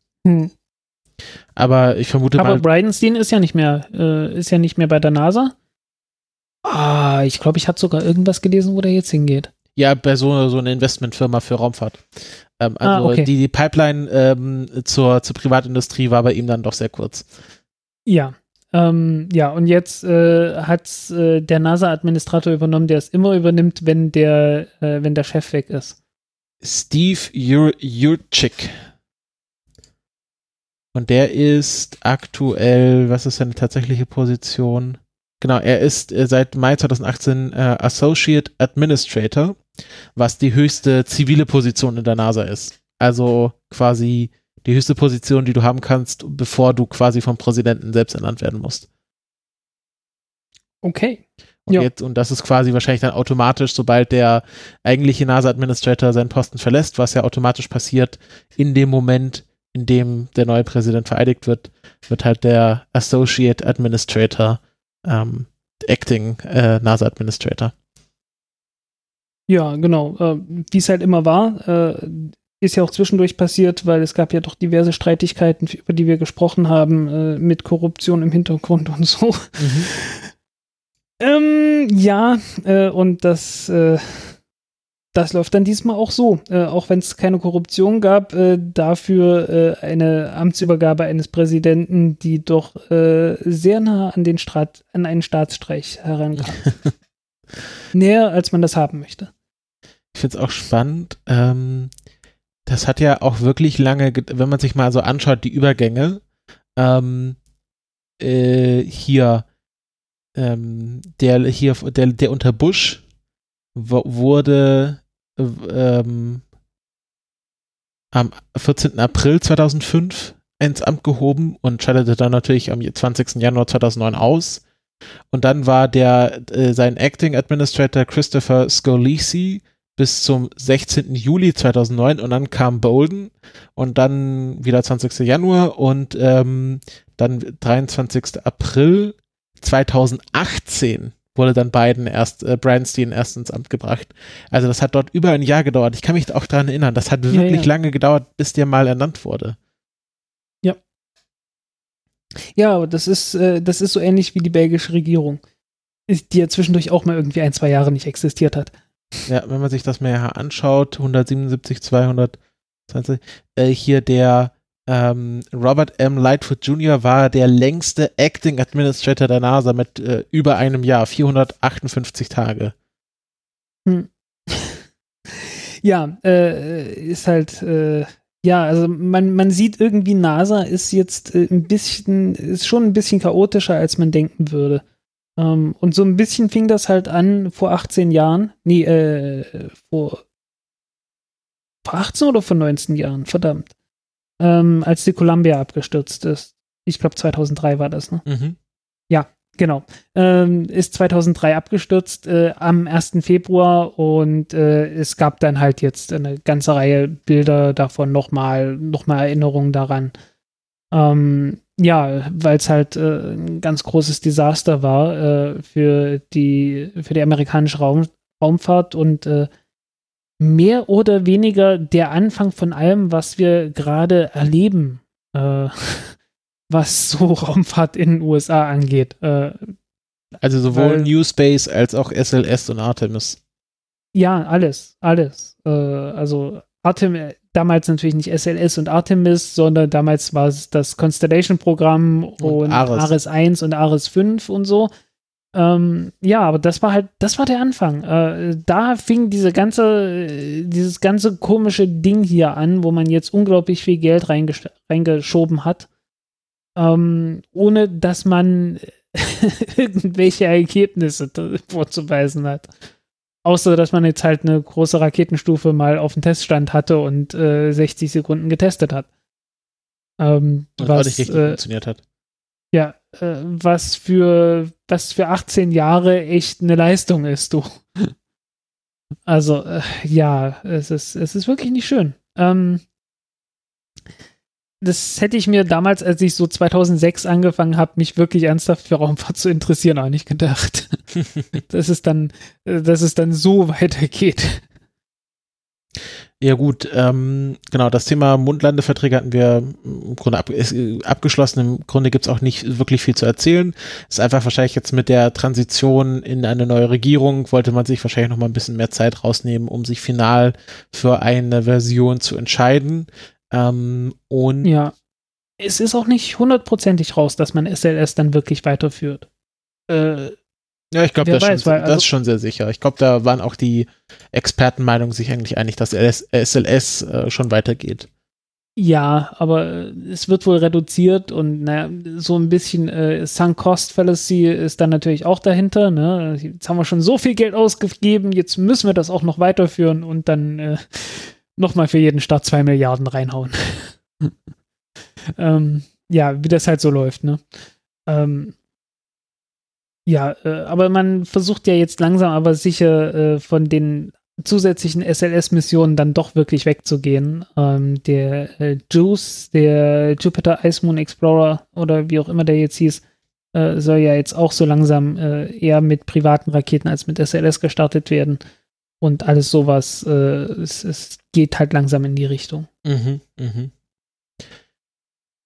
Aber ich vermute Aber mal, Bridenstine ist ja nicht mehr, äh, ist ja nicht mehr bei der NASA. Ah, ich glaube, ich hatte sogar irgendwas gelesen, wo der jetzt hingeht. ja, bei so, so einer Investmentfirma für Raumfahrt. Ähm, Ah, also okay. die, die Pipeline ähm, zur, zur Privatindustrie war bei ihm dann doch sehr kurz. Ja. Ähm, ja, und jetzt äh, hat äh, der NASA-Administrator übernommen, der es immer übernimmt, wenn der, äh, wenn der Chef weg ist. Steve Jur Jurczyk. Und der ist aktuell, was ist seine tatsächliche Position? Genau, er ist äh, seit Mai 2018 äh, Associate Administrator, was die höchste zivile Position in der NASA ist. Also quasi die höchste Position, die du haben kannst, bevor du quasi vom Präsidenten selbst ernannt werden musst. Okay. Und, Ja. jetzt, und das ist quasi wahrscheinlich dann automatisch, sobald der eigentliche NASA-Administrator seinen Posten verlässt, was ja automatisch passiert, in dem Moment, in dem der neue Präsident vereidigt wird, wird halt der Associate Administrator ähm, Acting äh, NASA-Administrator. Ja, genau. Äh, Wie es halt immer war, äh, ist ja auch zwischendurch passiert, weil es gab ja doch diverse Streitigkeiten, über die wir gesprochen haben, äh, mit Korruption im Hintergrund und so. Ähm, ja, äh, und das, äh, das läuft dann diesmal auch so. Äh, auch wenn es keine Korruption gab, äh, dafür äh, eine Amtsübergabe eines Präsidenten, die doch sehr nah an, den Staat, an einen Staatsstreich herankam. Näher, als man das haben möchte. Ich finde es auch spannend. Ähm, das hat ja auch wirklich lange, ge- wenn man sich mal so anschaut, die Übergänge. Ähm, äh, hier, ähm, der hier, der, der unter Bush wurde äh, ähm, am 14. April 2005 ins Amt gehoben und scheiterte dann natürlich am 20. Januar 2009 aus. Und dann war der äh, sein Acting Administrator Christopher Scalisi bis zum 16. Juli 2009 und dann kam Bolden und dann wieder 20. Januar und ähm, dann 23. April 2018 wurde dann Biden erst, äh, Brandstein erst ins Amt gebracht. Also das hat dort über ein Jahr gedauert. Ich kann mich auch daran erinnern, das hat wirklich ja, ja. lange gedauert, bis der mal ernannt wurde. Ja. Ja, aber das ist, äh, das ist so ähnlich wie die belgische Regierung, die ja zwischendurch auch mal irgendwie ein, zwei Jahre nicht existiert hat. Ja, wenn man sich das mal anschaut, 177, 220, äh, hier der ähm, Robert M. Lightfoot Jr. war der längste Acting Administrator der NASA mit äh, über einem Jahr, 458 Tage. Hm. ja, äh, ist halt, äh, ja, also man, man sieht irgendwie, NASA ist jetzt äh, ein bisschen, ist schon ein bisschen chaotischer, als man denken würde. Ähm, und so ein bisschen fing das halt an vor 18 Jahren. Nee, äh, vor, vor 18 oder vor 19 Jahren, verdammt. Ähm, als die Columbia abgestürzt ist. Ich glaube 2003 war das, ne? Mhm. Ja, genau. Ähm, ist 2003 abgestürzt äh, am 1. Februar und äh, es gab dann halt jetzt eine ganze Reihe Bilder davon, nochmal noch mal Erinnerungen daran. Ähm, ja, weil es halt äh, ein ganz großes Desaster war äh, für, die, für die amerikanische Raum, Raumfahrt und äh, mehr oder weniger der Anfang von allem, was wir gerade erleben, äh, was so Raumfahrt in den USA angeht. Äh, also sowohl weil, New Space als auch SLS und Artemis. Ja, alles, alles. Äh, also Artemis, damals natürlich nicht SLS und Artemis, sondern damals war es das Constellation-Programm und, und Ares. Ares 1 und Ares 5 und so. Ähm, ja, aber das war halt, das war der Anfang. Äh, da fing diese ganze, dieses ganze komische Ding hier an, wo man jetzt unglaublich viel Geld reingeschoben hat, ähm, ohne dass man irgendwelche Ergebnisse vorzuweisen hat. Außer, dass man jetzt halt eine große Raketenstufe mal auf dem Teststand hatte und äh, 60 Sekunden getestet hat. Ähm, und was nicht richtig äh, funktioniert hat. Ja, äh, was für was für 18 Jahre echt eine Leistung ist, du. Also, äh, ja, es ist, es ist wirklich nicht schön. Ähm, das hätte ich mir damals, als ich so 2006 angefangen habe, mich wirklich ernsthaft für Raumfahrt zu interessieren, auch nicht gedacht. dass es dann, dass es dann so weitergeht. Ja gut, ähm, genau, das Thema Mundlandeverträge hatten wir im Grunde ab, ist, abgeschlossen. Im Grunde gibt es auch nicht wirklich viel zu erzählen. Ist einfach wahrscheinlich jetzt mit der Transition in eine neue Regierung, wollte man sich wahrscheinlich noch mal ein bisschen mehr Zeit rausnehmen, um sich final für eine Version zu entscheiden. Ähm, und ja, es ist auch nicht hundertprozentig raus, dass man SLS dann wirklich weiterführt. Äh, ja, ich glaube, das, weiß, weil, also, das ist schon sehr sicher. Ich glaube, da waren auch die Expertenmeinungen sich eigentlich einig, dass SLS äh, schon weitergeht. Ja, aber äh, es wird wohl reduziert und naja, so ein bisschen äh, Sunk Cost Fallacy ist dann natürlich auch dahinter. Ne? Jetzt haben wir schon so viel Geld ausgegeben, jetzt müssen wir das auch noch weiterführen und dann äh, nochmal für jeden Start zwei Milliarden reinhauen. ähm, ja, wie das halt so läuft, ne? Ähm, ja, äh, aber man versucht ja jetzt langsam aber sicher äh, von den zusätzlichen SLS-Missionen dann doch wirklich wegzugehen. Ähm, der äh, JUICE, der Jupiter Ice Moon Explorer oder wie auch immer der jetzt hieß, äh, soll ja jetzt auch so langsam äh, eher mit privaten Raketen als mit SLS gestartet werden und alles sowas. Äh, es, es, geht halt langsam in die Richtung. Mhm, mhm.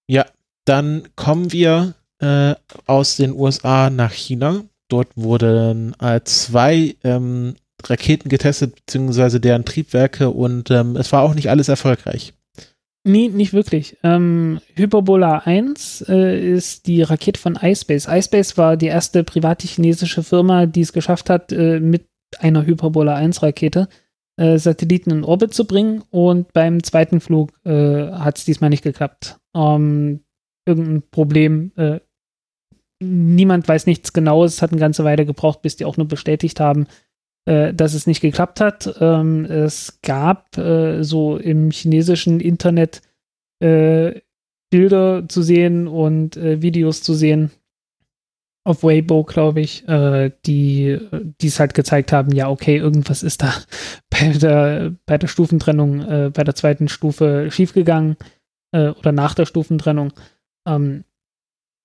Ja, dann kommen wir äh, aus den USA nach China. Dort wurden äh, zwei ähm, Raketen getestet, beziehungsweise deren Triebwerke und ähm, es war auch nicht alles erfolgreich. Nee, nicht wirklich. Ähm, Hyperbola 1 äh, ist die Rakete von iSpace. iSpace war die erste private chinesische Firma, die es geschafft hat, äh, mit einer Hyperbola 1 Rakete äh, Satelliten in Orbit zu bringen und beim zweiten Flug äh, hat es diesmal nicht geklappt. Ähm, irgendein Problem. Äh, niemand weiß nichts Genaues. Es hat eine ganze Weile gebraucht, bis die auch nur bestätigt haben, äh, dass es nicht geklappt hat. Ähm, es gab äh, so im chinesischen Internet Bilder zu sehen und äh, Videos zu sehen auf Weibo, glaube ich, äh, die es halt gezeigt haben, ja, okay, irgendwas ist da bei der, bei der Stufentrennung, äh, bei der zweiten Stufe schiefgegangen äh, oder nach der Stufentrennung. Ähm,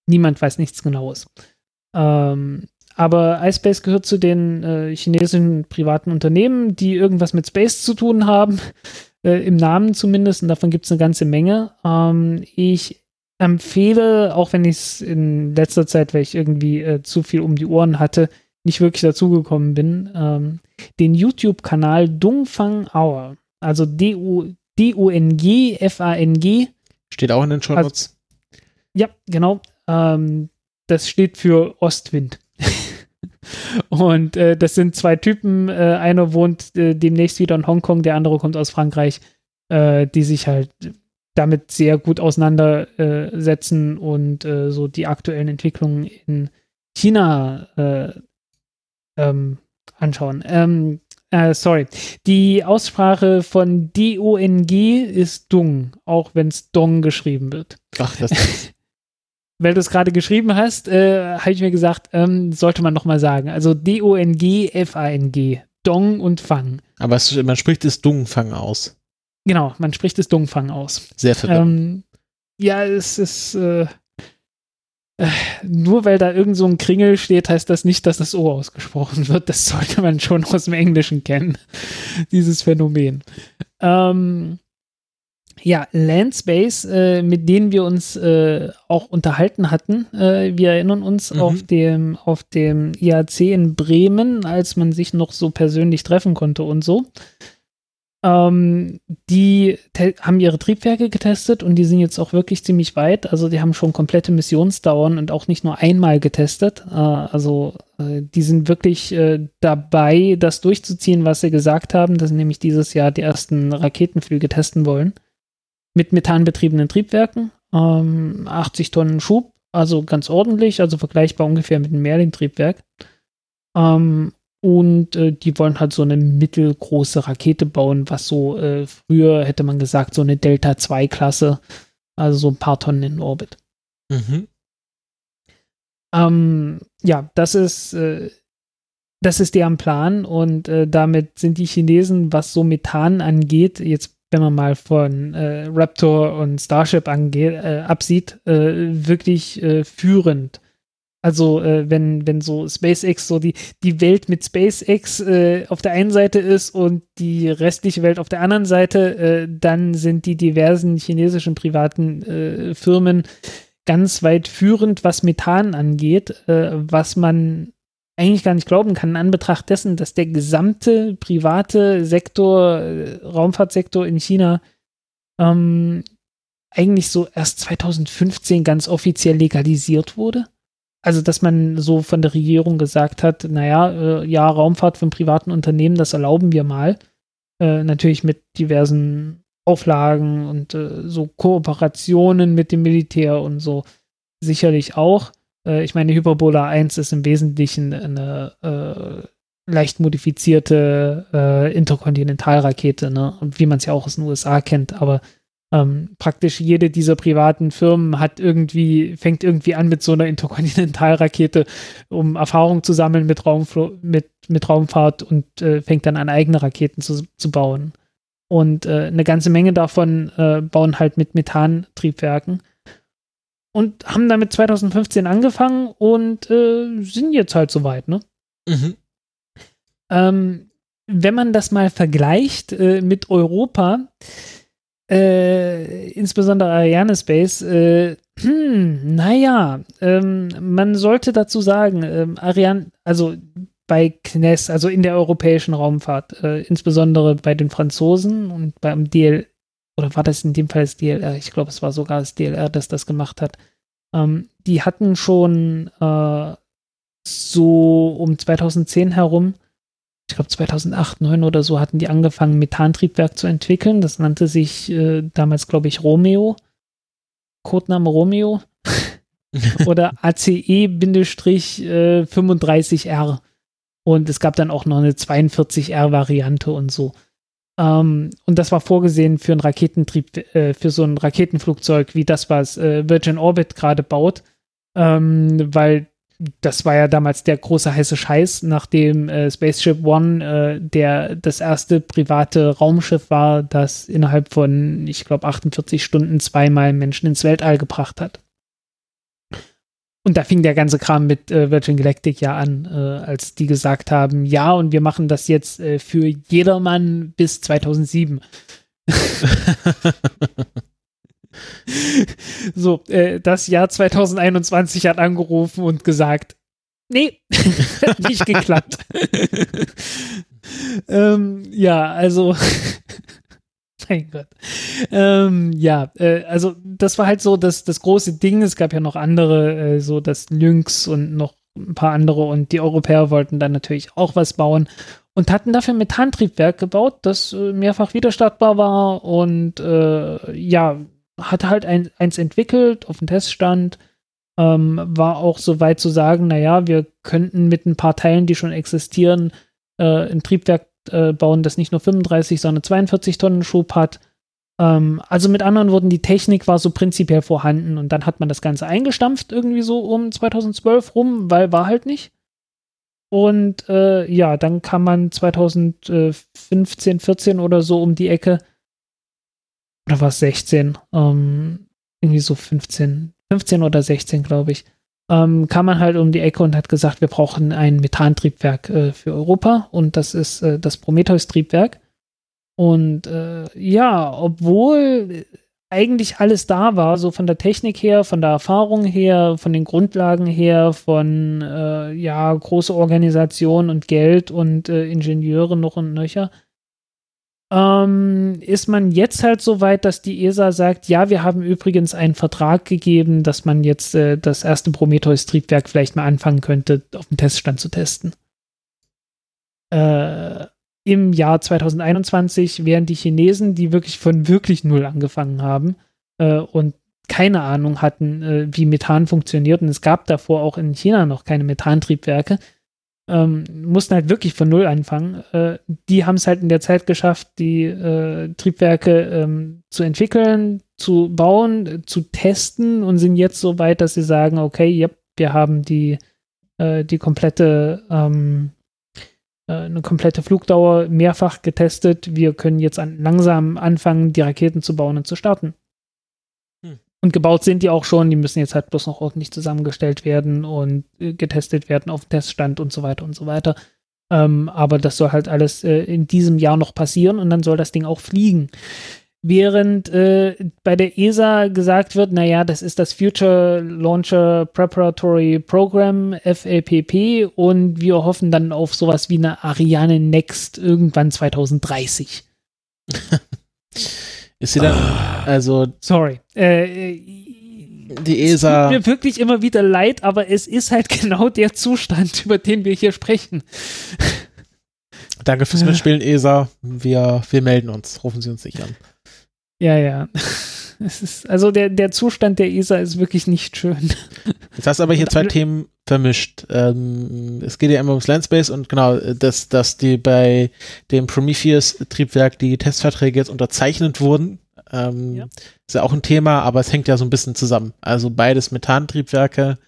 niemand weiß nichts Genaues. Ähm, aber iSpace gehört zu den äh, chinesischen privaten Unternehmen, die irgendwas mit Space zu tun haben, äh, im Namen zumindest, und davon gibt es eine ganze Menge. Ähm, ich empfehle, auch wenn ich es in letzter Zeit, weil ich irgendwie äh, zu viel um die Ohren hatte, nicht wirklich dazugekommen bin, ähm, den YouTube-Kanal Dungfang Hour. Also D-U-N-G, F-A-N-G. Steht auch in den Show Notes. Also, ja, genau. Ähm, das steht für Ostwind. Und äh, das sind zwei Typen. Äh, einer wohnt äh, demnächst wieder in Hongkong, der andere kommt aus Frankreich, äh, die sich halt damit sehr gut auseinandersetzen und äh, so die aktuellen Entwicklungen in China äh, ähm, anschauen. Ähm, sorry. Die Aussprache von D-O-N-G ist Dung, auch wenn es Dong geschrieben wird. Ach, das weil du es gerade geschrieben hast, äh, habe ich mir gesagt, ähm, sollte man nochmal sagen. Also D-O-N-G, F-A-N-G. Dong und Fang. Aber es, man spricht es Dungfang aus. Genau, man spricht es Dungfang aus. Sehr verwirrend. Ähm, ja, es ist äh, äh, nur weil da irgend so ein Kringel steht, heißt das nicht, dass das O ausgesprochen wird. Das sollte man schon aus dem Englischen kennen, dieses Phänomen. Ähm, ja, Landspace, äh, mit denen wir uns äh, auch unterhalten hatten. Äh, wir erinnern uns mhm. auf dem, auf dem IAC in Bremen, als man sich noch so persönlich treffen konnte und so. Ähm, die haben ihre Triebwerke getestet und die sind jetzt auch wirklich ziemlich weit. Also die haben schon komplette Missionsdauern und auch nicht nur einmal getestet. Äh, also äh, die sind wirklich äh, dabei, das durchzuziehen, was sie gesagt haben, dass sie nämlich dieses Jahr die ersten Raketenflüge testen wollen mit methanbetriebenen Triebwerken, ähm, 80 Tonnen Schub, also ganz ordentlich, also vergleichbar ungefähr mit einem Merlin-Triebwerk. Ähm, und äh, die wollen halt so eine mittelgroße Rakete bauen, was so äh, früher hätte man gesagt, so eine Delta-2-Klasse, also so ein paar Tonnen in Orbit. Mhm. Ähm, ja, das ist, äh, das ist deren Plan und äh, damit sind die Chinesen, was so Methan angeht, jetzt wenn man mal von äh, Raptor und Starship angeht, äh, absieht, wirklich führend. Also äh, wenn, wenn so SpaceX so die, die Welt mit SpaceX äh, auf der einen Seite ist und die restliche Welt auf der anderen Seite, dann sind die diversen chinesischen privaten Firmen ganz weit führend, was Methan angeht, was man eigentlich gar nicht glauben kann, in Anbetracht dessen, dass der gesamte private Sektor, äh, Raumfahrtsektor in China ähm, eigentlich so erst 2015 ganz offiziell legalisiert wurde. Also, dass man so von der Regierung gesagt hat, naja, äh, ja, Raumfahrt von privaten Unternehmen, das erlauben wir mal. Äh, natürlich mit diversen Auflagen und äh, so Kooperationen mit dem Militär und so sicherlich auch. Äh, ich meine, Hyperbola 1 ist im Wesentlichen eine äh, leicht modifizierte äh, Interkontinentalrakete, ne? Und wie man es ja auch aus den USA kennt, aber ähm, praktisch jede dieser privaten Firmen hat irgendwie, fängt irgendwie an mit so einer Interkontinentalrakete, um Erfahrung zu sammeln mit, Raumfl mit, mit Raumfahrt und äh, fängt dann an, eigene Raketen zu, zu bauen. Und äh, eine ganze Menge davon äh, bauen halt mit Methantriebwerken und haben damit 2015 angefangen und äh, sind jetzt halt soweit, ne? Mhm. Ähm, wenn man das mal vergleicht äh, mit Europa, äh, insbesondere Ariane Space, äh, hm, naja, ähm, man sollte dazu sagen, ähm, Ariane, also bei CNES, also in der europäischen Raumfahrt, äh, insbesondere bei den Franzosen und beim DL, oder war das in dem Fall das DLR? Ich glaube, es war sogar das DLR, das das gemacht hat. Ähm, die hatten schon äh, so um 2010 herum, ich glaube 2008, 2009 oder so, hatten die angefangen, Methantriebwerk zu entwickeln. Das nannte sich äh, damals, glaube ich, Romeo. Codename Romeo. oder ACE-35R. Und es gab dann auch noch eine 42R-Variante und so. Ähm, und das war vorgesehen für einen Raketentrieb, äh, für so ein Raketenflugzeug wie das, was äh, Virgin Orbit gerade baut, ähm, weil das war ja damals der große heiße Scheiß, nachdem äh, Spaceship One äh, der das erste private Raumschiff war, das innerhalb von, ich glaube, 48 Stunden zweimal Menschen ins Weltall gebracht hat. Und da fing der ganze Kram mit äh, Virgin Galactic ja an, äh, als die gesagt haben, ja, und wir machen das jetzt äh, für jedermann bis 2007. so, äh, das Jahr 2021 hat angerufen und gesagt, nee, hat nicht geklappt. ähm, ja, also mein Gott. Ähm, ja, äh, also das war halt so das, das große Ding. Es gab ja noch andere, äh, so das Lynx und noch ein paar andere und die Europäer wollten dann natürlich auch was bauen und hatten dafür ein Methantriebwerk gebaut, das äh, mehrfach widerstandbar war und äh, ja, hat halt ein, eins entwickelt auf dem Teststand. Ähm, war auch so weit zu sagen, naja, wir könnten mit ein paar Teilen, die schon existieren, äh, ein Triebwerk äh, bauen, das nicht nur 35, sondern 42 Tonnen Schub hat. Ähm, also mit anderen Worten, die Technik war so prinzipiell vorhanden und dann hat man das Ganze eingestampft irgendwie so um 2012 rum, weil war halt nicht. Und äh, ja, dann kam man 2015, 14 oder so um die Ecke. Oder war es 16? Ähm, irgendwie so 15, 15 oder 16, glaube ich ähm, kam man halt um die Ecke und hat gesagt, wir brauchen ein Methantriebwerk äh, für Europa und das ist äh, das Prometheus-Triebwerk. Und äh, ja, obwohl eigentlich alles da war, so von der Technik her, von der Erfahrung her, von den Grundlagen her, von äh, ja, große Organisation und Geld und äh, Ingenieure noch und nöcher, ähm, ist man jetzt halt so weit, dass die ESA sagt, ja, wir haben übrigens einen Vertrag gegeben, dass man jetzt äh, das erste Prometheus-Triebwerk vielleicht mal anfangen könnte, auf dem Teststand zu testen. Äh, Im Jahr 2021 wären die Chinesen, die wirklich von wirklich null angefangen haben äh, und keine Ahnung hatten, äh, wie Methan funktioniert. Und es gab davor auch in China noch keine Methantriebwerke ähm, mussten halt wirklich von Null anfangen. Äh, die haben es halt in der Zeit geschafft, die äh, Triebwerke ähm, zu entwickeln, zu bauen, äh, zu testen und sind jetzt so weit, dass sie sagen, okay, yep, wir haben die, äh, die komplette, ähm, äh, eine komplette Flugdauer mehrfach getestet. Wir können jetzt an, langsam anfangen, die Raketen zu bauen und zu starten. Und gebaut sind die auch schon, die müssen jetzt halt bloß noch ordentlich zusammengestellt werden und äh, getestet werden auf Teststand und so weiter und so weiter. Ähm, aber das soll halt alles äh, in diesem Jahr noch passieren und dann soll das Ding auch fliegen. Während äh, bei der ESA gesagt wird, naja, das ist das Future Launcher Preparatory Program, FLPP, und wir hoffen dann auf sowas wie eine Ariane Next irgendwann 2030. Ist sie dann, ah. also. Sorry. Äh, die ESA. Es tut mir wirklich immer wieder leid, aber es ist halt genau der Zustand, über den wir hier sprechen. Danke fürs Mitspielen, ESA. Wir, wir melden uns. Rufen Sie uns nicht an. Ja, ja. Es ist, also der, der Zustand der ESA ist wirklich nicht schön. Jetzt hast du aber hier zwei Themen vermischt. Ähm, es geht ja immer ums Landspace und genau, dass, dass die bei dem Prometheus-Triebwerk die Testverträge jetzt unterzeichnet wurden. Ähm, ja. Ist ja auch ein Thema, aber es hängt ja so ein bisschen zusammen. Also beides Methantriebwerke.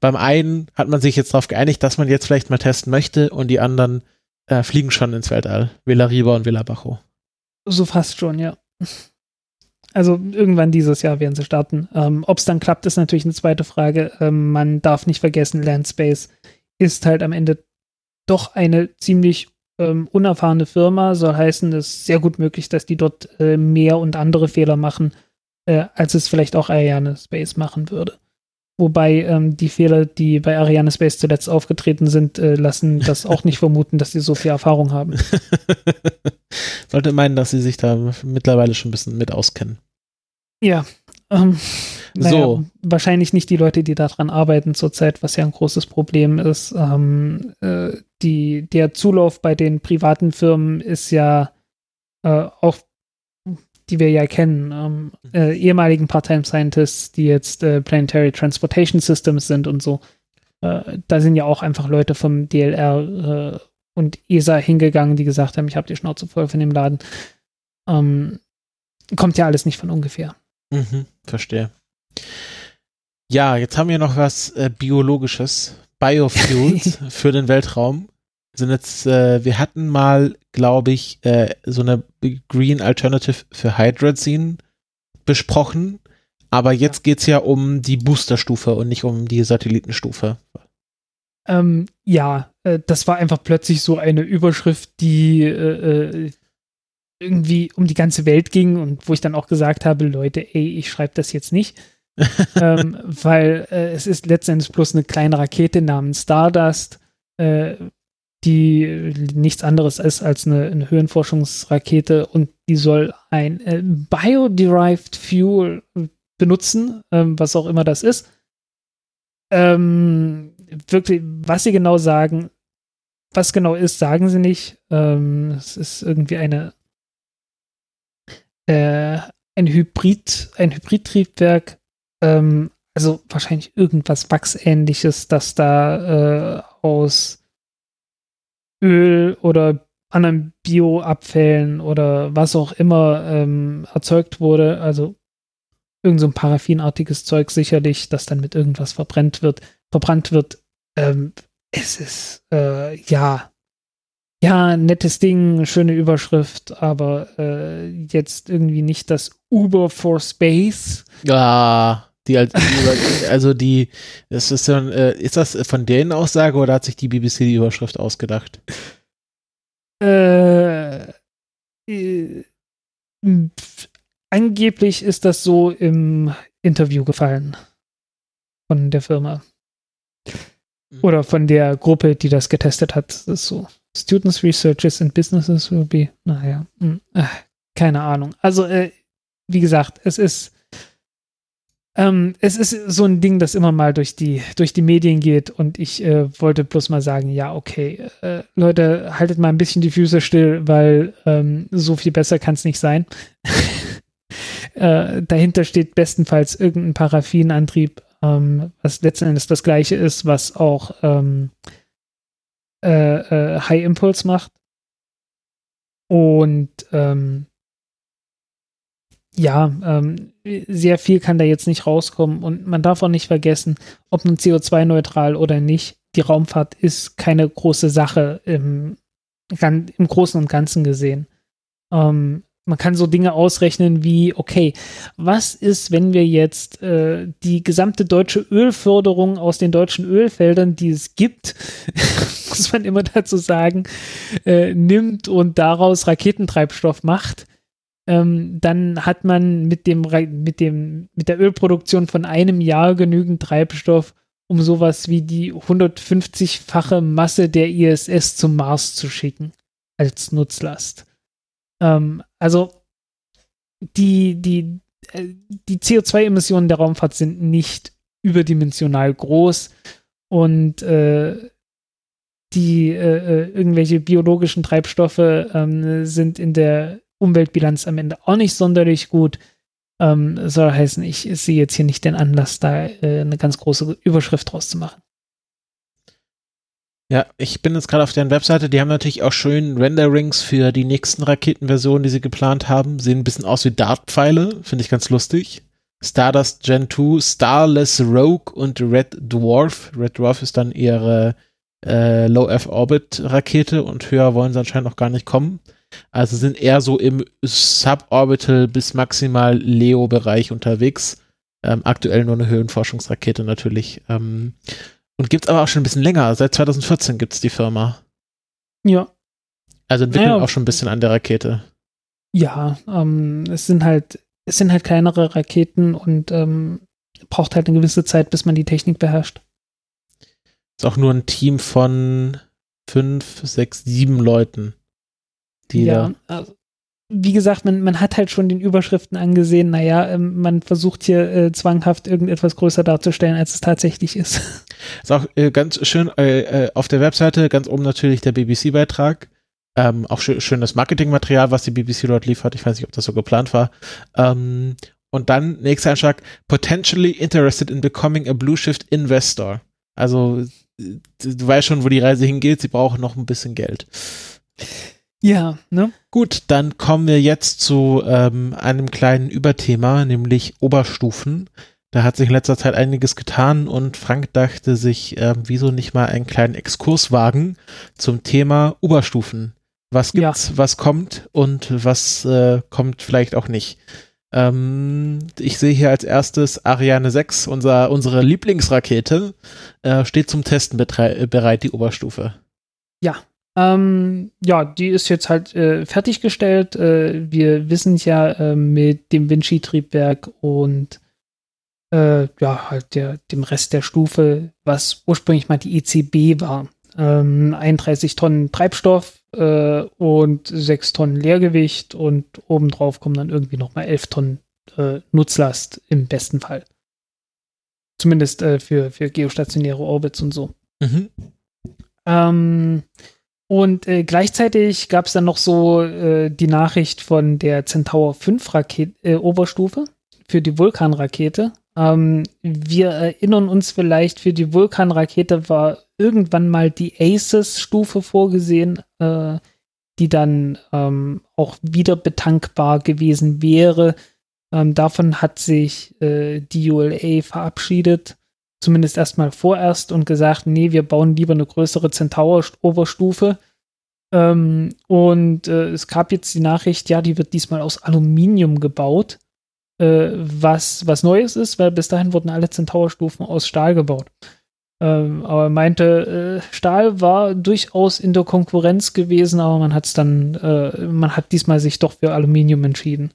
Beim einen hat man sich jetzt darauf geeinigt, dass man jetzt vielleicht mal testen möchte und die anderen äh, fliegen schon ins Weltall. Villa Riba und Villa Bajo. So fast schon, ja. Also irgendwann dieses Jahr werden sie starten. Ähm, Ob es dann klappt, ist natürlich eine zweite Frage. Ähm, man darf nicht vergessen, Landspace ist halt am Ende doch eine ziemlich ähm, unerfahrene Firma. Soll heißen, es ist sehr gut möglich, dass die dort äh, mehr und andere Fehler machen, äh, als es vielleicht auch Ariane Space machen würde. Wobei ähm, die Fehler, die bei Ariane Space zuletzt aufgetreten sind, äh, lassen das auch nicht vermuten, dass sie so viel Erfahrung haben. Sollte meinen, dass sie sich da mittlerweile schon ein bisschen mit auskennen. Ja. Ähm, naja, so. Wahrscheinlich nicht die Leute, die daran arbeiten zurzeit, was ja ein großes Problem ist. Ähm, äh, die, der Zulauf bei den privaten Firmen ist ja äh, auch die wir ja kennen, ähm, äh, ehemaligen Part-Time-Scientists, die jetzt äh, Planetary Transportation Systems sind und so. Äh, da sind ja auch einfach Leute vom DLR äh, und ESA hingegangen, die gesagt haben, ich habe die Schnauze voll von dem Laden. Ähm, kommt ja alles nicht von ungefähr. Mhm, verstehe. Ja, jetzt haben wir noch was äh, Biologisches. Biofuels für den Weltraum. Sind jetzt, äh, wir hatten mal, glaube ich, äh, so eine Green Alternative für Hydrazin besprochen. Aber jetzt geht es ja um die Boosterstufe und nicht um die Satellitenstufe. Ähm, ja, äh, das war einfach plötzlich so eine Überschrift, die äh, äh, irgendwie um die ganze Welt ging und wo ich dann auch gesagt habe, Leute, ey, ich schreibe das jetzt nicht. ähm, weil äh, es ist letztendlich bloß eine kleine Rakete namens Stardust, äh, die nichts anderes ist als eine, eine Höhenforschungsrakete und die soll ein äh, Bio-Derived Fuel benutzen, ähm, was auch immer das ist. Ähm, wirklich, was sie genau sagen, was genau ist, sagen sie nicht. Ähm, es ist irgendwie eine äh, ein Hybrid, ein Hybridtriebwerk, ähm, also wahrscheinlich irgendwas Wachsähnliches, das da äh, aus Öl oder anderen Bioabfällen oder was auch immer ähm, erzeugt wurde. Also irgend so ein paraffinartiges Zeug sicherlich, das dann mit irgendwas verbrennt wird, verbrannt wird. Ähm, es ist äh, ja ja, nettes Ding, schöne Überschrift, aber äh, jetzt irgendwie nicht das Uber for Space. Ja, die als, also die, das ist dann, äh, ist das von deren Aussage oder hat sich die BBC die Überschrift ausgedacht? Äh, äh, angeblich ist das so im Interview gefallen von der Firma. Hm. Oder von der Gruppe, die das getestet hat. Das ist so. Students, Researchers and Businesses will be, naja, mh, äh, keine Ahnung. Also, äh, wie gesagt, es ist, ähm, es ist so ein Ding, das immer mal durch die, durch die Medien geht und ich äh, wollte bloß mal sagen, ja, okay, äh, Leute, haltet mal ein bisschen die Füße still, weil ähm, so viel besser kann es nicht sein. Äh, dahinter steht bestenfalls irgendein Paraffinantrieb, ähm, was letzten Endes das gleiche ist, was auch ähm, äh, äh, High Impulse macht. Und ähm, ja, ähm, sehr viel kann da jetzt nicht rauskommen und man darf auch nicht vergessen, ob nun CO2-neutral oder nicht, die Raumfahrt ist keine große Sache im, im Großen und Ganzen gesehen. Ähm, man kann so Dinge ausrechnen wie, okay, was ist, wenn wir jetzt äh, die gesamte deutsche Ölförderung aus den deutschen Ölfeldern, die es gibt, muss man immer dazu sagen, äh, nimmt und daraus Raketentreibstoff macht, ähm, dann hat man mit dem, mit dem, mit der Ölproduktion von einem Jahr genügend Treibstoff, um sowas wie die 150-fache Masse der ISS zum Mars zu schicken als Nutzlast. Ähm, also die, die, äh, die CO2-Emissionen der Raumfahrt sind nicht überdimensional groß und äh, die äh, äh, irgendwelche biologischen Treibstoffe ähm, sind in der Umweltbilanz am Ende auch nicht sonderlich gut. Ähm, soll heißen, ich sehe jetzt hier nicht den Anlass, da äh, eine ganz große Überschrift draus zu machen. Ja, ich bin jetzt gerade auf deren Webseite. Die haben natürlich auch schön Renderings für die nächsten Raketenversionen, die sie geplant haben. Sehen ein bisschen aus wie Dartpfeile. Finde ich ganz lustig. Stardust Gen 2, Starless Rogue und Red Dwarf. Red Dwarf ist dann ihre äh, Low-F-Orbit-Rakete und höher wollen sie anscheinend noch gar nicht kommen. Also sind eher so im Suborbital bis maximal Leo-Bereich unterwegs. Ähm, aktuell nur eine Höhenforschungsrakete natürlich. Ähm, und gibt's aber auch schon ein bisschen länger. Seit 2014 gibt's die Firma. Ja. Also entwickeln naja. auch schon ein bisschen an der Rakete. Ja, ähm, es sind halt, es sind halt kleinere Raketen und ähm, braucht halt eine gewisse Zeit, bis man die Technik beherrscht. Ist auch nur ein Team von fünf, sechs, sieben Leuten. Die ja, da also, wie gesagt, man, man hat halt schon den Überschriften angesehen, naja, ähm, man versucht hier äh, zwanghaft irgendetwas größer darzustellen, als es tatsächlich ist. Ist auch äh, ganz schön äh, äh auf der Webseite, ganz oben natürlich der BBC-Beitrag. Ähm, auch schön, schönes Marketingmaterial, was die BBC dort liefert. Ich weiß nicht, ob das so geplant war. Ähm, und dann nächster Einschlag, potentially interested in becoming a Blue Shift Investor. Also du weißt schon, wo die Reise hingeht. Sie brauchen noch ein bisschen Geld. Ja, ne? Gut, dann kommen wir jetzt zu ähm, einem kleinen Überthema, nämlich Oberstufen. Da hat sich in letzter Zeit einiges getan und Frank dachte sich, äh, wieso nicht mal einen kleinen Exkurs wagen zum Thema Oberstufen. Was gibt's, ja. was kommt und was äh, kommt vielleicht auch nicht. Ähm, ich sehe hier als erstes Ariane 6, unser, unsere Lieblingsrakete, äh, steht zum Testen bereit, die Oberstufe. Ja, ähm, ja, die ist jetzt halt äh, fertiggestellt. Äh, wir wissen ja äh, mit dem Vinci-Triebwerk und äh, ja, halt der, dem Rest der Stufe, was ursprünglich mal die ECB war. Ähm, 31 Tonnen Treibstoff äh, und 6 Tonnen Leergewicht und obendrauf kommen dann irgendwie nochmal 11 Tonnen äh, Nutzlast im besten Fall. Zumindest für, für geostationäre Orbits und so. Mhm. Ähm, und äh, gleichzeitig gab es dann noch so äh, die Nachricht von der Centaur 5 Raket äh, Oberstufe für die Vulkanrakete. Ähm, wir erinnern uns vielleicht, für die Vulkanrakete war irgendwann mal die ACES-Stufe vorgesehen, äh, die dann ähm, auch wieder betankbar gewesen wäre. Ähm, davon hat sich äh, die ULA verabschiedet, zumindest erstmal vorerst und gesagt, nee, wir bauen lieber eine größere Centaur-Oberstufe. Ähm, und äh, es gab jetzt die Nachricht, ja, die wird diesmal aus Aluminium gebaut äh, was, was Neues ist, weil bis dahin wurden alle Centaur-Stufen aus Stahl gebaut. Ähm, aber er meinte, äh, Stahl war durchaus in der Konkurrenz gewesen, aber man hat es dann, äh, man hat diesmal sich doch für Aluminium entschieden.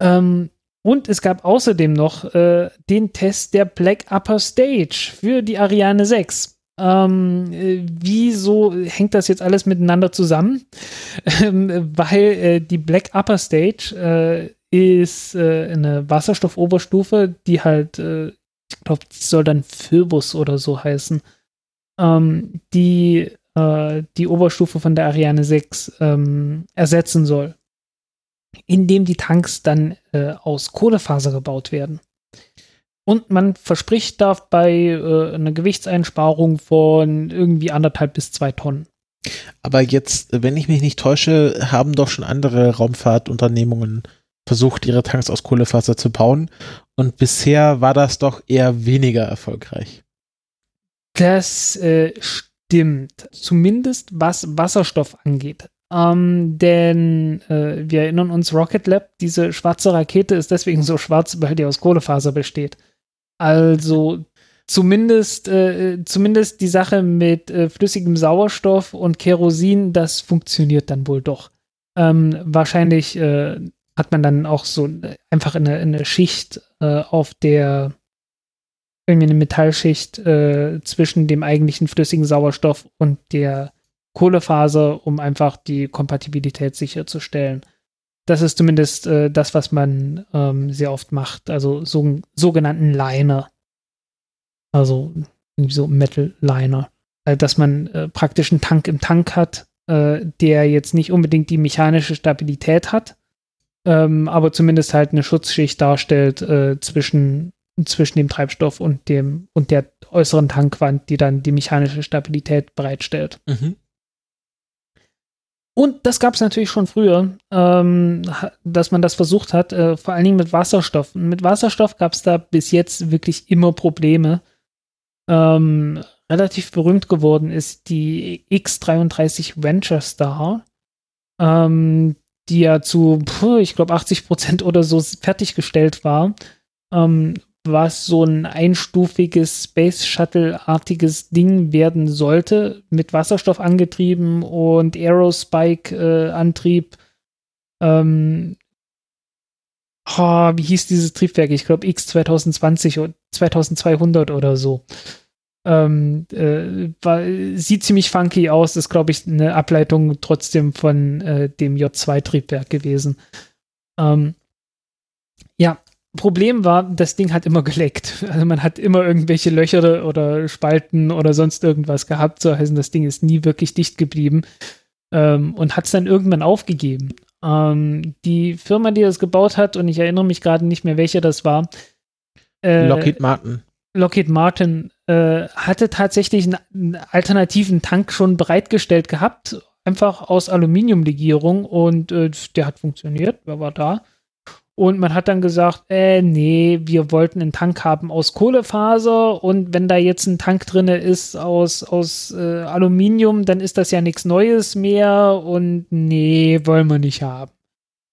Ähm, und es gab außerdem noch äh, den Test der Black Upper Stage für die Ariane 6. Ähm, äh, wieso hängt das jetzt alles miteinander zusammen? Ähm, weil äh, die Black Upper Stage äh, ist äh, eine Wasserstoffoberstufe, die halt, ich glaube, die soll dann Phobos oder so heißen, ähm, die die Oberstufe von der Ariane 6 ähm, ersetzen soll, indem die Tanks dann äh, aus Kohlefaser gebaut werden. Und man verspricht dabei äh, eine Gewichtseinsparung von irgendwie anderthalb bis zwei Tonnen. Aber jetzt, wenn ich mich nicht täusche, haben doch schon andere Raumfahrtunternehmungen versucht, ihre Tanks aus Kohlefaser zu bauen. Und bisher war das doch eher weniger erfolgreich. Das äh, stimmt. Zumindest was Wasserstoff angeht. Ähm, denn äh, wir erinnern uns, Rocket Lab, diese schwarze Rakete ist deswegen so schwarz, weil die aus Kohlefaser besteht. Also zumindest, äh, zumindest die Sache mit äh, flüssigem Sauerstoff und Kerosin, das funktioniert dann wohl doch. Ähm, wahrscheinlich äh, hat man dann auch so einfach eine, eine Schicht äh, auf der irgendwie eine Metallschicht äh, zwischen dem eigentlichen flüssigen Sauerstoff und der Kohlefaser, um einfach die Kompatibilität sicherzustellen. Das ist zumindest äh, das, was man ähm, sehr oft macht, also so, sogenannten Liner. Also so Metal Liner. Also, dass man äh, praktisch einen Tank im Tank hat, äh, der jetzt nicht unbedingt die mechanische Stabilität hat, ähm, aber zumindest halt eine Schutzschicht darstellt äh, zwischen, zwischen dem Treibstoff und dem und der äußeren Tankwand, die dann die mechanische Stabilität bereitstellt. Mhm. Und das gab es natürlich schon früher, ähm, dass man das versucht hat, äh, vor allen Dingen mit Wasserstoff. Und mit Wasserstoff gab es da bis jetzt wirklich immer Probleme. Ähm, relativ berühmt geworden ist die X33 Venture Star. Ähm, die ja zu, ich glaube, 80 Prozent oder so fertiggestellt war, ähm, was so ein einstufiges Space Shuttle-artiges Ding werden sollte, mit Wasserstoff angetrieben und Aerospike-Antrieb. Äh, ähm, oh, wie hieß dieses Triebwerk? Ich glaube X 2020 oder 2200 oder so. Ähm, äh, war, sieht ziemlich funky aus, ist, glaube ich, eine Ableitung trotzdem von äh, dem J2-Triebwerk gewesen. Ähm, Problem war, das Ding hat immer geleckt. Also man hat immer irgendwelche Löcher oder Spalten oder sonst irgendwas gehabt. So heißen, das Ding ist nie wirklich dicht geblieben ähm, und hat es dann irgendwann aufgegeben. Ähm, die Firma, die das gebaut hat, und ich erinnere mich gerade nicht mehr, welche das war. Äh, Lockheed Martin. Lockheed Martin äh, hatte tatsächlich einen, einen alternativen Tank schon bereitgestellt gehabt, einfach aus Aluminiumlegierung und äh, der hat funktioniert, wer war da? Und man hat dann gesagt, äh, nee, wir wollten einen Tank haben aus Kohlefaser und wenn da jetzt ein Tank drin ist aus, aus äh, Aluminium, dann ist das ja nichts Neues mehr und nee, wollen wir nicht haben.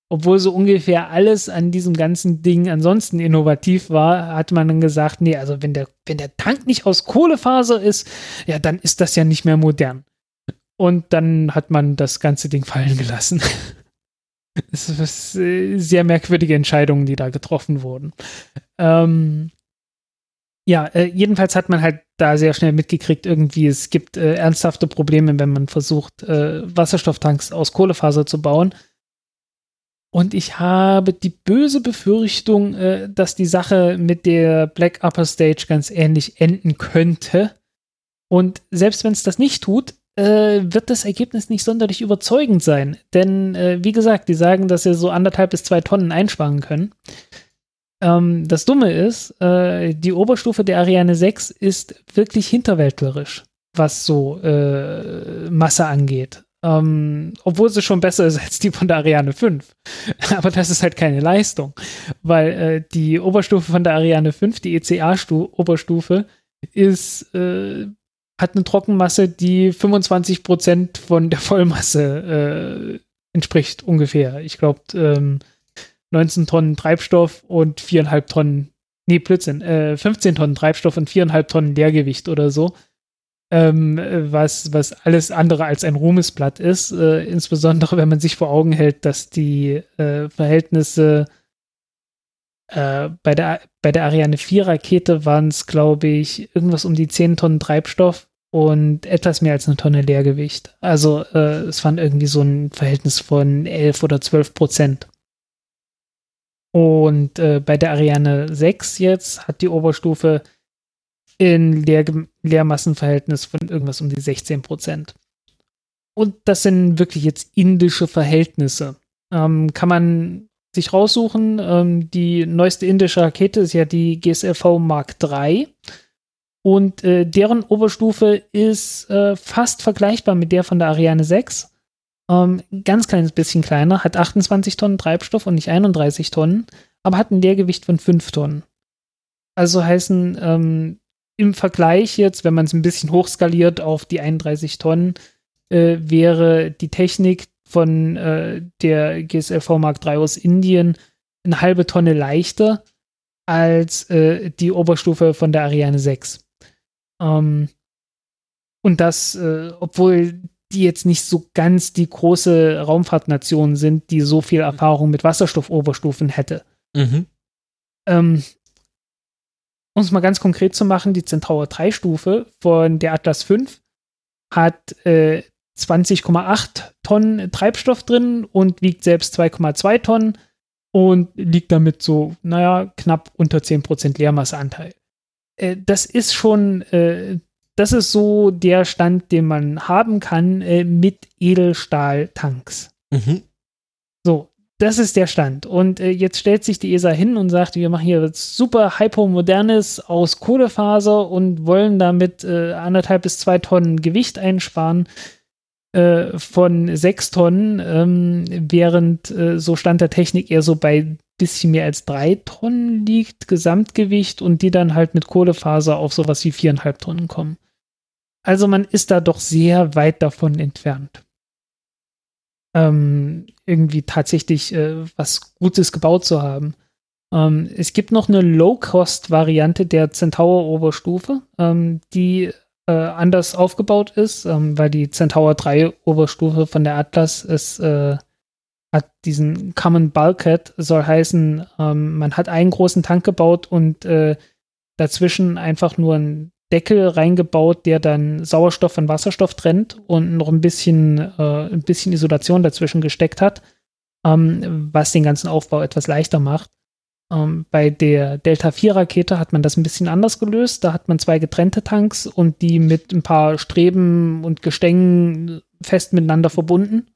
Obwohl so ungefähr alles an diesem ganzen Ding ansonsten innovativ war, hat man dann gesagt, nee, also wenn der, wenn der Tank nicht aus Kohlefaser ist, ja, dann ist das ja nicht mehr modern. Und dann hat man das ganze Ding fallen gelassen. Es ist äh, sehr merkwürdige Entscheidungen, die da getroffen wurden. Ähm, ja, äh, jedenfalls hat man halt da sehr schnell mitgekriegt, irgendwie, es gibt äh, ernsthafte Probleme, wenn man versucht, äh, Wasserstofftanks aus Kohlefaser zu bauen. Und ich habe die böse Befürchtung, äh, dass die Sache mit der Black Upper Stage ganz ähnlich enden könnte. Und selbst wenn es das nicht tut, äh, wird das Ergebnis nicht sonderlich überzeugend sein. Denn, äh, wie gesagt, die sagen, dass sie so anderthalb bis zwei Tonnen einsparen können. Ähm, das Dumme ist, äh, die Oberstufe der Ariane 6 ist wirklich hinterwäldlerisch, was so äh, Masse angeht. Ähm, obwohl sie schon besser ist als die von der Ariane 5. Aber das ist halt keine Leistung, weil äh, die Oberstufe von der Ariane 5, die ECA-Oberstufe, ist äh, hat eine Trockenmasse, die 25 Prozent von der Vollmasse äh, entspricht ungefähr. Ich glaube, ähm, 19 Tonnen Treibstoff und 4,5 Tonnen, nee, Blödsinn, äh, 15 Tonnen Treibstoff und 4,5 Tonnen Leergewicht oder so. Ähm, was, was alles andere als ein Ruhmesblatt ist, äh, insbesondere wenn man sich vor Augen hält, dass die äh, Verhältnisse äh, bei, der, bei der Ariane 4 Rakete waren es, glaube ich, irgendwas um die 10 Tonnen Treibstoff und etwas mehr als eine Tonne Leergewicht. Also äh, es waren irgendwie so ein Verhältnis von 11 oder 12 Prozent. Und äh, bei der Ariane 6 jetzt hat die Oberstufe in Leer Leermassenverhältnis von irgendwas um die 16 Prozent. Und das sind wirklich jetzt indische Verhältnisse. Ähm, kann man sich raussuchen. Ähm, die neueste indische Rakete ist ja die GSLV Mark III. Und äh, deren Oberstufe ist äh, fast vergleichbar mit der von der Ariane 6. Ähm, ganz kleines bisschen kleiner, hat 28 Tonnen Treibstoff und nicht 31 Tonnen, aber hat ein Leergewicht von 5 Tonnen. Also heißen ähm, im Vergleich jetzt, wenn man es ein bisschen hochskaliert auf die 31 Tonnen, äh, wäre die Technik von äh, der GSLV Mark III aus Indien eine halbe Tonne leichter als äh, die Oberstufe von der Ariane 6. Ähm, und das, äh, obwohl die jetzt nicht so ganz die große Raumfahrtnation sind, die so viel Erfahrung mit Wasserstoffoberstufen hätte. Mhm. Ähm, um es mal ganz konkret zu machen, die Centaur 3-Stufe von der Atlas 5 hat äh, 20,8 Tonnen Treibstoff drin und wiegt selbst 2,2 Tonnen und liegt damit so, naja, knapp unter 10% Leermasseanteil. Äh, das ist schon, äh, das ist so der Stand, den man haben kann äh, mit Edelstahltanks. Mhm. So, das ist der Stand. Und äh, jetzt stellt sich die ESA hin und sagt, wir machen hier super hypomodernes aus Kohlefaser und wollen damit äh, anderthalb bis zwei Tonnen Gewicht einsparen. Äh, von sechs Tonnen, ähm, während äh, so Stand der Technik eher so bei bisschen mehr als drei Tonnen liegt, Gesamtgewicht, und die dann halt mit Kohlefaser auf sowas wie viereinhalb Tonnen kommen. Also man ist da doch sehr weit davon entfernt. Ähm, irgendwie tatsächlich äh, was Gutes gebaut zu haben. Ähm, es gibt noch eine Low-Cost-Variante der Centaur-Oberstufe, ähm, die äh, anders aufgebaut ist, ähm, weil die Centaur 3 Oberstufe von der Atlas ist, äh, hat diesen Common Bulkhead, soll heißen, ähm, man hat einen großen Tank gebaut und äh, dazwischen einfach nur einen Deckel reingebaut, der dann Sauerstoff von Wasserstoff trennt und noch ein bisschen, äh, ein bisschen Isolation dazwischen gesteckt hat, ähm, was den ganzen Aufbau etwas leichter macht. Ähm, bei der Delta 4 Rakete hat man das ein bisschen anders gelöst. Da hat man zwei getrennte Tanks und die mit ein paar Streben und Gestängen fest miteinander verbunden,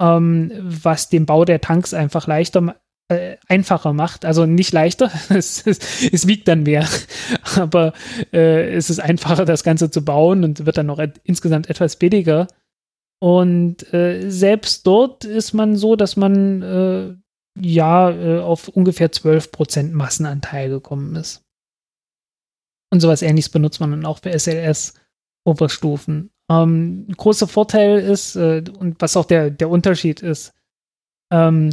ähm, was den Bau der Tanks einfach leichter äh, einfacher macht. Also nicht leichter, es, es, es wiegt dann mehr, aber äh, es ist einfacher, das Ganze zu bauen und wird dann noch et insgesamt etwas billiger. Und äh, selbst dort ist man so, dass man äh, ja äh, auf ungefähr 12% Massenanteil gekommen ist. Und sowas ähnliches benutzt man dann auch für SLS-Oberstufen. Ähm, großer Vorteil ist, äh, und was auch der, der Unterschied ist, ähm,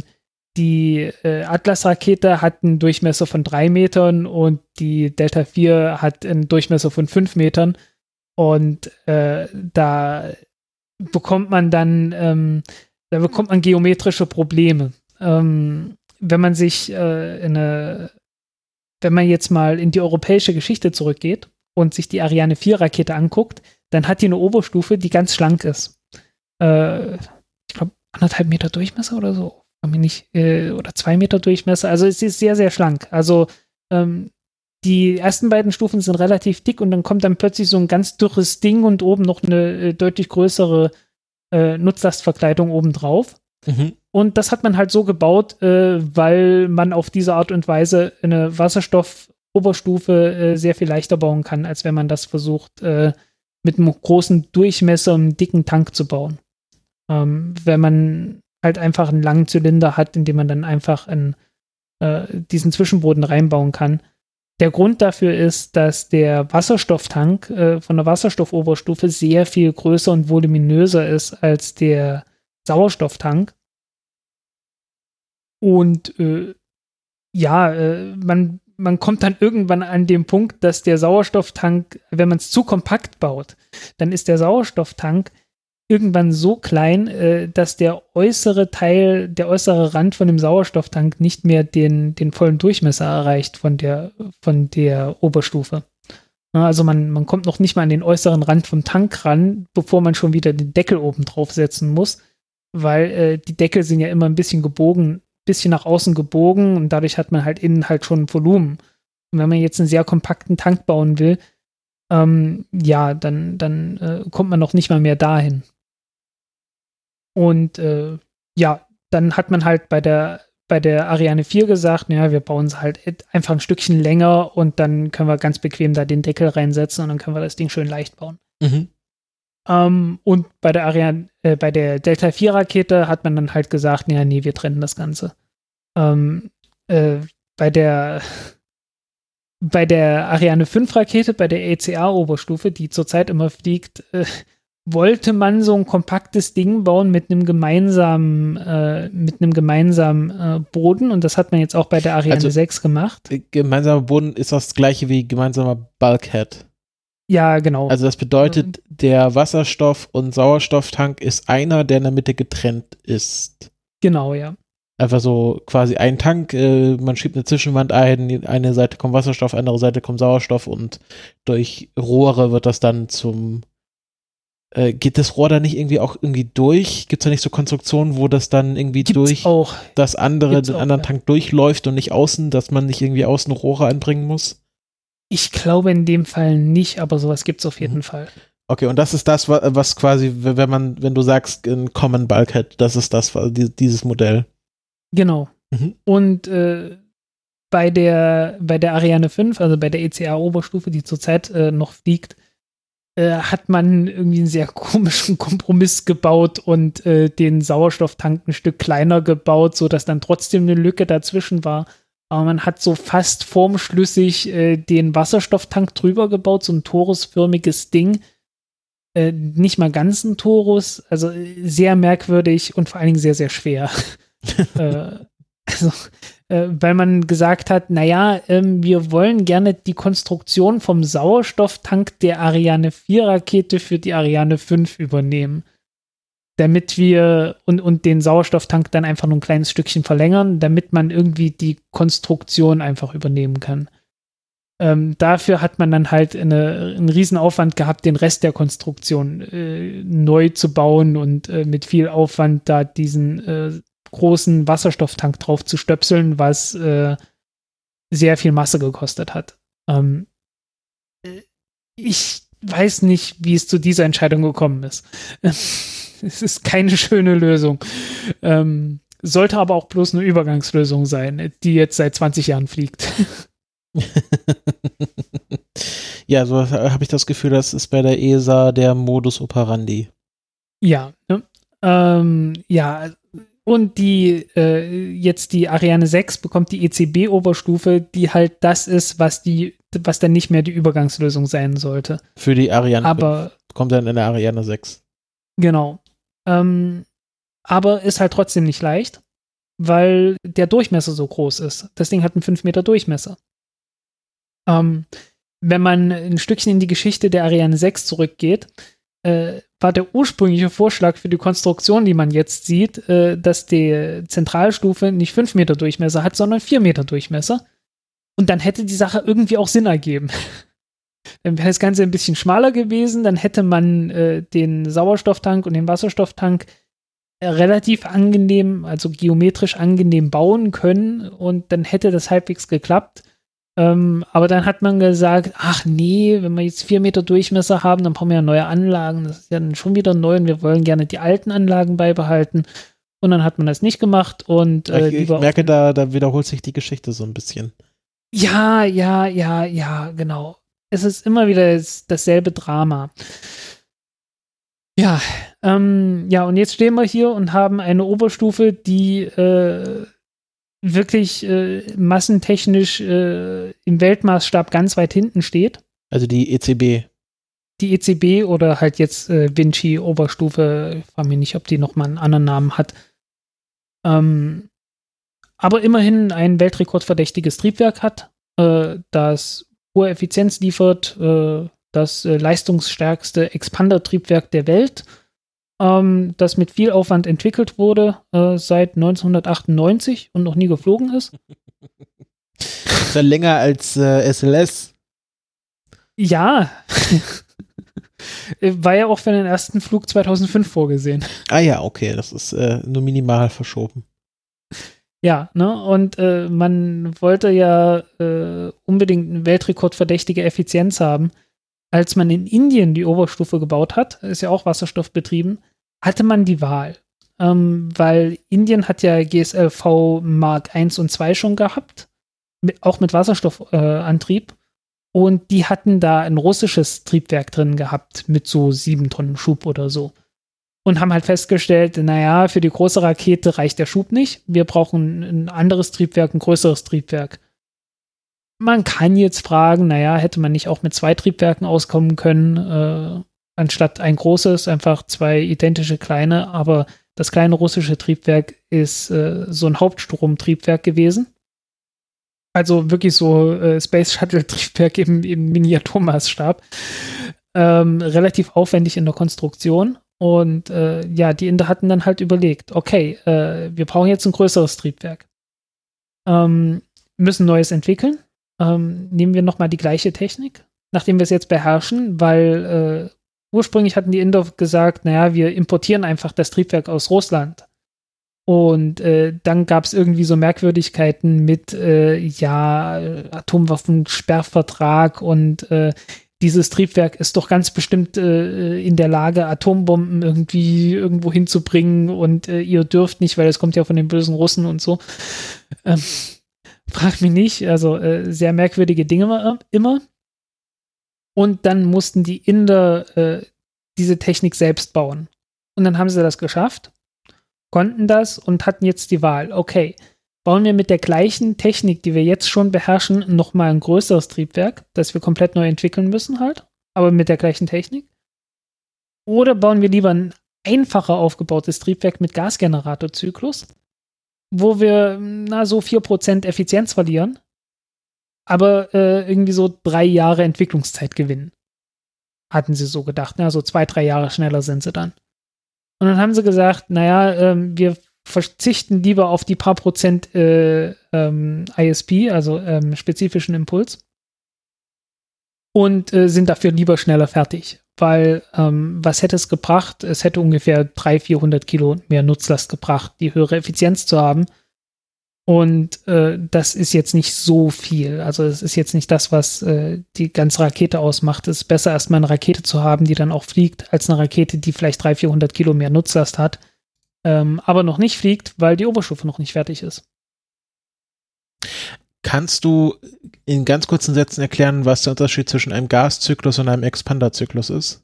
die äh, Atlas-Rakete hat einen Durchmesser von drei Metern und die Delta 4 hat einen Durchmesser von fünf Metern. Und äh, da bekommt man dann, ähm, da bekommt man geometrische Probleme. Ähm, wenn man sich äh, in eine, wenn man jetzt mal in die europäische Geschichte zurückgeht und sich die Ariane 4 Rakete anguckt, dann hat die eine Oberstufe, die ganz schlank ist. Äh, ich glaube, anderthalb Meter Durchmesser oder so. Nicht, äh, oder zwei Meter Durchmesser. Also es ist sehr, sehr schlank. Also ähm, die ersten beiden Stufen sind relativ dick und dann kommt dann plötzlich so ein ganz dürres Ding und oben noch eine äh, deutlich größere äh, Nutzlastverkleidung obendrauf. Mhm. Und das hat man halt so gebaut, äh, weil man auf diese Art und Weise eine Wasserstoffoberstufe äh, sehr viel leichter bauen kann, als wenn man das versucht, äh, mit einem großen Durchmesser, einem dicken Tank zu bauen. Ähm, wenn man halt einfach einen langen Zylinder hat, in dem man dann einfach in, äh, diesen Zwischenboden reinbauen kann, der Grund dafür ist, dass der Wasserstofftank äh, von der Wasserstoffoberstufe sehr viel größer und voluminöser ist als der Sauerstofftank. Und äh, ja, äh, man, man kommt dann irgendwann an den Punkt, dass der Sauerstofftank, wenn man es zu kompakt baut, dann ist der Sauerstofftank irgendwann so klein, äh, dass der äußere Teil, der äußere Rand von dem Sauerstofftank nicht mehr den, den vollen Durchmesser erreicht von der, von der Oberstufe. Also man, man kommt noch nicht mal an den äußeren Rand vom Tank ran, bevor man schon wieder den Deckel oben drauf setzen muss, weil äh, die Deckel sind ja immer ein bisschen gebogen, bisschen nach außen gebogen und dadurch hat man halt innen halt schon Volumen. Und wenn man jetzt einen sehr kompakten Tank bauen will, ähm, ja, dann, dann äh, kommt man noch nicht mal mehr dahin. Und äh, ja, dann hat man halt bei der, bei der Ariane 4 gesagt, ja, wir bauen es halt einfach ein Stückchen länger und dann können wir ganz bequem da den Deckel reinsetzen und dann können wir das Ding schön leicht bauen. Mhm. Ähm, und bei der Ariane, äh, bei der Delta 4 Rakete hat man dann halt gesagt, ja, nee, wir trennen das Ganze. Ähm, äh, bei der bei der Ariane 5 Rakete, bei der ECA Oberstufe, die zurzeit immer fliegt, äh, wollte man so ein kompaktes Ding bauen mit einem gemeinsamen, äh, mit einem gemeinsamen äh, Boden und das hat man jetzt auch bei der Ariane also, 6 gemacht. Äh, gemeinsamer Boden ist das gleiche wie gemeinsamer Bulkhead. Ja, genau. Also das bedeutet, der Wasserstoff- und Sauerstofftank ist einer, der in der Mitte getrennt ist. Genau, ja. Einfach so quasi ein Tank, äh, man schiebt eine Zwischenwand ein, eine Seite kommt Wasserstoff, andere Seite kommt Sauerstoff und durch Rohre wird das dann zum äh, geht das Rohr da nicht irgendwie auch irgendwie durch? Gibt es da nicht so Konstruktionen, wo das dann irgendwie Gibt's durch auch. das andere, Gibt's den auch, anderen ja. Tank durchläuft und nicht außen, dass man nicht irgendwie außen Rohre anbringen muss? Ich glaube in dem Fall nicht, aber sowas gibt es auf jeden mhm. Fall. Okay, und das ist das, was quasi, wenn man, wenn du sagst, ein Common Bulkhead, das ist das, dieses Modell. Genau. Mhm. Und äh, bei der, bei der Ariane 5, also bei der ECA-Oberstufe, die zurzeit äh, noch fliegt, äh, hat man irgendwie einen sehr komischen Kompromiss gebaut und äh, den Sauerstofftank ein Stück kleiner gebaut, sodass dann trotzdem eine Lücke dazwischen war. Aber man hat so fast formschlüssig äh, den Wasserstofftank drüber gebaut, so ein torusförmiges Ding. Äh, nicht mal ganz ein Torus, also äh, sehr merkwürdig und vor allen Dingen sehr, sehr schwer. also äh, weil man gesagt hat, naja, ähm, wir wollen gerne die Konstruktion vom Sauerstofftank der Ariane 4 Rakete für die Ariane 5 übernehmen. Damit wir und, und den Sauerstofftank dann einfach nur ein kleines Stückchen verlängern, damit man irgendwie die Konstruktion einfach übernehmen kann. Ähm, dafür hat man dann halt eine, einen Riesenaufwand gehabt, den Rest der Konstruktion äh, neu zu bauen und äh, mit viel Aufwand da diesen äh, großen Wasserstofftank drauf zu stöpseln, was äh, sehr viel Masse gekostet hat. Ähm, ich weiß nicht, wie es zu dieser Entscheidung gekommen ist. es ist keine schöne Lösung. Ähm, Sollte aber auch bloß eine Übergangslösung sein, die jetzt seit 20 Jahren fliegt. ja, so habe ich das Gefühl, das ist bei der ESA der Modus operandi. Ja, ne? ähm, ja, und die äh, jetzt die Ariane 6 bekommt die ECB-Oberstufe, die halt das ist, was die, was dann nicht mehr die Übergangslösung sein sollte. Für die Ariane aber 5. kommt dann in der Ariane 6. Genau. Ähm, aber ist halt trotzdem nicht leicht, weil der Durchmesser so groß ist. Das Ding hat einen 5 Meter Durchmesser. Ähm, wenn man ein Stückchen in die Geschichte der Ariane 6 zurückgeht, äh, war der ursprüngliche Vorschlag für die Konstruktion, die man jetzt sieht, äh, dass die Zentralstufe nicht 5 Meter Durchmesser hat, sondern 4 Meter Durchmesser. Und dann hätte die Sache irgendwie auch Sinn ergeben. dann wäre das Ganze ein bisschen schmaler gewesen, dann hätte man äh, den Sauerstofftank und den Wasserstofftank äh, relativ angenehm, also geometrisch angenehm bauen können und dann hätte das halbwegs geklappt. Ähm, aber dann hat man gesagt, ach nee, wenn wir jetzt vier Meter Durchmesser haben, dann brauchen wir ja neue Anlagen. Das ist ja dann schon wieder neu und wir wollen gerne die alten Anlagen beibehalten. Und dann hat man das nicht gemacht und äh, ich, ich merke, da, da wiederholt sich die Geschichte so ein bisschen. Ja, ja, ja, ja, genau. Es ist immer wieder das, dasselbe Drama. Ja, ähm, ja, und jetzt stehen wir hier und haben eine Oberstufe, die äh, wirklich äh, massentechnisch äh, im Weltmaßstab ganz weit hinten steht. Also die ECB. Die ECB oder halt jetzt äh, Vinci Oberstufe, ich frage mich nicht, ob die nochmal einen anderen Namen hat. Ähm, aber immerhin ein weltrekordverdächtiges Triebwerk hat, äh, das hohe Effizienz liefert, äh, das äh, leistungsstärkste Expander-Triebwerk der Welt ähm, das mit viel Aufwand entwickelt wurde äh, seit 1998 und noch nie geflogen ist. ist ja länger als äh, SLS. Ja. War ja auch für den ersten Flug 2005 vorgesehen. Ah ja, okay, das ist äh, nur minimal verschoben. Ja, ne, und äh, man wollte ja äh, unbedingt eine weltrekordverdächtige Effizienz haben als man in Indien die Oberstufe gebaut hat, ist ja auch wasserstoffbetrieben, hatte man die Wahl. Ähm, weil Indien hat ja GSLV Mark 1 und 2 schon gehabt, mit, auch mit Wasserstoffantrieb. Äh, und die hatten da ein russisches Triebwerk drin gehabt mit so sieben Tonnen Schub oder so. Und haben halt festgestellt, naja, für die große Rakete reicht der Schub nicht. Wir brauchen ein anderes Triebwerk, ein größeres Triebwerk. Man kann jetzt fragen, naja, hätte man nicht auch mit zwei Triebwerken auskommen können, äh, anstatt ein großes, einfach zwei identische kleine, aber das kleine russische Triebwerk ist äh, so ein Hauptstromtriebwerk gewesen. Also wirklich so äh, Space Shuttle-Triebwerk im, im Miniaturmaßstab. Ähm, relativ aufwendig in der Konstruktion. Und äh, ja, die Inder hatten dann halt überlegt, okay, äh, wir brauchen jetzt ein größeres Triebwerk. Ähm, müssen Neues entwickeln ähm, nehmen wir nochmal die gleiche Technik, nachdem wir es jetzt beherrschen, weil äh, ursprünglich hatten die Inder gesagt, naja, wir importieren einfach das Triebwerk aus Russland. Und äh, dann gab es irgendwie so Merkwürdigkeiten mit, äh, ja, Atomwaffensperrvertrag und äh, dieses Triebwerk ist doch ganz bestimmt äh, in der Lage, Atombomben irgendwie irgendwo hinzubringen und äh, ihr dürft nicht, weil es kommt ja von den bösen Russen und so. Ähm, Frag mich nicht. Also äh, sehr merkwürdige Dinge immer. Und dann mussten die Inder äh, diese Technik selbst bauen. Und dann haben sie das geschafft, konnten das und hatten jetzt die Wahl. Okay, bauen wir mit der gleichen Technik, die wir jetzt schon beherrschen, nochmal ein größeres Triebwerk, das wir komplett neu entwickeln müssen halt, aber mit der gleichen Technik. Oder bauen wir lieber ein einfacher aufgebautes Triebwerk mit Gasgeneratorzyklus, wo wir na so 4% Effizienz verlieren, aber äh, irgendwie so drei Jahre Entwicklungszeit gewinnen. Hatten sie so gedacht. Ne? Also zwei, drei Jahre schneller sind sie dann. Und dann haben sie gesagt, naja, ähm, wir verzichten lieber auf die paar Prozent äh, ähm, ISP, also ähm, spezifischen Impuls, und äh, sind dafür lieber schneller fertig weil ähm, was hätte es gebracht? Es hätte ungefähr 300, 400 Kilo mehr Nutzlast gebracht, die höhere Effizienz zu haben. Und äh, das ist jetzt nicht so viel. Also es ist jetzt nicht das, was äh, die ganze Rakete ausmacht. Es ist besser, erstmal eine Rakete zu haben, die dann auch fliegt, als eine Rakete, die vielleicht 300, 400 Kilo mehr Nutzlast hat, ähm, aber noch nicht fliegt, weil die Oberstufe noch nicht fertig ist. Kannst du in ganz kurzen Sätzen erklären, was der Unterschied zwischen einem Gaszyklus und einem Expanderzyklus ist?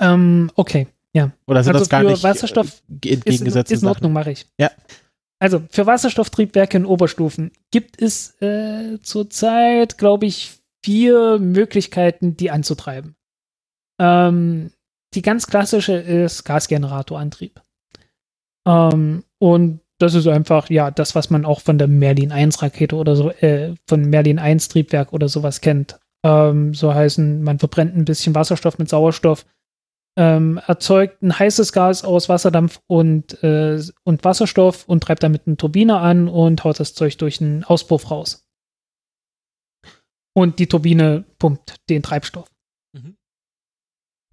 Ähm, okay, ja. Oder sind Also das gar für nicht Wasserstoff äh, entgegengesetzte ist in Ordnung, mache ich. Ja. Also für Wasserstofftriebwerke in Oberstufen gibt es äh, zurzeit, glaube ich, vier Möglichkeiten, die anzutreiben. Ähm, die ganz klassische ist Gasgeneratorantrieb. Ähm, und das ist einfach, ja, das, was man auch von der Merlin 1 Rakete oder so, äh, von Merlin 1 Triebwerk oder sowas kennt. Ähm, so heißen, man verbrennt ein bisschen Wasserstoff mit Sauerstoff, ähm, erzeugt ein heißes Gas aus Wasserdampf und, äh, und Wasserstoff und treibt damit eine Turbine an und haut das Zeug durch einen Auspuff raus. Und die Turbine pumpt den Treibstoff.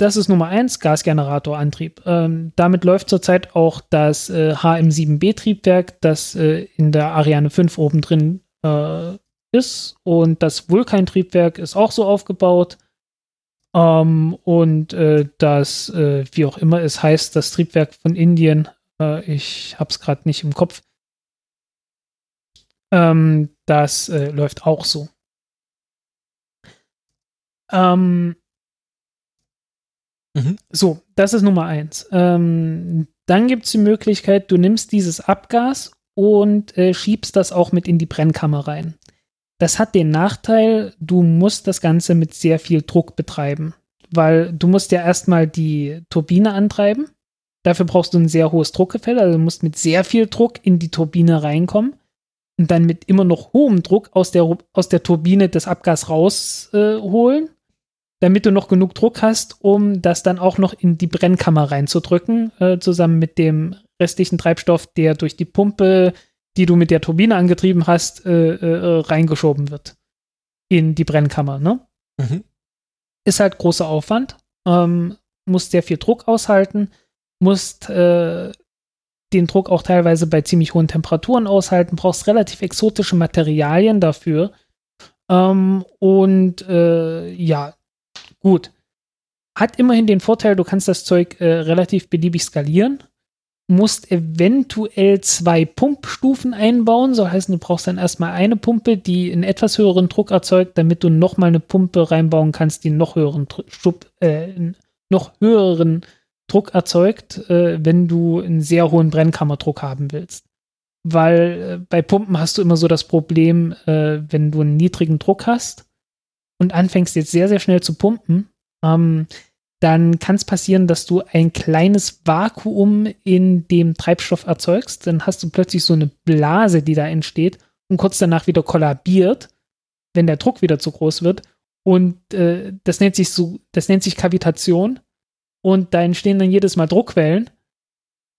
Das ist Nummer eins, Gasgeneratorantrieb. Ähm, damit läuft zurzeit auch das äh, HM7B-Triebwerk, das äh, in der Ariane 5 oben drin äh, ist. Und das Vulkan-Triebwerk ist auch so aufgebaut. Ähm, und äh, das, äh, wie auch immer es heißt, das Triebwerk von Indien, äh, ich habe es gerade nicht im Kopf, ähm, das läuft auch so. Ähm, Mhm. So, das ist Nummer eins. Ähm, dann gibt es die Möglichkeit, du nimmst dieses Abgas und äh, schiebst das auch mit in die Brennkammer rein. Das hat den Nachteil, du musst das Ganze mit sehr viel Druck betreiben, weil du musst ja erstmal die Turbine antreiben. Dafür brauchst du ein sehr hohes Druckgefälle, also du musst mit sehr viel Druck in die Turbine reinkommen und dann mit immer noch hohem Druck aus der, aus der Turbine das Abgas rausholen, damit du noch genug Druck hast, um das dann auch noch in die Brennkammer reinzudrücken, äh, zusammen mit dem restlichen Treibstoff, der durch die Pumpe, die du mit der Turbine angetrieben hast, äh, äh, reingeschoben wird in die Brennkammer. Ne? Mhm. ist halt großer Aufwand, ähm, musst sehr viel Druck aushalten, musst äh, den Druck auch teilweise bei ziemlich hohen Temperaturen aushalten, brauchst relativ exotische Materialien dafür. Ähm, und äh, ja, gut. Hat immerhin den Vorteil, du kannst das Zeug äh, relativ beliebig skalieren, musst eventuell zwei Pumpstufen einbauen, so heißen, du brauchst dann erstmal eine Pumpe, die einen etwas höheren Druck erzeugt, damit du nochmal eine Pumpe reinbauen kannst, die einen noch höheren, Schub, äh, noch höheren Druck erzeugt, äh, wenn du einen sehr hohen Brennkammerdruck haben willst. Weil äh, bei Pumpen hast du immer so das Problem, äh, wenn du einen niedrigen Druck hast und anfängst jetzt sehr, sehr schnell zu pumpen, ähm, dann kann es passieren, dass du ein kleines Vakuum in dem Treibstoff erzeugst. Dann hast du plötzlich so eine Blase, die da entsteht und kurz danach wieder kollabiert, wenn der Druck wieder zu groß wird. Und äh, das nennt sich so, das nennt sich Kavitation. Und da entstehen dann jedes Mal Druckwellen,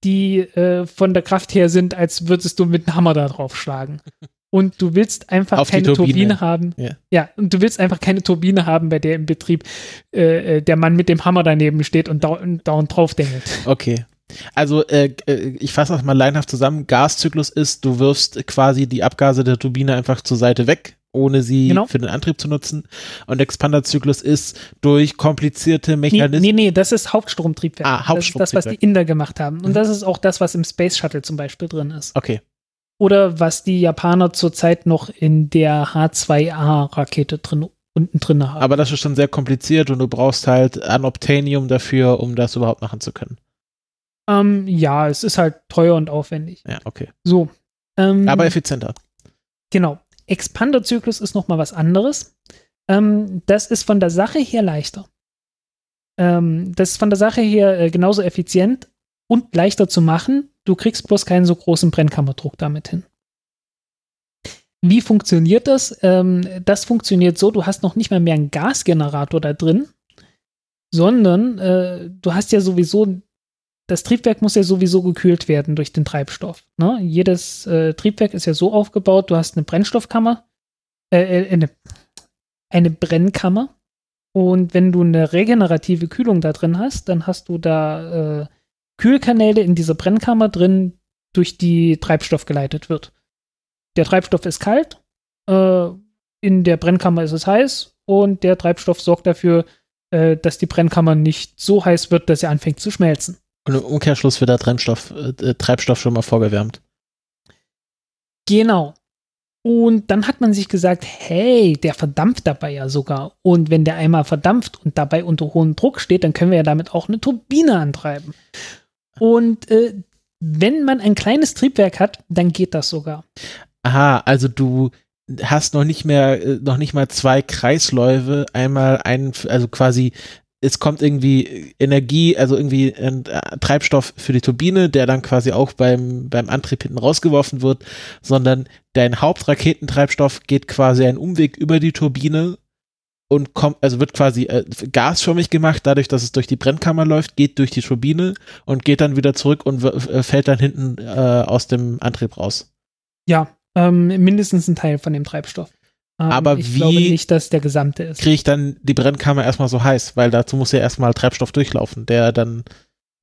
die äh, von der Kraft her sind, als würdest du mit einem Hammer da drauf schlagen. Und du willst einfach Auf keine Turbine. Turbine haben. Ja. ja, und du willst einfach keine Turbine haben, bei der im Betrieb äh, äh, der Mann mit dem Hammer daneben steht und dau dauernd draufdengelt. Okay. Also äh, äh, ich fasse das mal leinhaft zusammen. Gaszyklus ist, du wirfst quasi die Abgase der Turbine einfach zur Seite weg, ohne sie Genau. für den Antrieb zu nutzen. Und Expanderzyklus ist durch komplizierte Nee, Mechanismen. nee, nee, das ist Hauptstromtriebwerk. Ah, Das ist das, was die Hauptstromtriebwerk. Inder gemacht haben. Und Mhm. das ist auch das, was im Space Shuttle zum Beispiel drin ist. Okay. Oder was die Japaner zurzeit noch in der H2A-Rakete drin, unten drin haben. Aber das ist schon sehr kompliziert und du brauchst halt Anobtainium dafür, um das überhaupt machen zu können. ähm, ja, es ist halt teuer und aufwendig. Ja, okay. So. Ähm, Aber effizienter. Genau. Expanderzyklus ist noch mal was anderes. Ähm, das ist von der Sache her leichter. Ähm, das ist von der Sache her äh, genauso effizient und leichter zu machen. Du kriegst bloß keinen so großen Brennkammerdruck damit hin. Wie funktioniert das? Ähm, das funktioniert so, du hast noch nicht mal mehr einen Gasgenerator da drin, sondern äh, du hast ja sowieso, das Triebwerk muss ja sowieso gekühlt werden durch den Treibstoff. Ne? Jedes äh, Triebwerk ist ja so aufgebaut, du hast eine Brennstoffkammer, äh, äh, eine, eine Brennkammer. Und wenn du eine regenerative Kühlung da drin hast, dann hast du da äh, Kühlkanäle in dieser Brennkammer drin, durch die Treibstoff geleitet wird. Der Treibstoff ist kalt, äh, in der Brennkammer ist es heiß und der Treibstoff sorgt dafür, äh, dass die Brennkammer nicht so heiß wird, dass sie anfängt zu schmelzen. Und im Umkehrschluss wird der Treibstoff, äh, Treibstoff schon mal vorgewärmt. Genau. Und dann hat man sich gesagt, hey, der verdampft dabei ja sogar. Und wenn der einmal verdampft und dabei unter hohem Druck steht, dann können wir ja damit auch eine Turbine antreiben. Und äh, wenn man ein kleines Triebwerk hat, dann geht das sogar. Aha, also du hast noch nicht mehr, äh, noch nicht mal zwei Kreisläufe, einmal einen, also quasi es kommt irgendwie Energie, also irgendwie ein äh, Treibstoff für die Turbine, der dann quasi auch beim, beim Antrieb hinten rausgeworfen wird, sondern dein Hauptraketentreibstoff geht quasi einen Umweg über die Turbine und kommt, also wird quasi äh, gasförmig gemacht, dadurch, dass es durch die Brennkammer läuft, geht durch die Turbine und geht dann wieder zurück und fällt dann hinten äh, aus dem Antrieb raus. Ja, ähm, mindestens ein Teil von dem Treibstoff. Ähm, Aber ich wie glaube nicht, dass der gesamte ist. Kriege ich dann die Brennkammer erstmal so heiß, weil dazu muss ja erstmal Treibstoff durchlaufen, der dann,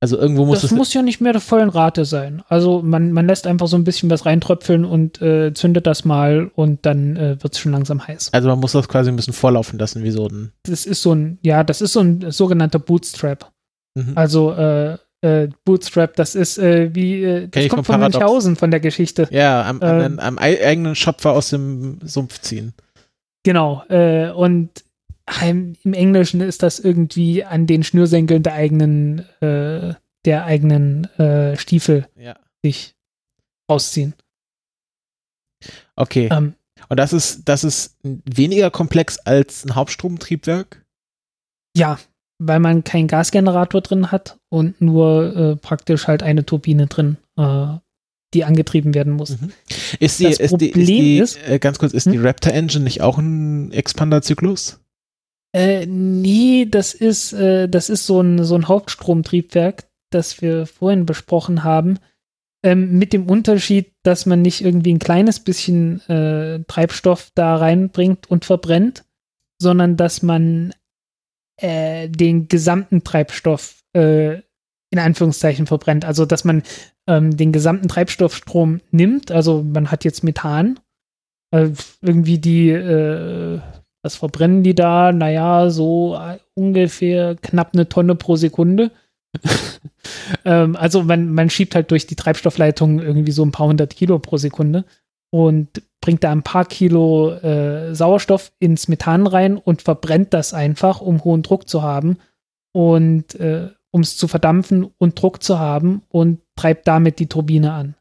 also irgendwo muss das es. muss ja nicht mehr der vollen Rate sein. Also man, man lässt einfach so ein bisschen was reintröpfeln und äh, zündet das mal und dann äh, wird es schon langsam heiß. Also man muss das quasi ein bisschen vorlaufen lassen, wie so ein. Das ist so ein, ja, das ist so ein sogenannter Bootstrap. Mhm. Also äh, äh, Bootstrap, das ist äh, wie, äh, das ich kommt von Paradox. Münchhausen von der Geschichte. Ja, am, Ähm. am, am ei- eigenen Schopfer aus dem Sumpf ziehen. Genau. Äh, und im Englischen ist das irgendwie an den Schnürsenkeln der eigenen, äh, der eigenen äh, Stiefel Ja. sich rausziehen. Okay. Ähm, Und das ist, das ist weniger komplex als ein Hauptstromtriebwerk? ja, weil man keinen Gasgenerator drin hat und nur äh, praktisch halt eine Turbine drin, äh, die angetrieben werden muss. Mhm. Ist die, Das ist die, ist Problem die ist- äh, ganz kurz, ist Hm? die Raptor Engine nicht auch ein Expanderzyklus? Äh, nee, das ist, äh, das ist so ein, so ein Hauptstromtriebwerk, das wir vorhin besprochen haben. Ähm, mit dem Unterschied, dass man nicht irgendwie ein kleines bisschen äh, Treibstoff da reinbringt und verbrennt, sondern dass man äh, den gesamten Treibstoff äh, in Anführungszeichen verbrennt. Also, dass man ähm, den gesamten Treibstoffstrom nimmt. Also, man hat jetzt Methan. Äh, irgendwie die, äh, was verbrennen die da? Naja, so äh, ungefähr knapp eine Tonne pro Sekunde. ähm, also man, man schiebt halt durch die Treibstoffleitung irgendwie so ein paar hundert Kilo pro Sekunde und bringt da ein paar Kilo äh, Sauerstoff ins Methan rein und verbrennt das einfach, um hohen Druck zu haben und äh, um es zu verdampfen und Druck zu haben und treibt damit die Turbine an.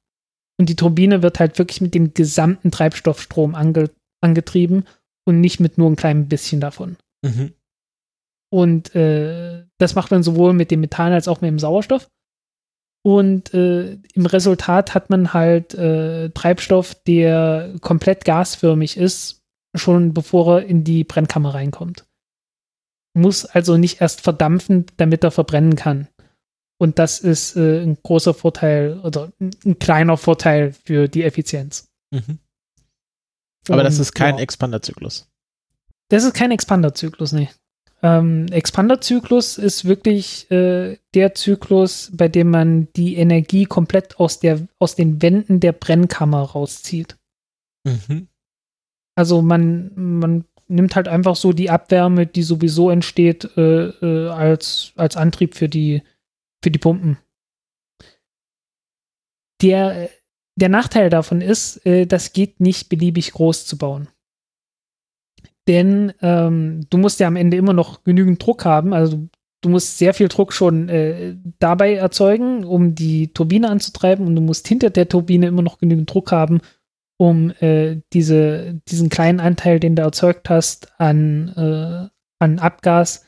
Und die Turbine wird halt wirklich mit dem gesamten Treibstoffstrom ange angetrieben und nicht mit nur ein kleinem bisschen davon. Mhm. Und äh, das macht man sowohl mit dem Methan als auch mit dem Sauerstoff. Und äh, im Resultat hat man halt äh, Treibstoff, der komplett gasförmig ist, schon bevor er in die Brennkammer reinkommt. Muss also nicht erst verdampfen, damit er verbrennen kann. Und das ist äh, ein großer Vorteil oder ein ein kleiner Vorteil für die Effizienz. Mhm. Aber das Und, ist kein ja. Expanderzyklus. Das ist kein Expanderzyklus, nee. Ähm, Expanderzyklus ist wirklich äh, der Zyklus, bei dem man die Energie komplett aus, der, aus den Wänden der Brennkammer rauszieht. Mhm. Also man, man nimmt halt einfach so die Abwärme, die sowieso entsteht, äh, äh, als, als Antrieb für die, für die Pumpen. Der, der Nachteil davon ist, äh, das geht nicht beliebig groß zu bauen. Denn ähm, du musst ja am Ende immer noch genügend Druck haben. Also du, musst sehr viel Druck schon äh, dabei erzeugen, um die Turbine anzutreiben. Und du musst hinter der Turbine immer noch genügend Druck haben, um äh, diese, diesen kleinen Anteil, den du erzeugt hast, an, äh, an Abgas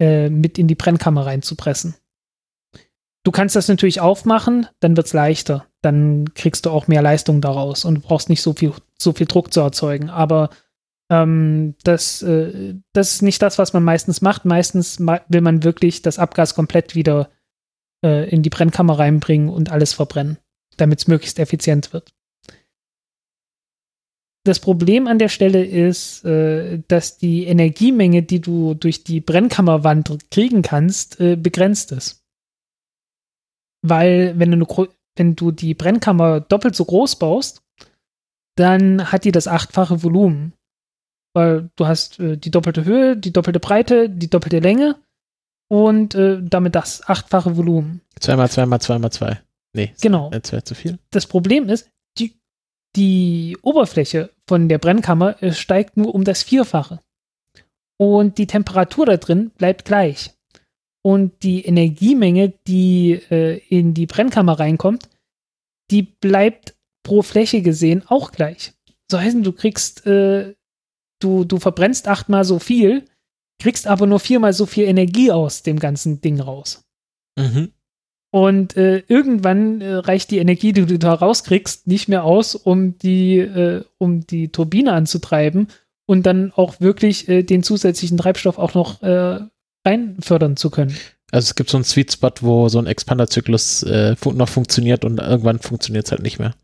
äh, mit in die Brennkammer reinzupressen. Du kannst das natürlich aufmachen, dann wird es leichter. Dann kriegst du auch mehr Leistung daraus und brauchst nicht so viel, so viel Druck zu erzeugen. Aber ähm, das, äh, das ist nicht das, was man meistens macht. Meistens ma will man wirklich das Abgas komplett wieder äh, in die Brennkammer reinbringen und alles verbrennen, damit es möglichst effizient wird. Das Problem an der Stelle ist, äh, dass die Energiemenge, die du durch die Brennkammerwand kriegen kannst, äh, begrenzt ist. Weil, wenn du, wenn du die Brennkammer doppelt so groß baust, dann hat die das achtfache Volumen. Weil du hast äh, die doppelte Höhe, die doppelte Breite, die doppelte Länge und äh, damit das achtfache Volumen. Zweimal, zweimal, zweimal, zwei. Nee, Genau. das wäre zu viel. Das Problem ist, die, die Oberfläche von der Brennkammer äh, steigt nur um das Vierfache. Und die Temperatur da drin bleibt gleich. Und die Energiemenge, die äh, in die Brennkammer reinkommt, die bleibt pro Fläche gesehen auch gleich. So heißen, du kriegst, äh, du, du verbrennst achtmal so viel, kriegst aber nur viermal so viel Energie aus dem ganzen Ding raus. Mhm. Und äh, irgendwann äh, reicht die Energie, die du da rauskriegst, nicht mehr aus, um die, äh, um die Turbine anzutreiben und dann auch wirklich äh, den zusätzlichen Treibstoff auch noch reinfördern zu können. Also es gibt so einen Sweet Spot, wo so ein Expanderzyklus äh, noch funktioniert und irgendwann funktioniert es halt nicht mehr.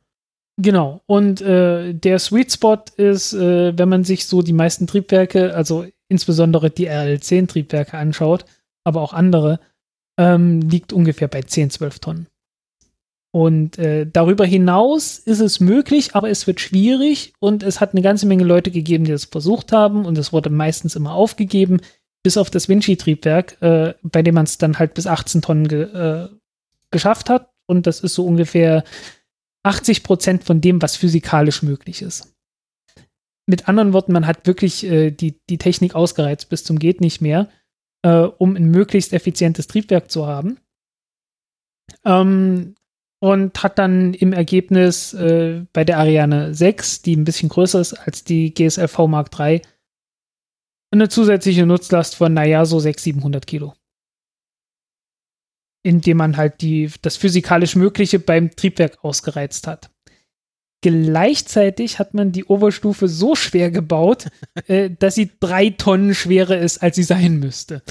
Genau. Und äh, der Sweet Spot ist, äh, wenn man sich so die meisten Triebwerke, also insbesondere die RL10-Triebwerke anschaut, aber auch andere, ähm, liegt ungefähr bei 10, 12 Tonnen. Und äh, darüber hinaus ist es möglich, aber es wird schwierig und es hat eine ganze Menge Leute gegeben, die das versucht haben und es wurde meistens immer aufgegeben, bis auf das Vinci-Triebwerk, äh, bei dem man es dann halt bis 18 Tonnen ge äh, geschafft hat. Und das ist so ungefähr 80 Prozent von dem, was physikalisch möglich ist. Mit anderen Worten, man hat wirklich äh, die, die Technik ausgereizt bis zum geht nicht mehr, äh, um ein möglichst effizientes Triebwerk zu haben. Ähm, und hat dann im Ergebnis äh, bei der Ariane 6, die ein bisschen größer ist als die GSLV Mark III, eine zusätzliche Nutzlast von, naja, so 600, 700 Kilo. Indem man halt die, das physikalisch Mögliche beim Triebwerk ausgereizt hat. Gleichzeitig hat man die Oberstufe so schwer gebaut, äh, dass sie drei Tonnen schwerer ist, als sie sein müsste.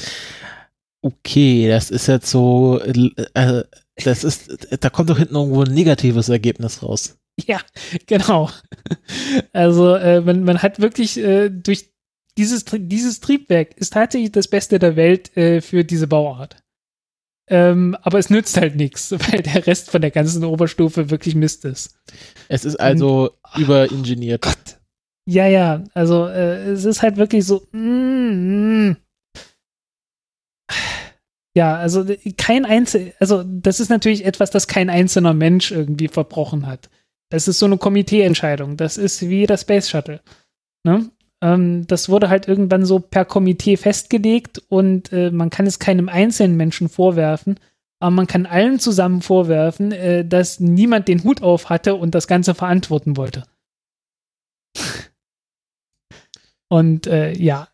Okay, das ist jetzt so, äh, das ist, da kommt doch hinten irgendwo ein negatives Ergebnis raus. Ja, genau. Also äh, man, man hat wirklich äh, durch dieses, dieses Triebwerk ist tatsächlich das Beste der Welt äh, für diese Bauart. Ähm, aber es nützt halt nichts, weil der Rest von der ganzen Oberstufe wirklich Mist ist. Es ist also Und, überingeniert. Gott. Ja, ja, also äh, es ist halt wirklich so. Mm, mm. Ja, also kein Einzel, also das ist natürlich etwas, das kein einzelner Mensch irgendwie verbrochen hat. Das ist so eine Komiteeentscheidung. Das ist wie das Space Shuttle. Ne? Ähm, das wurde halt irgendwann so per Komitee festgelegt und äh, man kann es keinem einzelnen Menschen vorwerfen, aber man kann allen zusammen vorwerfen, äh, dass niemand den Hut auf hatte und das Ganze verantworten wollte. und äh, ja.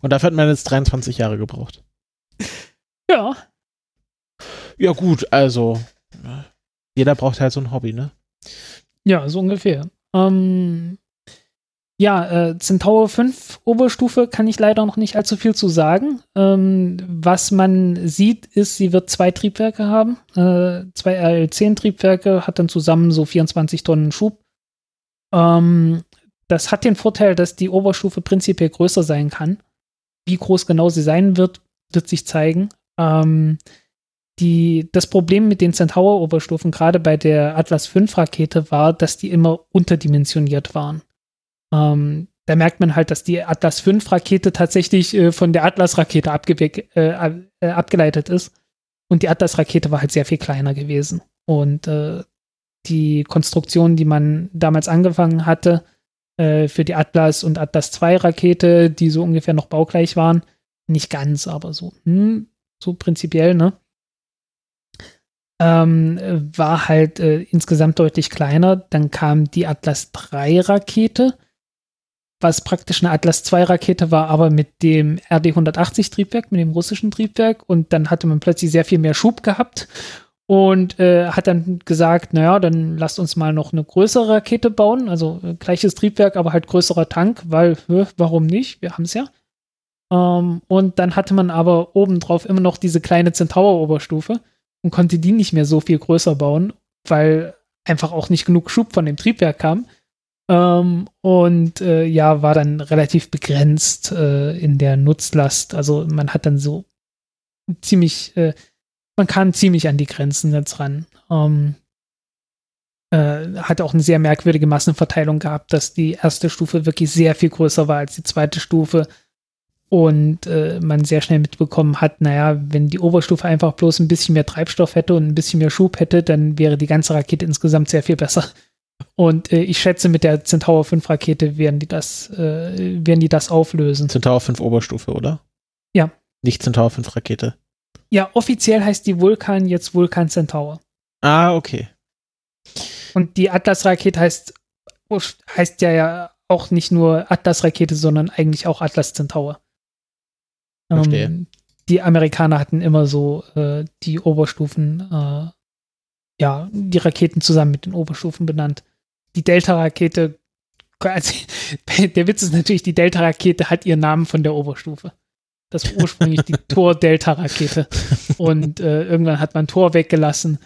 Und dafür hat man jetzt 23 Jahre gebraucht. Ja. Ja, gut, also jeder braucht halt so ein Hobby, ne? Ja, so ungefähr. Ähm, ja, äh, Centaur 5 Oberstufe kann ich leider noch nicht allzu viel zu sagen. Ähm, was man sieht, ist, sie wird zwei Triebwerke haben. Äh, zwei RL10-Triebwerke, hat dann zusammen so 24 Tonnen Schub. Ähm, das hat den Vorteil, dass die Oberstufe prinzipiell größer sein kann. Wie groß genau sie sein wird, wird sich zeigen. Ähm, die, das Problem mit den Centaur-Oberstufen, gerade bei der Atlas V-Rakete, war, dass die immer unterdimensioniert waren. Ähm, da merkt man halt, dass die Atlas V-Rakete tatsächlich äh, von der Atlas-Rakete äh, äh, abgeleitet ist. Und die Atlas-Rakete war halt sehr viel kleiner gewesen. Und äh, die Konstruktion, die man damals angefangen hatte, äh, für die Atlas und Atlas II-Rakete, die so ungefähr noch baugleich waren, nicht ganz, aber so, hm, so prinzipiell, ne? Ähm, war halt äh, insgesamt deutlich kleiner. Dann kam die Atlas 3 Rakete, was praktisch eine Atlas 2 Rakete war, aber mit dem RD-180 Triebwerk, mit dem russischen Triebwerk. Und dann hatte man plötzlich sehr viel mehr Schub gehabt und äh, hat dann gesagt, naja, dann lasst uns mal noch eine größere Rakete bauen, also äh, gleiches Triebwerk, aber halt größerer Tank, weil, äh, warum nicht? Wir haben es ja. Ähm, und dann hatte man aber obendrauf immer noch diese kleine Centaur-Oberstufe und konnte die nicht mehr so viel größer bauen, weil einfach auch nicht genug Schub von dem Triebwerk kam. Ähm, und äh, ja, war dann relativ begrenzt äh, in der Nutzlast. Also man hat dann so ziemlich, äh, man kam ziemlich an die Grenzen jetzt ran. Ähm, äh, hat auch eine sehr merkwürdige Massenverteilung gehabt, dass die erste Stufe wirklich sehr viel größer war als die zweite Stufe. Und äh, man sehr schnell mitbekommen hat, naja, wenn die Oberstufe einfach bloß ein bisschen mehr Treibstoff hätte und ein bisschen mehr Schub hätte, dann wäre die ganze Rakete insgesamt sehr viel besser. Und äh, ich schätze, mit der Centaur 5 Rakete werden die das, äh, werden die das auflösen. Centaur 5 Oberstufe, oder? Ja. Nicht Centaur 5 Rakete. Ja, offiziell heißt die Vulkan jetzt Vulkan Centaur. Ah, okay. Und die Atlas-Rakete heißt, heißt ja, ja auch nicht nur Atlas-Rakete, sondern eigentlich auch Atlas Centaur. Verstehe. Ähm, die Amerikaner hatten immer so äh, die Oberstufen, äh, ja, die Raketen zusammen mit den Oberstufen benannt. Die Delta-Rakete, also, der Witz ist natürlich, die Delta-Rakete hat ihren Namen von der Oberstufe. Das war ursprünglich die Tor-Delta-Rakete. Und äh, irgendwann hat man Tor weggelassen.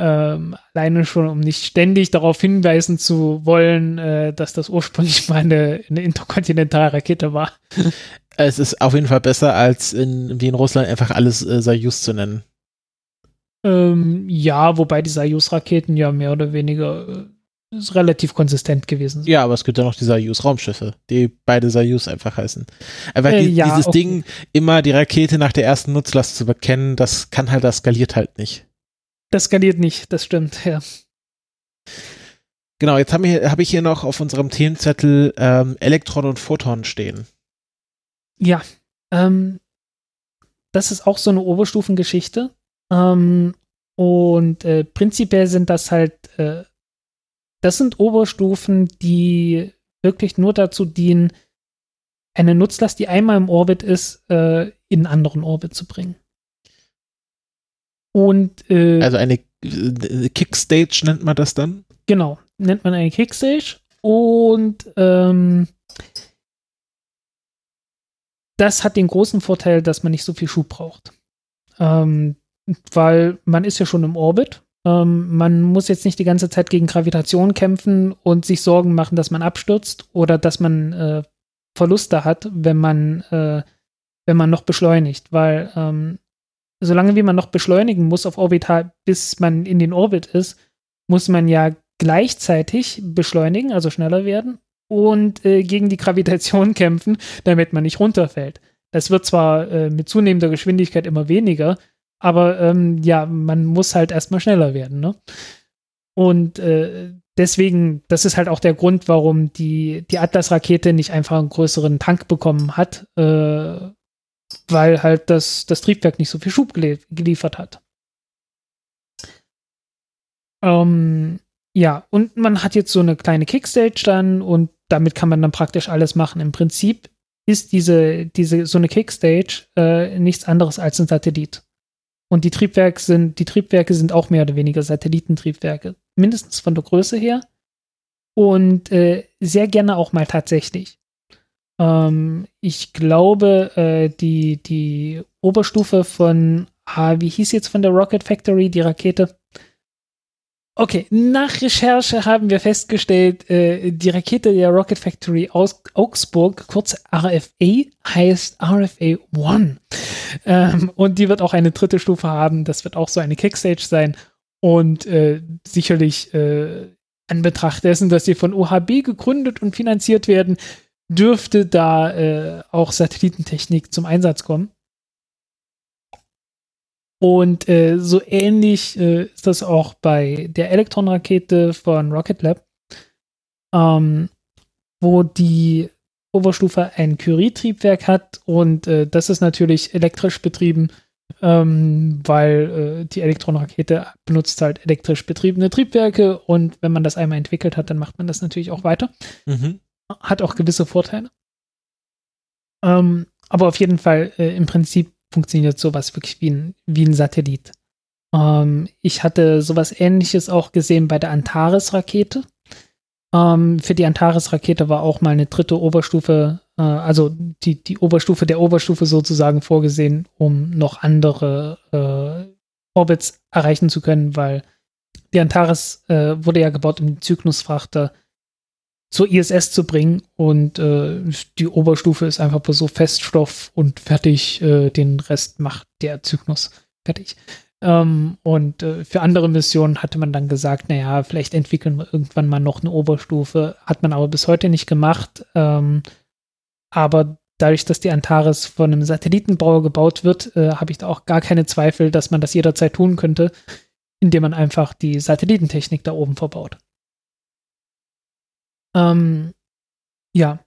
Ähm, alleine schon, um nicht ständig darauf hinweisen zu wollen, äh, dass das ursprünglich mal eine, eine Interkontinentalrakete war. Es ist auf jeden Fall besser, als in, wie in Russland einfach alles äh, Soyuz zu nennen. Ähm, ja, wobei die Soyuz-Raketen ja mehr oder weniger äh, relativ konsistent gewesen sind. Ja, aber es gibt ja noch die Soyuz-Raumschiffe, die beide Soyuz einfach heißen. Einfach Äh, die, ja, dieses okay. Ding, immer die Rakete nach der ersten Nutzlast zu bekennen, das kann halt, das skaliert halt nicht. Das skaliert nicht, das stimmt, ja. Genau, jetzt habe ich, hab ich hier noch auf unserem Themenzettel ähm, Elektron und Photon stehen. Ja, ähm, das ist auch so eine Oberstufengeschichte. Ähm, und äh, prinzipiell sind das halt, äh, das sind Oberstufen, die wirklich nur dazu dienen, eine Nutzlast, die einmal im Orbit ist, äh, in einen anderen Orbit zu bringen. Und äh, Also eine äh, Kickstage nennt man das dann? Genau, nennt man eine Kickstage. Und ähm, das hat den großen Vorteil, dass man nicht so viel Schub braucht. Ähm, weil man ist ja schon im Orbit. Ähm, man muss jetzt nicht die ganze Zeit gegen Gravitation kämpfen und sich Sorgen machen, dass man abstürzt oder dass man äh, Verluste hat, wenn man, äh, wenn man noch beschleunigt. Weil ähm, solange wie man noch beschleunigen muss auf Orbital, bis man in den Orbit ist, muss man ja gleichzeitig beschleunigen, also schneller werden und äh, gegen die Gravitation kämpfen, damit man nicht runterfällt. Das wird zwar äh, mit zunehmender Geschwindigkeit immer weniger, aber ähm, ja, man muss halt erstmal schneller werden. Ne? Und äh, deswegen, das ist halt auch der Grund, warum die, die Atlas-Rakete nicht einfach einen größeren Tank bekommen hat, äh, weil halt das, das Triebwerk nicht so viel Schub gelie geliefert hat. Ähm, ja, und man hat jetzt so eine kleine Kickstage dann und damit kann man dann praktisch alles machen. Im Prinzip ist diese, diese, so eine Kickstage äh, nichts anderes als ein Satellit. Und die Triebwerke sind, die Triebwerke sind auch mehr oder weniger Satellitentriebwerke. Mindestens von der Größe her. Und äh, sehr gerne auch mal tatsächlich. Ähm, ich glaube, äh, die, die Oberstufe von, ah, wie hieß jetzt von der Rocket Factory, die Rakete? Okay, nach Recherche haben wir festgestellt, äh, die Rakete der Rocket Factory aus Augsburg, kurz RFA, heißt RFA One. Ähm, und die wird auch eine dritte Stufe haben. Das wird auch so eine Kickstage sein. Und äh, sicherlich äh, an Betracht dessen, dass sie von OHB gegründet und finanziert werden, dürfte da äh, auch Satellitentechnik zum Einsatz kommen. Und äh, so ähnlich äh, ist das auch bei der Elektron-Rakete von Rocket Lab, ähm, wo die Oberstufe ein Curie-Triebwerk hat und äh, das ist natürlich elektrisch betrieben, ähm, weil äh, die Elektron-Rakete benutzt halt elektrisch betriebene Triebwerke und wenn man das einmal entwickelt hat, dann macht man das natürlich auch weiter. Mhm. Hat auch gewisse Vorteile. Ähm, aber auf jeden Fall äh, im Prinzip funktioniert sowas wirklich wie ein, wie ein Satellit. Ähm, ich hatte sowas ähnliches auch gesehen bei der Antares-Rakete. Ähm, für die Antares-Rakete war auch mal eine dritte Oberstufe, äh, also die, die Oberstufe der Oberstufe sozusagen vorgesehen, um noch andere äh, Orbits erreichen zu können, weil die Antares äh, wurde ja gebaut, um den Cygnus-Frachter zur ISS zu bringen und äh, die Oberstufe ist einfach so Feststoff und fertig, äh, den Rest macht der Cygnus fertig. Ähm, und äh, für andere Missionen hatte man dann gesagt, naja, vielleicht entwickeln wir irgendwann mal noch eine Oberstufe, hat man aber bis heute nicht gemacht. Ähm, aber dadurch, dass die Antares von einem Satellitenbauer gebaut wird, äh, habe ich da auch gar keine Zweifel, dass man das jederzeit tun könnte, indem man einfach die Satellitentechnik da oben verbaut. Ähm, ja.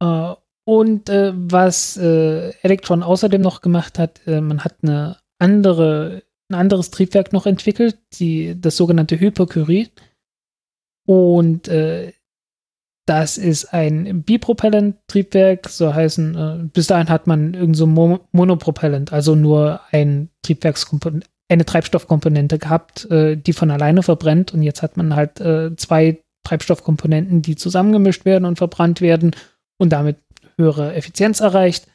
Äh, und äh, was äh, Electron außerdem noch gemacht hat, äh, man hat eine andere, ein anderes Triebwerk noch entwickelt, die, das sogenannte Hypercurie. Und äh, das ist ein Bipropellant-Triebwerk, so heißen, äh, bis dahin hat man irgend so Mo Monopropellant, also nur ein Triebwerkskomponent, eine Treibstoffkomponente gehabt, die von alleine verbrennt und jetzt hat man halt zwei Treibstoffkomponenten, die zusammengemischt werden und verbrannt werden und damit höhere Effizienz erreicht,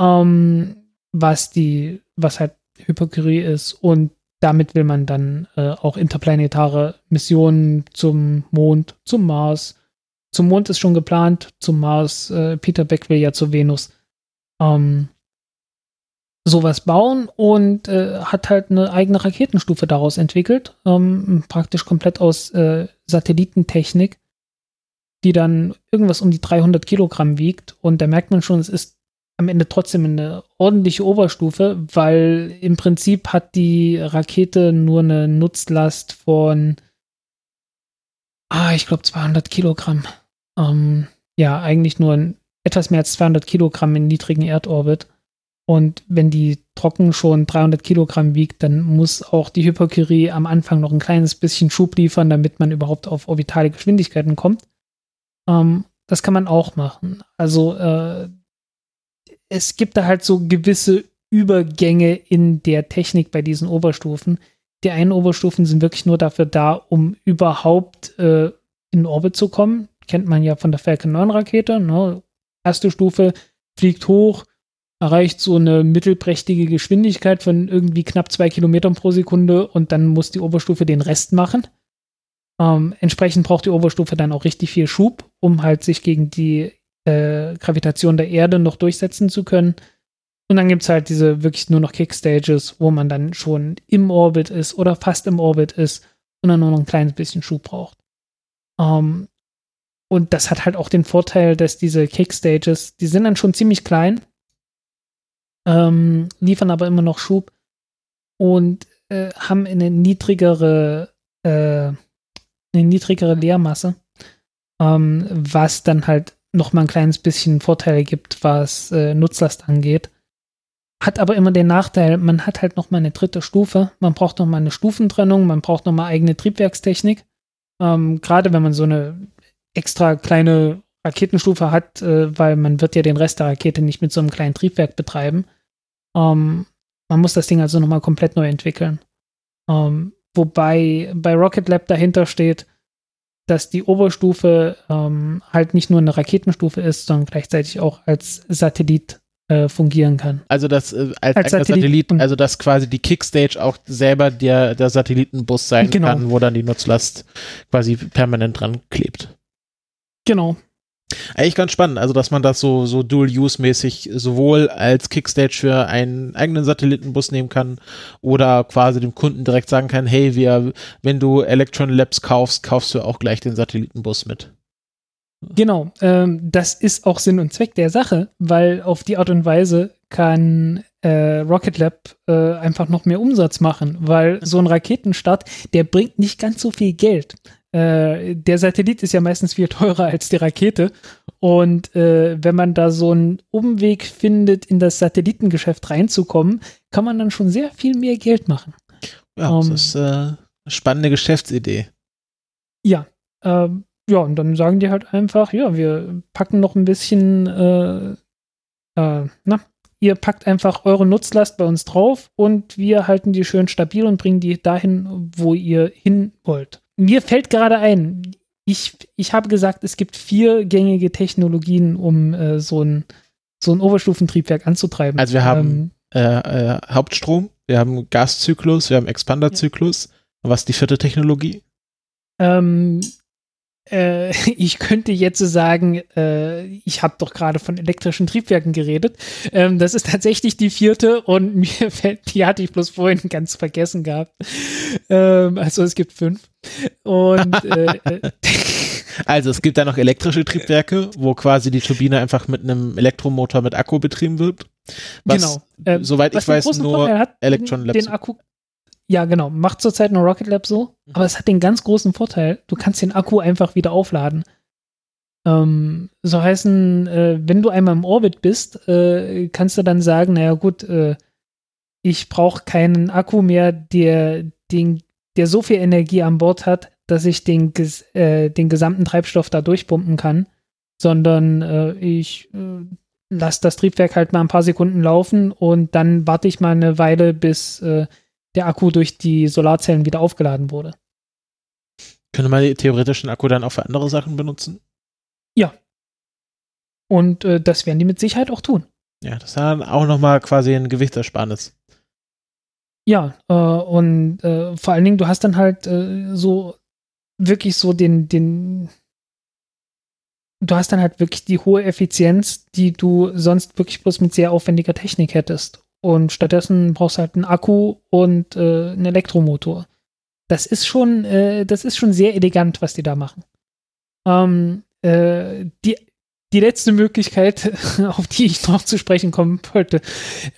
ähm, was die, was halt Hypokurie ist und damit will man dann äh, auch interplanetare Missionen zum Mond, zum Mars, zum Mond ist schon geplant, zum Mars, äh, Peter Beck will ja zur Venus, ähm, sowas bauen und äh, hat halt eine eigene Raketenstufe daraus entwickelt, ähm, praktisch komplett aus äh, Satellitentechnik, die dann irgendwas um die 300 Kilogramm wiegt und da merkt man schon, es ist am Ende trotzdem eine ordentliche Oberstufe, weil im Prinzip hat die Rakete nur eine Nutzlast von, ah, ich glaube 200 Kilogramm. Ähm, ja, eigentlich nur etwas mehr als 200 Kilogramm in niedrigen Erdorbit. Und wenn die trocken schon 300 Kilogramm wiegt, dann muss auch die Hypercurie am Anfang noch ein kleines bisschen Schub liefern, damit man überhaupt auf orbitale Geschwindigkeiten kommt. Ähm, das kann man auch machen. Also äh, es gibt da halt so gewisse Übergänge in der Technik bei diesen Oberstufen. Die einen Oberstufen sind wirklich nur dafür da, um überhaupt äh, in Orbit zu kommen. Kennt man ja von der Falcon 9 Rakete. Ne? Erste Stufe fliegt hoch, erreicht so eine mittelprächtige Geschwindigkeit von irgendwie knapp zwei Kilometern pro Sekunde und dann muss die Oberstufe den Rest machen. Ähm, entsprechend braucht die Oberstufe dann auch richtig viel Schub, um halt sich gegen die äh, Gravitation der Erde noch durchsetzen zu können. Und dann gibt es halt diese wirklich nur noch Kickstages, wo man dann schon im Orbit ist oder fast im Orbit ist und dann nur noch ein kleines bisschen Schub braucht. Ähm, und das hat halt auch den Vorteil, dass diese Kickstages, die sind dann schon ziemlich klein, ähm, liefern aber immer noch Schub und äh, haben eine niedrigere, äh, eine niedrigere Leermasse, ähm, was dann halt noch mal ein kleines bisschen Vorteile gibt, was äh, Nutzlast angeht. Hat aber immer den Nachteil, man hat halt noch mal eine dritte Stufe. Man braucht noch mal eine Stufentrennung, man braucht noch mal eigene Triebwerkstechnik. Ähm, Gerade wenn man so eine extra kleine Raketenstufe hat, äh, weil man wird ja den Rest der Rakete nicht mit so einem kleinen Triebwerk betreiben. Ähm, man muss das Ding also nochmal komplett neu entwickeln. Ähm, wobei bei Rocket Lab dahinter steht, dass die Oberstufe ähm, halt nicht nur eine Raketenstufe ist, sondern gleichzeitig auch als Satellit äh, fungieren kann. Also das äh, als, als Satellit, Satellit, also dass quasi die Kickstage auch selber der, der Satellitenbus sein genau. kann, wo dann die Nutzlast quasi permanent dran klebt. Genau. Eigentlich ganz spannend, also dass man das so, so Dual-Use-mäßig sowohl als Kickstage für einen eigenen Satellitenbus nehmen kann oder quasi dem Kunden direkt sagen kann, hey, wir, wenn du Electron Labs kaufst, kaufst du auch gleich den Satellitenbus mit. Genau, ähm, das ist auch Sinn und Zweck der Sache, weil auf die Art und Weise kann äh, Rocket Lab äh, einfach noch mehr Umsatz machen, weil so ein Raketenstart, der bringt nicht ganz so viel Geld. Äh, der Satellit ist ja meistens viel teurer als die Rakete. Und äh, wenn man da so einen Umweg findet, in das Satellitengeschäft reinzukommen, kann man dann schon sehr viel mehr Geld machen. Ja, um, das ist äh, eine spannende Geschäftsidee. Ja, ähm, ja, und dann sagen die halt einfach, ja, wir packen noch ein bisschen, äh, äh, na, ihr packt einfach eure Nutzlast bei uns drauf und wir halten die schön stabil und bringen die dahin, wo ihr hin wollt mir fällt gerade ein, ich, ich habe gesagt, es gibt vier gängige Technologien, um äh, so ein so ein Oberstufentriebwerk anzutreiben. Also wir haben ähm, äh, äh, Hauptstrom, wir haben Gaszyklus, wir haben Expanderzyklus. Ja. Was ist die vierte Technologie? Ähm, äh, ich könnte jetzt sagen, äh, ich habe doch gerade von elektrischen Triebwerken geredet. Ähm, das ist tatsächlich die vierte und mir fällt, die hatte ich bloß vorhin ganz vergessen gehabt. Ähm, also es gibt fünf. Und äh, äh Also es gibt da noch elektrische Triebwerke, wo quasi die Turbine einfach mit einem Elektromotor mit Akku betrieben wird. Was, genau. Ähm, soweit ich weiß, nur hat, Electron Labs. Den Akku. Ja, genau. Macht zurzeit nur Rocket Lab so. Mhm. Aber es hat den ganz großen Vorteil, du kannst den Akku einfach wieder aufladen. Ähm, so heißen, äh, wenn du einmal im Orbit bist, äh, kannst du dann sagen, naja gut, äh, ich brauche keinen Akku mehr, der, den, der so viel Energie an Bord hat, dass ich den, ges äh, den gesamten Treibstoff da durchpumpen kann, sondern äh, ich äh, lasse das Triebwerk halt mal ein paar Sekunden laufen und dann warte ich mal eine Weile, bis der Akku durch die Solarzellen wieder aufgeladen wurde. Könnte man theoretisch den Akku dann auch für andere Sachen benutzen? Und äh, das werden die mit Sicherheit auch tun. Ja, das ist dann auch nochmal quasi ein Gewichtsersparnis. Ja, äh, und äh, vor allen Dingen, du hast dann halt äh, so wirklich so den, den, du hast dann halt wirklich die hohe Effizienz, die du sonst wirklich bloß mit sehr aufwendiger Technik hättest. Und stattdessen brauchst du halt einen Akku und äh, einen Elektromotor. Das ist schon, äh, das ist schon sehr elegant, was die da machen. Ähm, äh, die, die letzte Möglichkeit, auf die ich noch zu sprechen kommen wollte,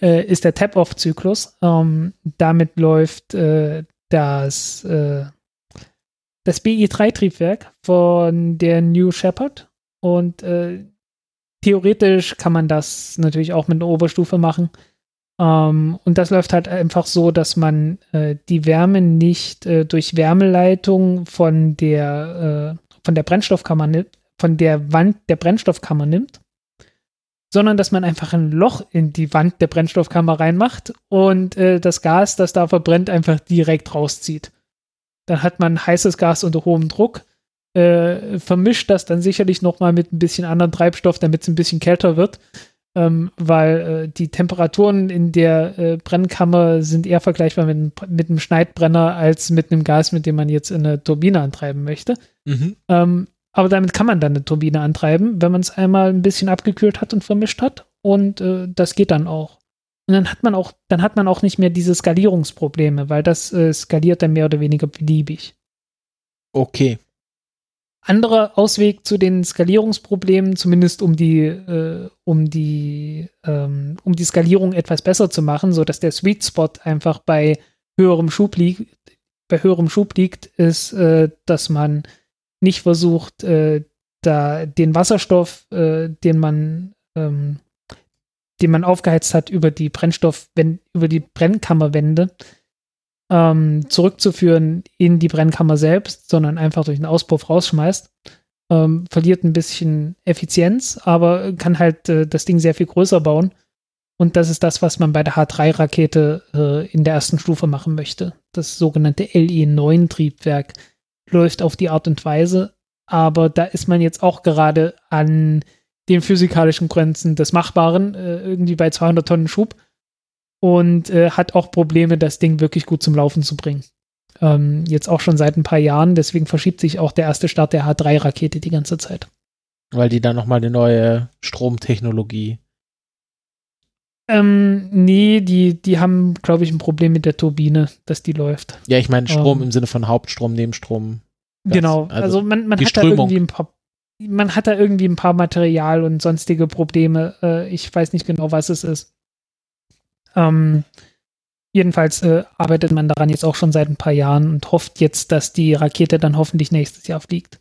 äh, ist der Tap-Off-Zyklus. Ähm, damit läuft äh, das, äh, das BI3-Triebwerk von der New Shepard und äh, theoretisch kann man das natürlich auch mit einer Oberstufe machen. Ähm, und das läuft halt einfach so, dass man äh, die Wärme nicht äh, durch Wärmeleitung von der, äh, von der Brennstoffkammer nimmt, von der Wand der Brennstoffkammer nimmt, sondern dass man einfach ein Loch in die Wand der Brennstoffkammer reinmacht und äh, das Gas, das da verbrennt, einfach direkt rauszieht. Dann hat man heißes Gas unter hohem Druck, äh, vermischt das dann sicherlich nochmal mit ein bisschen anderen Treibstoff, damit es ein bisschen kälter wird, ähm, weil äh, die Temperaturen in der äh, Brennkammer sind eher vergleichbar mit, mit einem Schneidbrenner als mit einem Gas, mit dem man jetzt eine Turbine antreiben möchte. Mhm. Ähm, aber damit kann man dann eine Turbine antreiben, wenn man es einmal ein bisschen abgekühlt hat und vermischt hat. Und äh, das geht dann auch. Und dann hat man auch, dann hat man auch nicht mehr diese Skalierungsprobleme, weil das äh, skaliert dann mehr oder weniger beliebig. Okay. Anderer Ausweg zu den Skalierungsproblemen, zumindest um die, äh, um die, ähm, um die Skalierung etwas besser zu machen, so dass der Sweet Spot einfach bei höherem Schub liegt, bei höherem Schub liegt, ist, äh, dass man nicht versucht, äh, da den Wasserstoff, äh, den man, ähm, den man aufgeheizt hat über die Brennstoff, über die Brennkammerwände, ähm, zurückzuführen in die Brennkammer selbst, sondern einfach durch den Auspuff rausschmeißt. Ähm, verliert ein bisschen Effizienz, aber kann halt äh, das Ding sehr viel größer bauen. Und das ist das, was man bei der H3-Rakete äh, in der ersten Stufe machen möchte. Das sogenannte LE9-Triebwerk läuft auf die Art und Weise, aber da ist man jetzt auch gerade an den physikalischen Grenzen des Machbaren, äh, irgendwie bei 200 Tonnen Schub und äh, hat auch Probleme, das Ding wirklich gut zum Laufen zu bringen. Ähm, jetzt auch schon seit ein paar Jahren, deswegen verschiebt sich auch der erste Start der H3-Rakete die ganze Zeit. Weil die dann nochmal eine neue Stromtechnologie. Ähm, nee, die, die haben, glaube ich, ein Problem mit der Turbine, dass die läuft. Ja, ich meine Strom Ähm. im Sinne von Hauptstrom, Nebenstrom. Das- genau, also also, man, man hat da Strömung. irgendwie ein paar man hat da irgendwie ein paar Material und sonstige Probleme. Äh, ich weiß nicht genau, was es ist. Ähm, jedenfalls äh, arbeitet man daran jetzt auch schon seit ein paar Jahren und hofft jetzt, dass die Rakete dann hoffentlich nächstes Jahr fliegt.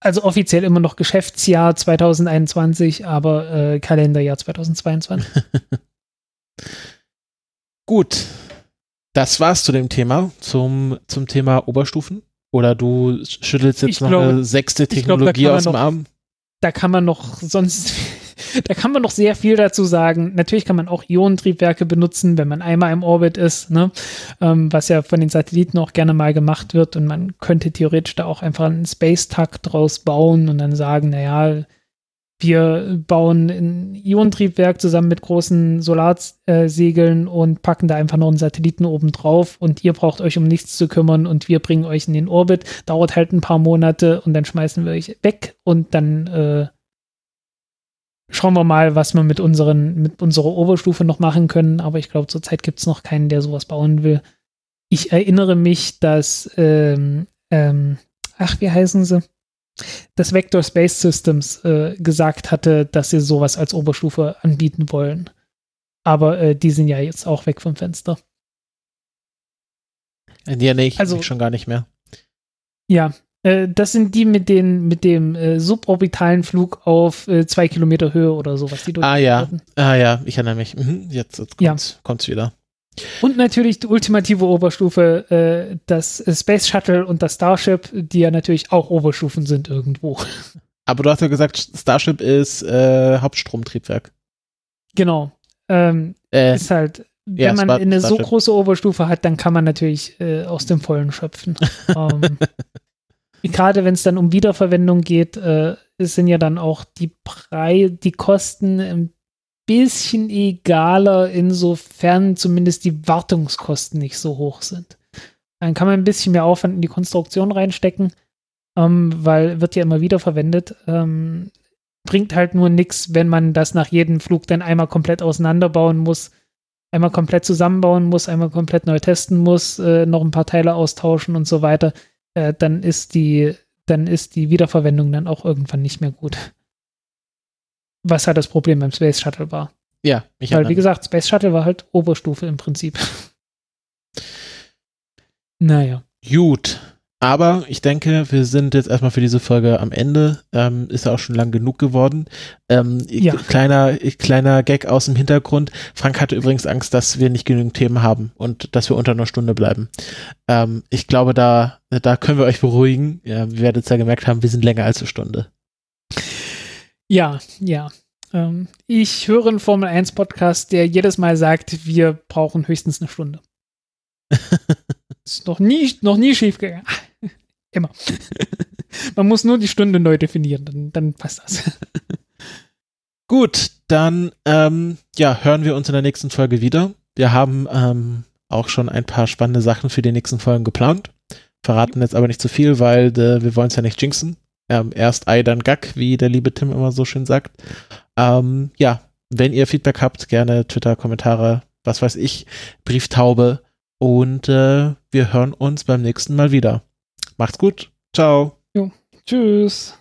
Also offiziell immer noch Geschäftsjahr 2021, aber äh, Kalenderjahr 2022. Gut. Das war's zu dem Thema, zum, zum Thema Oberstufen. Oder du schüttelst jetzt Ich noch glaube- eine sechste Technologie man aus dem noch- Arm. da kann man noch sonst, da kann man noch sehr viel dazu sagen. Natürlich kann man auch Ionentriebwerke benutzen, wenn man einmal im Orbit ist, ne? ähm, was ja von den Satelliten auch gerne mal gemacht wird. Und man könnte theoretisch da auch einfach einen Space-Tag draus bauen und dann sagen, naja, wir bauen ein Ionentriebwerk zusammen mit großen Solarsegeln und packen da einfach noch einen Satelliten oben drauf und ihr braucht euch um nichts zu kümmern und wir bringen euch in den Orbit. Dauert halt ein paar Monate und dann schmeißen wir euch weg und dann äh, schauen wir mal, was wir mit, unseren, mit unserer Oberstufe noch machen können. Aber ich glaube, zurzeit gibt es noch keinen, der sowas bauen will. Ich erinnere mich, dass, ähm, ähm, ach, wie heißen sie? dass Vector Space Systems äh, gesagt hatte, dass sie sowas als Oberstufe anbieten wollen. Aber äh, die sind ja jetzt auch weg vom Fenster. Ja, nee, ich also, schon gar nicht mehr. Ja, äh, das sind die mit, den, mit dem äh, suborbitalen Flug auf äh, zwei Kilometer Höhe oder sowas. Die ah ja, hatten. ah ja, ich erinnere mich. Mhm, jetzt, jetzt kommt's, ja. kommt's wieder. Und natürlich die ultimative Oberstufe, äh, das Space Shuttle und das Starship, die ja natürlich auch Oberstufen sind irgendwo. Aber du hast ja gesagt, Starship ist äh, Hauptstromtriebwerk. Genau. Ähm, äh, ist halt, wenn ja, man eine Starship. so große Oberstufe hat, dann kann man natürlich äh, aus dem Vollen schöpfen. ähm, Gerade wenn es dann um Wiederverwendung geht, äh, sind ja dann auch die Preise, die Kosten ein bisschen egaler, insofern zumindest die Wartungskosten nicht so hoch sind. Dann kann man ein bisschen mehr Aufwand in die Konstruktion reinstecken, ähm, weil wird ja immer wieder verwendet. Ähm, bringt halt nur nichts, wenn man das nach jedem Flug dann einmal komplett auseinanderbauen muss, einmal komplett zusammenbauen muss, einmal komplett neu testen muss, äh, noch ein paar Teile austauschen und so weiter. Äh, dann ist die, dann ist die Wiederverwendung dann auch irgendwann nicht mehr gut. Was halt das Problem beim Space Shuttle war. Ja, ich Weil, wie gesagt, Space Shuttle war halt Oberstufe im Prinzip. naja. Gut. Aber ich denke, wir sind jetzt erstmal für diese Folge am Ende. Ähm, ist ja auch schon lang genug geworden. Ähm, ja. Kleiner, kleiner Gag aus dem Hintergrund. Frank hatte übrigens Angst, dass wir nicht genügend Themen haben und dass wir unter einer Stunde bleiben. Ähm, ich glaube, da, da können wir euch beruhigen. Ja, ihr werdet es ja gemerkt haben, wir sind länger als eine Stunde. Ja, ja. Ähm, ich höre einen Formel 1 Podcast, der jedes Mal sagt, wir brauchen höchstens eine Stunde. Ist noch nie, noch nie schief gegangen. Immer. Man muss nur die Stunde neu definieren, dann, dann passt das. Gut, dann ähm, ja, hören wir uns in der nächsten Folge wieder. Wir haben ähm, auch schon ein paar spannende Sachen für die nächsten Folgen geplant. Verraten jetzt aber nicht zu viel, weil äh, wir wollen es ja nicht jinxen. Ähm, erst Ei, dann Gack, wie der liebe Tim immer so schön sagt. Ähm, ja, wenn ihr Feedback habt, gerne Twitter, Kommentare, was weiß ich, Brieftaube und äh, wir hören uns beim nächsten Mal wieder. Macht's gut. Ciao. Jo. Tschüss.